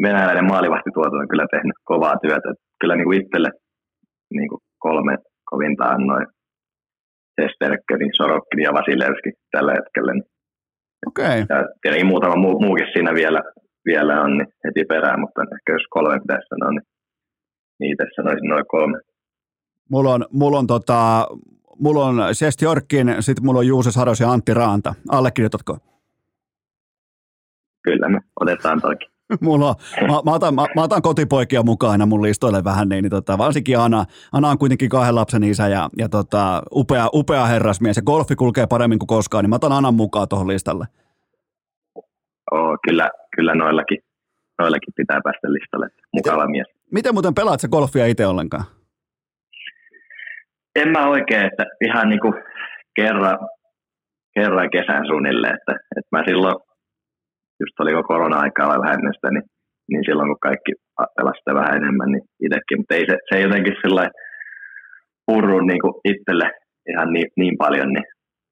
Speaker 6: venäläinen maalivahtituotanto on kyllä tehnyt kovaa työtä. Kyllä niin kuin itselle niin kuin kolme kovinta annoin Sesterkköni, Sorokkin ja Vasilevski tällä hetkellä.
Speaker 1: Okei. Okay.
Speaker 6: Ja tietenkin muutama muu, muukin siinä vielä, vielä on niin heti perään, mutta ehkä jos kolme pitäisi sanoa, niin niitä sanoisin noin kolme.
Speaker 1: Mulla on, mulla on, tota, mulla on Sest Jorkkin, sitten mulla on Juuse Saros ja Antti Raanta. Allekirjoitatko?
Speaker 6: Kyllä me otetaan toki.
Speaker 1: Mulla on, mä, mä, otan, mä, mä, otan kotipoikia mukaan mun listoille vähän, niin, niin tota, varsinkin Anna, Anna on kuitenkin kahden lapsen isä ja, ja tota, upea, upea herrasmies ja golfi kulkee paremmin kuin koskaan, niin mä otan Annan mukaan tuohon listalle.
Speaker 6: Oo, kyllä, kyllä noillakin, noillakin pitää päästä listalle. Mukava miten, mies.
Speaker 1: Miten muuten pelaat se golfia itse ollenkaan?
Speaker 6: En mä oikein, että ihan niin kuin kerran, kerran kesän suunnilleen, että, että mä silloin, just oliko korona-aikaa vai vähän ennen sitä, niin, niin silloin kun kaikki pelasi sitä vähän enemmän, niin itsekin, mutta ei se, se ei jotenkin sillä purru niin kuin itselle ihan niin, niin paljon, niin,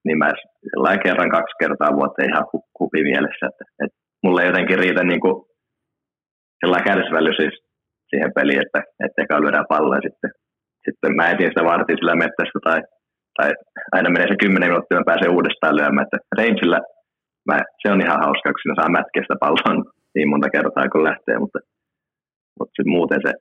Speaker 6: niin mä sellainen kerran kaksi kertaa vuotta ihan hu, hupi mielessä, että, että mulle ei jotenkin riitä niin kuin sellainen kärsivällisyys siihen peliin, että, että eka lyödään palloa sitten, sitten mä etin sitä vartin sillä mettästä tai, tai aina menee se kymmenen minuuttia, mä pääsen uudestaan lyömään, että rangeillä mä, se on ihan hauska, kun siinä saa mätkeä sitä palloa niin monta kertaa kun lähtee, mutta, mutta sitten muuten se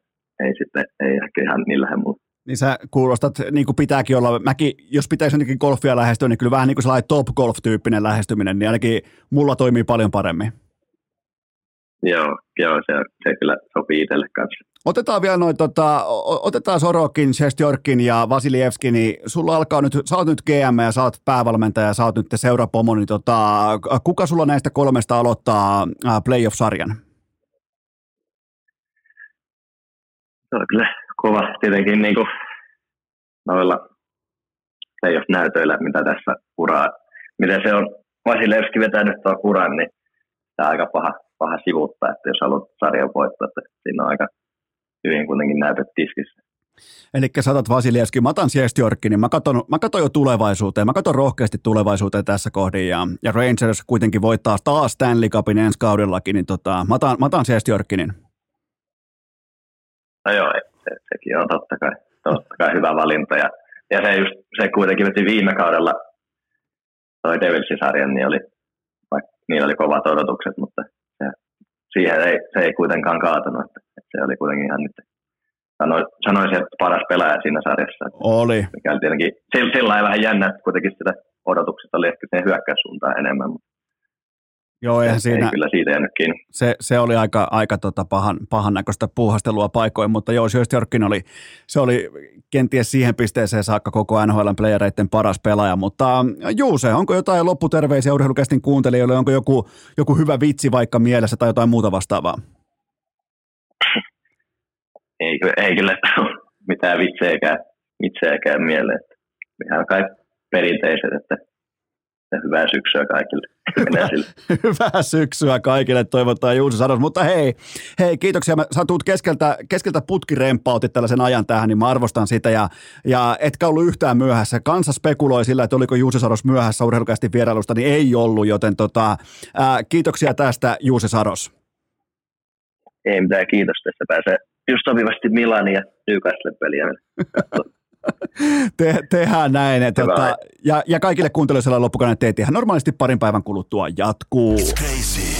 Speaker 6: ei sitten, ei ehkä ihan niin lähde mulle.
Speaker 1: Niin sä kuulostat, niin kuin pitääkin olla, mäkin, jos pitäisi jotenkin golfia lähestyä, niin kyllä vähän niin kuin sellainen top golf-tyyppinen lähestyminen, niin ainakin mulla toimii paljon paremmin.
Speaker 6: Joo, joo se, se kyllä sopii itselle kanssa.
Speaker 1: Otetaan vielä noin, tota, otetaan Sorokin, Shestjorkin ja Vasilievski, niin sulla alkaa nyt, sä oot nyt GM ja sä oot päävalmentaja ja sä oot nyt seurapomo, niin tota, kuka sulla näistä kolmesta aloittaa playoff-sarjan?
Speaker 6: Se on kyllä kova tietenkin niin kuin noilla playoff-näytöillä, mitä tässä uraa, miten se on Vasilevski vetänyt tuon kuran, niin tämä on aika paha, paha sivuuttaa, että jos haluat sarjan voittaa, että siinä on aika hyvin kuitenkin näytöt tiskissä.
Speaker 1: Eli saatat Vasilievski, mä otan Siestjorkki, niin mä katon, mä katon jo tulevaisuuteen, mä katon rohkeasti tulevaisuuteen tässä kohdin, ja, ja Rangers kuitenkin voittaa taas Stanley Cupin ensi kaudellakin, niin tota, mä otan, mä otan Siestjorkkinin.
Speaker 6: No joo, se, sekin on totta kai, totta kai hyvä valinta, ja, ja se, just, se kuitenkin veti viime kaudella toi Devilsin sarjan, niin oli, vaikka niillä oli kovat odotukset, mutta siihen ei, se ei kuitenkaan kaatunut, se oli kuitenkin ihan nyt sano, sanoisin, että paras pelaaja siinä sarjassa.
Speaker 1: Oli.
Speaker 6: Mikä oli tietenkin sillä, sillä vähän jännä, että kuitenkin sitä odotukset oli ehkä sen hyökkäyssuuntaan enemmän, mutta
Speaker 1: Joo, eihän siinä,
Speaker 6: ei kyllä siitä jäänyt kiinni.
Speaker 1: Se, se oli aika, aika tota pahan, pahan näköistä puuhastelua paikoin, mutta joo, Sjöstjörkin oli, se oli kenties siihen pisteeseen saakka koko NHL playereiden paras pelaaja, mutta Juuse, onko jotain lopputerveisiä urheilukästin kuuntelijoille, onko joku, joku hyvä vitsi vaikka mielessä tai jotain muuta vastaavaa?
Speaker 6: Ei, ei kyllä mitään vitsejäkään, vitsejäkään mieleen. Ihan kai perinteiset, että hyvää syksyä kaikille.
Speaker 1: hyvää syksyä kaikille toivottaa Juuso Sados. Mutta hei, hei kiitoksia. Mä, sä tuut keskeltä, keskeltä putkirempautit tällaisen ajan tähän, niin mä arvostan sitä. Ja, ja etkä ollut yhtään myöhässä. Kansa spekuloi sillä, että oliko Juuso Sados myöhässä urheilukästi vierailusta, niin ei ollut. Joten tota, ää, kiitoksia tästä Juuso Sados.
Speaker 6: Ei mitään, kiitos. Tässä pääsee just sopivasti Milanin ja Newcastle peliä.
Speaker 1: Te, tehdään näin. Että, tota, ja, ja kaikille kuuntelijoille loppukainen teet ihan normaalisti parin päivän kuluttua jatkuu. It's crazy.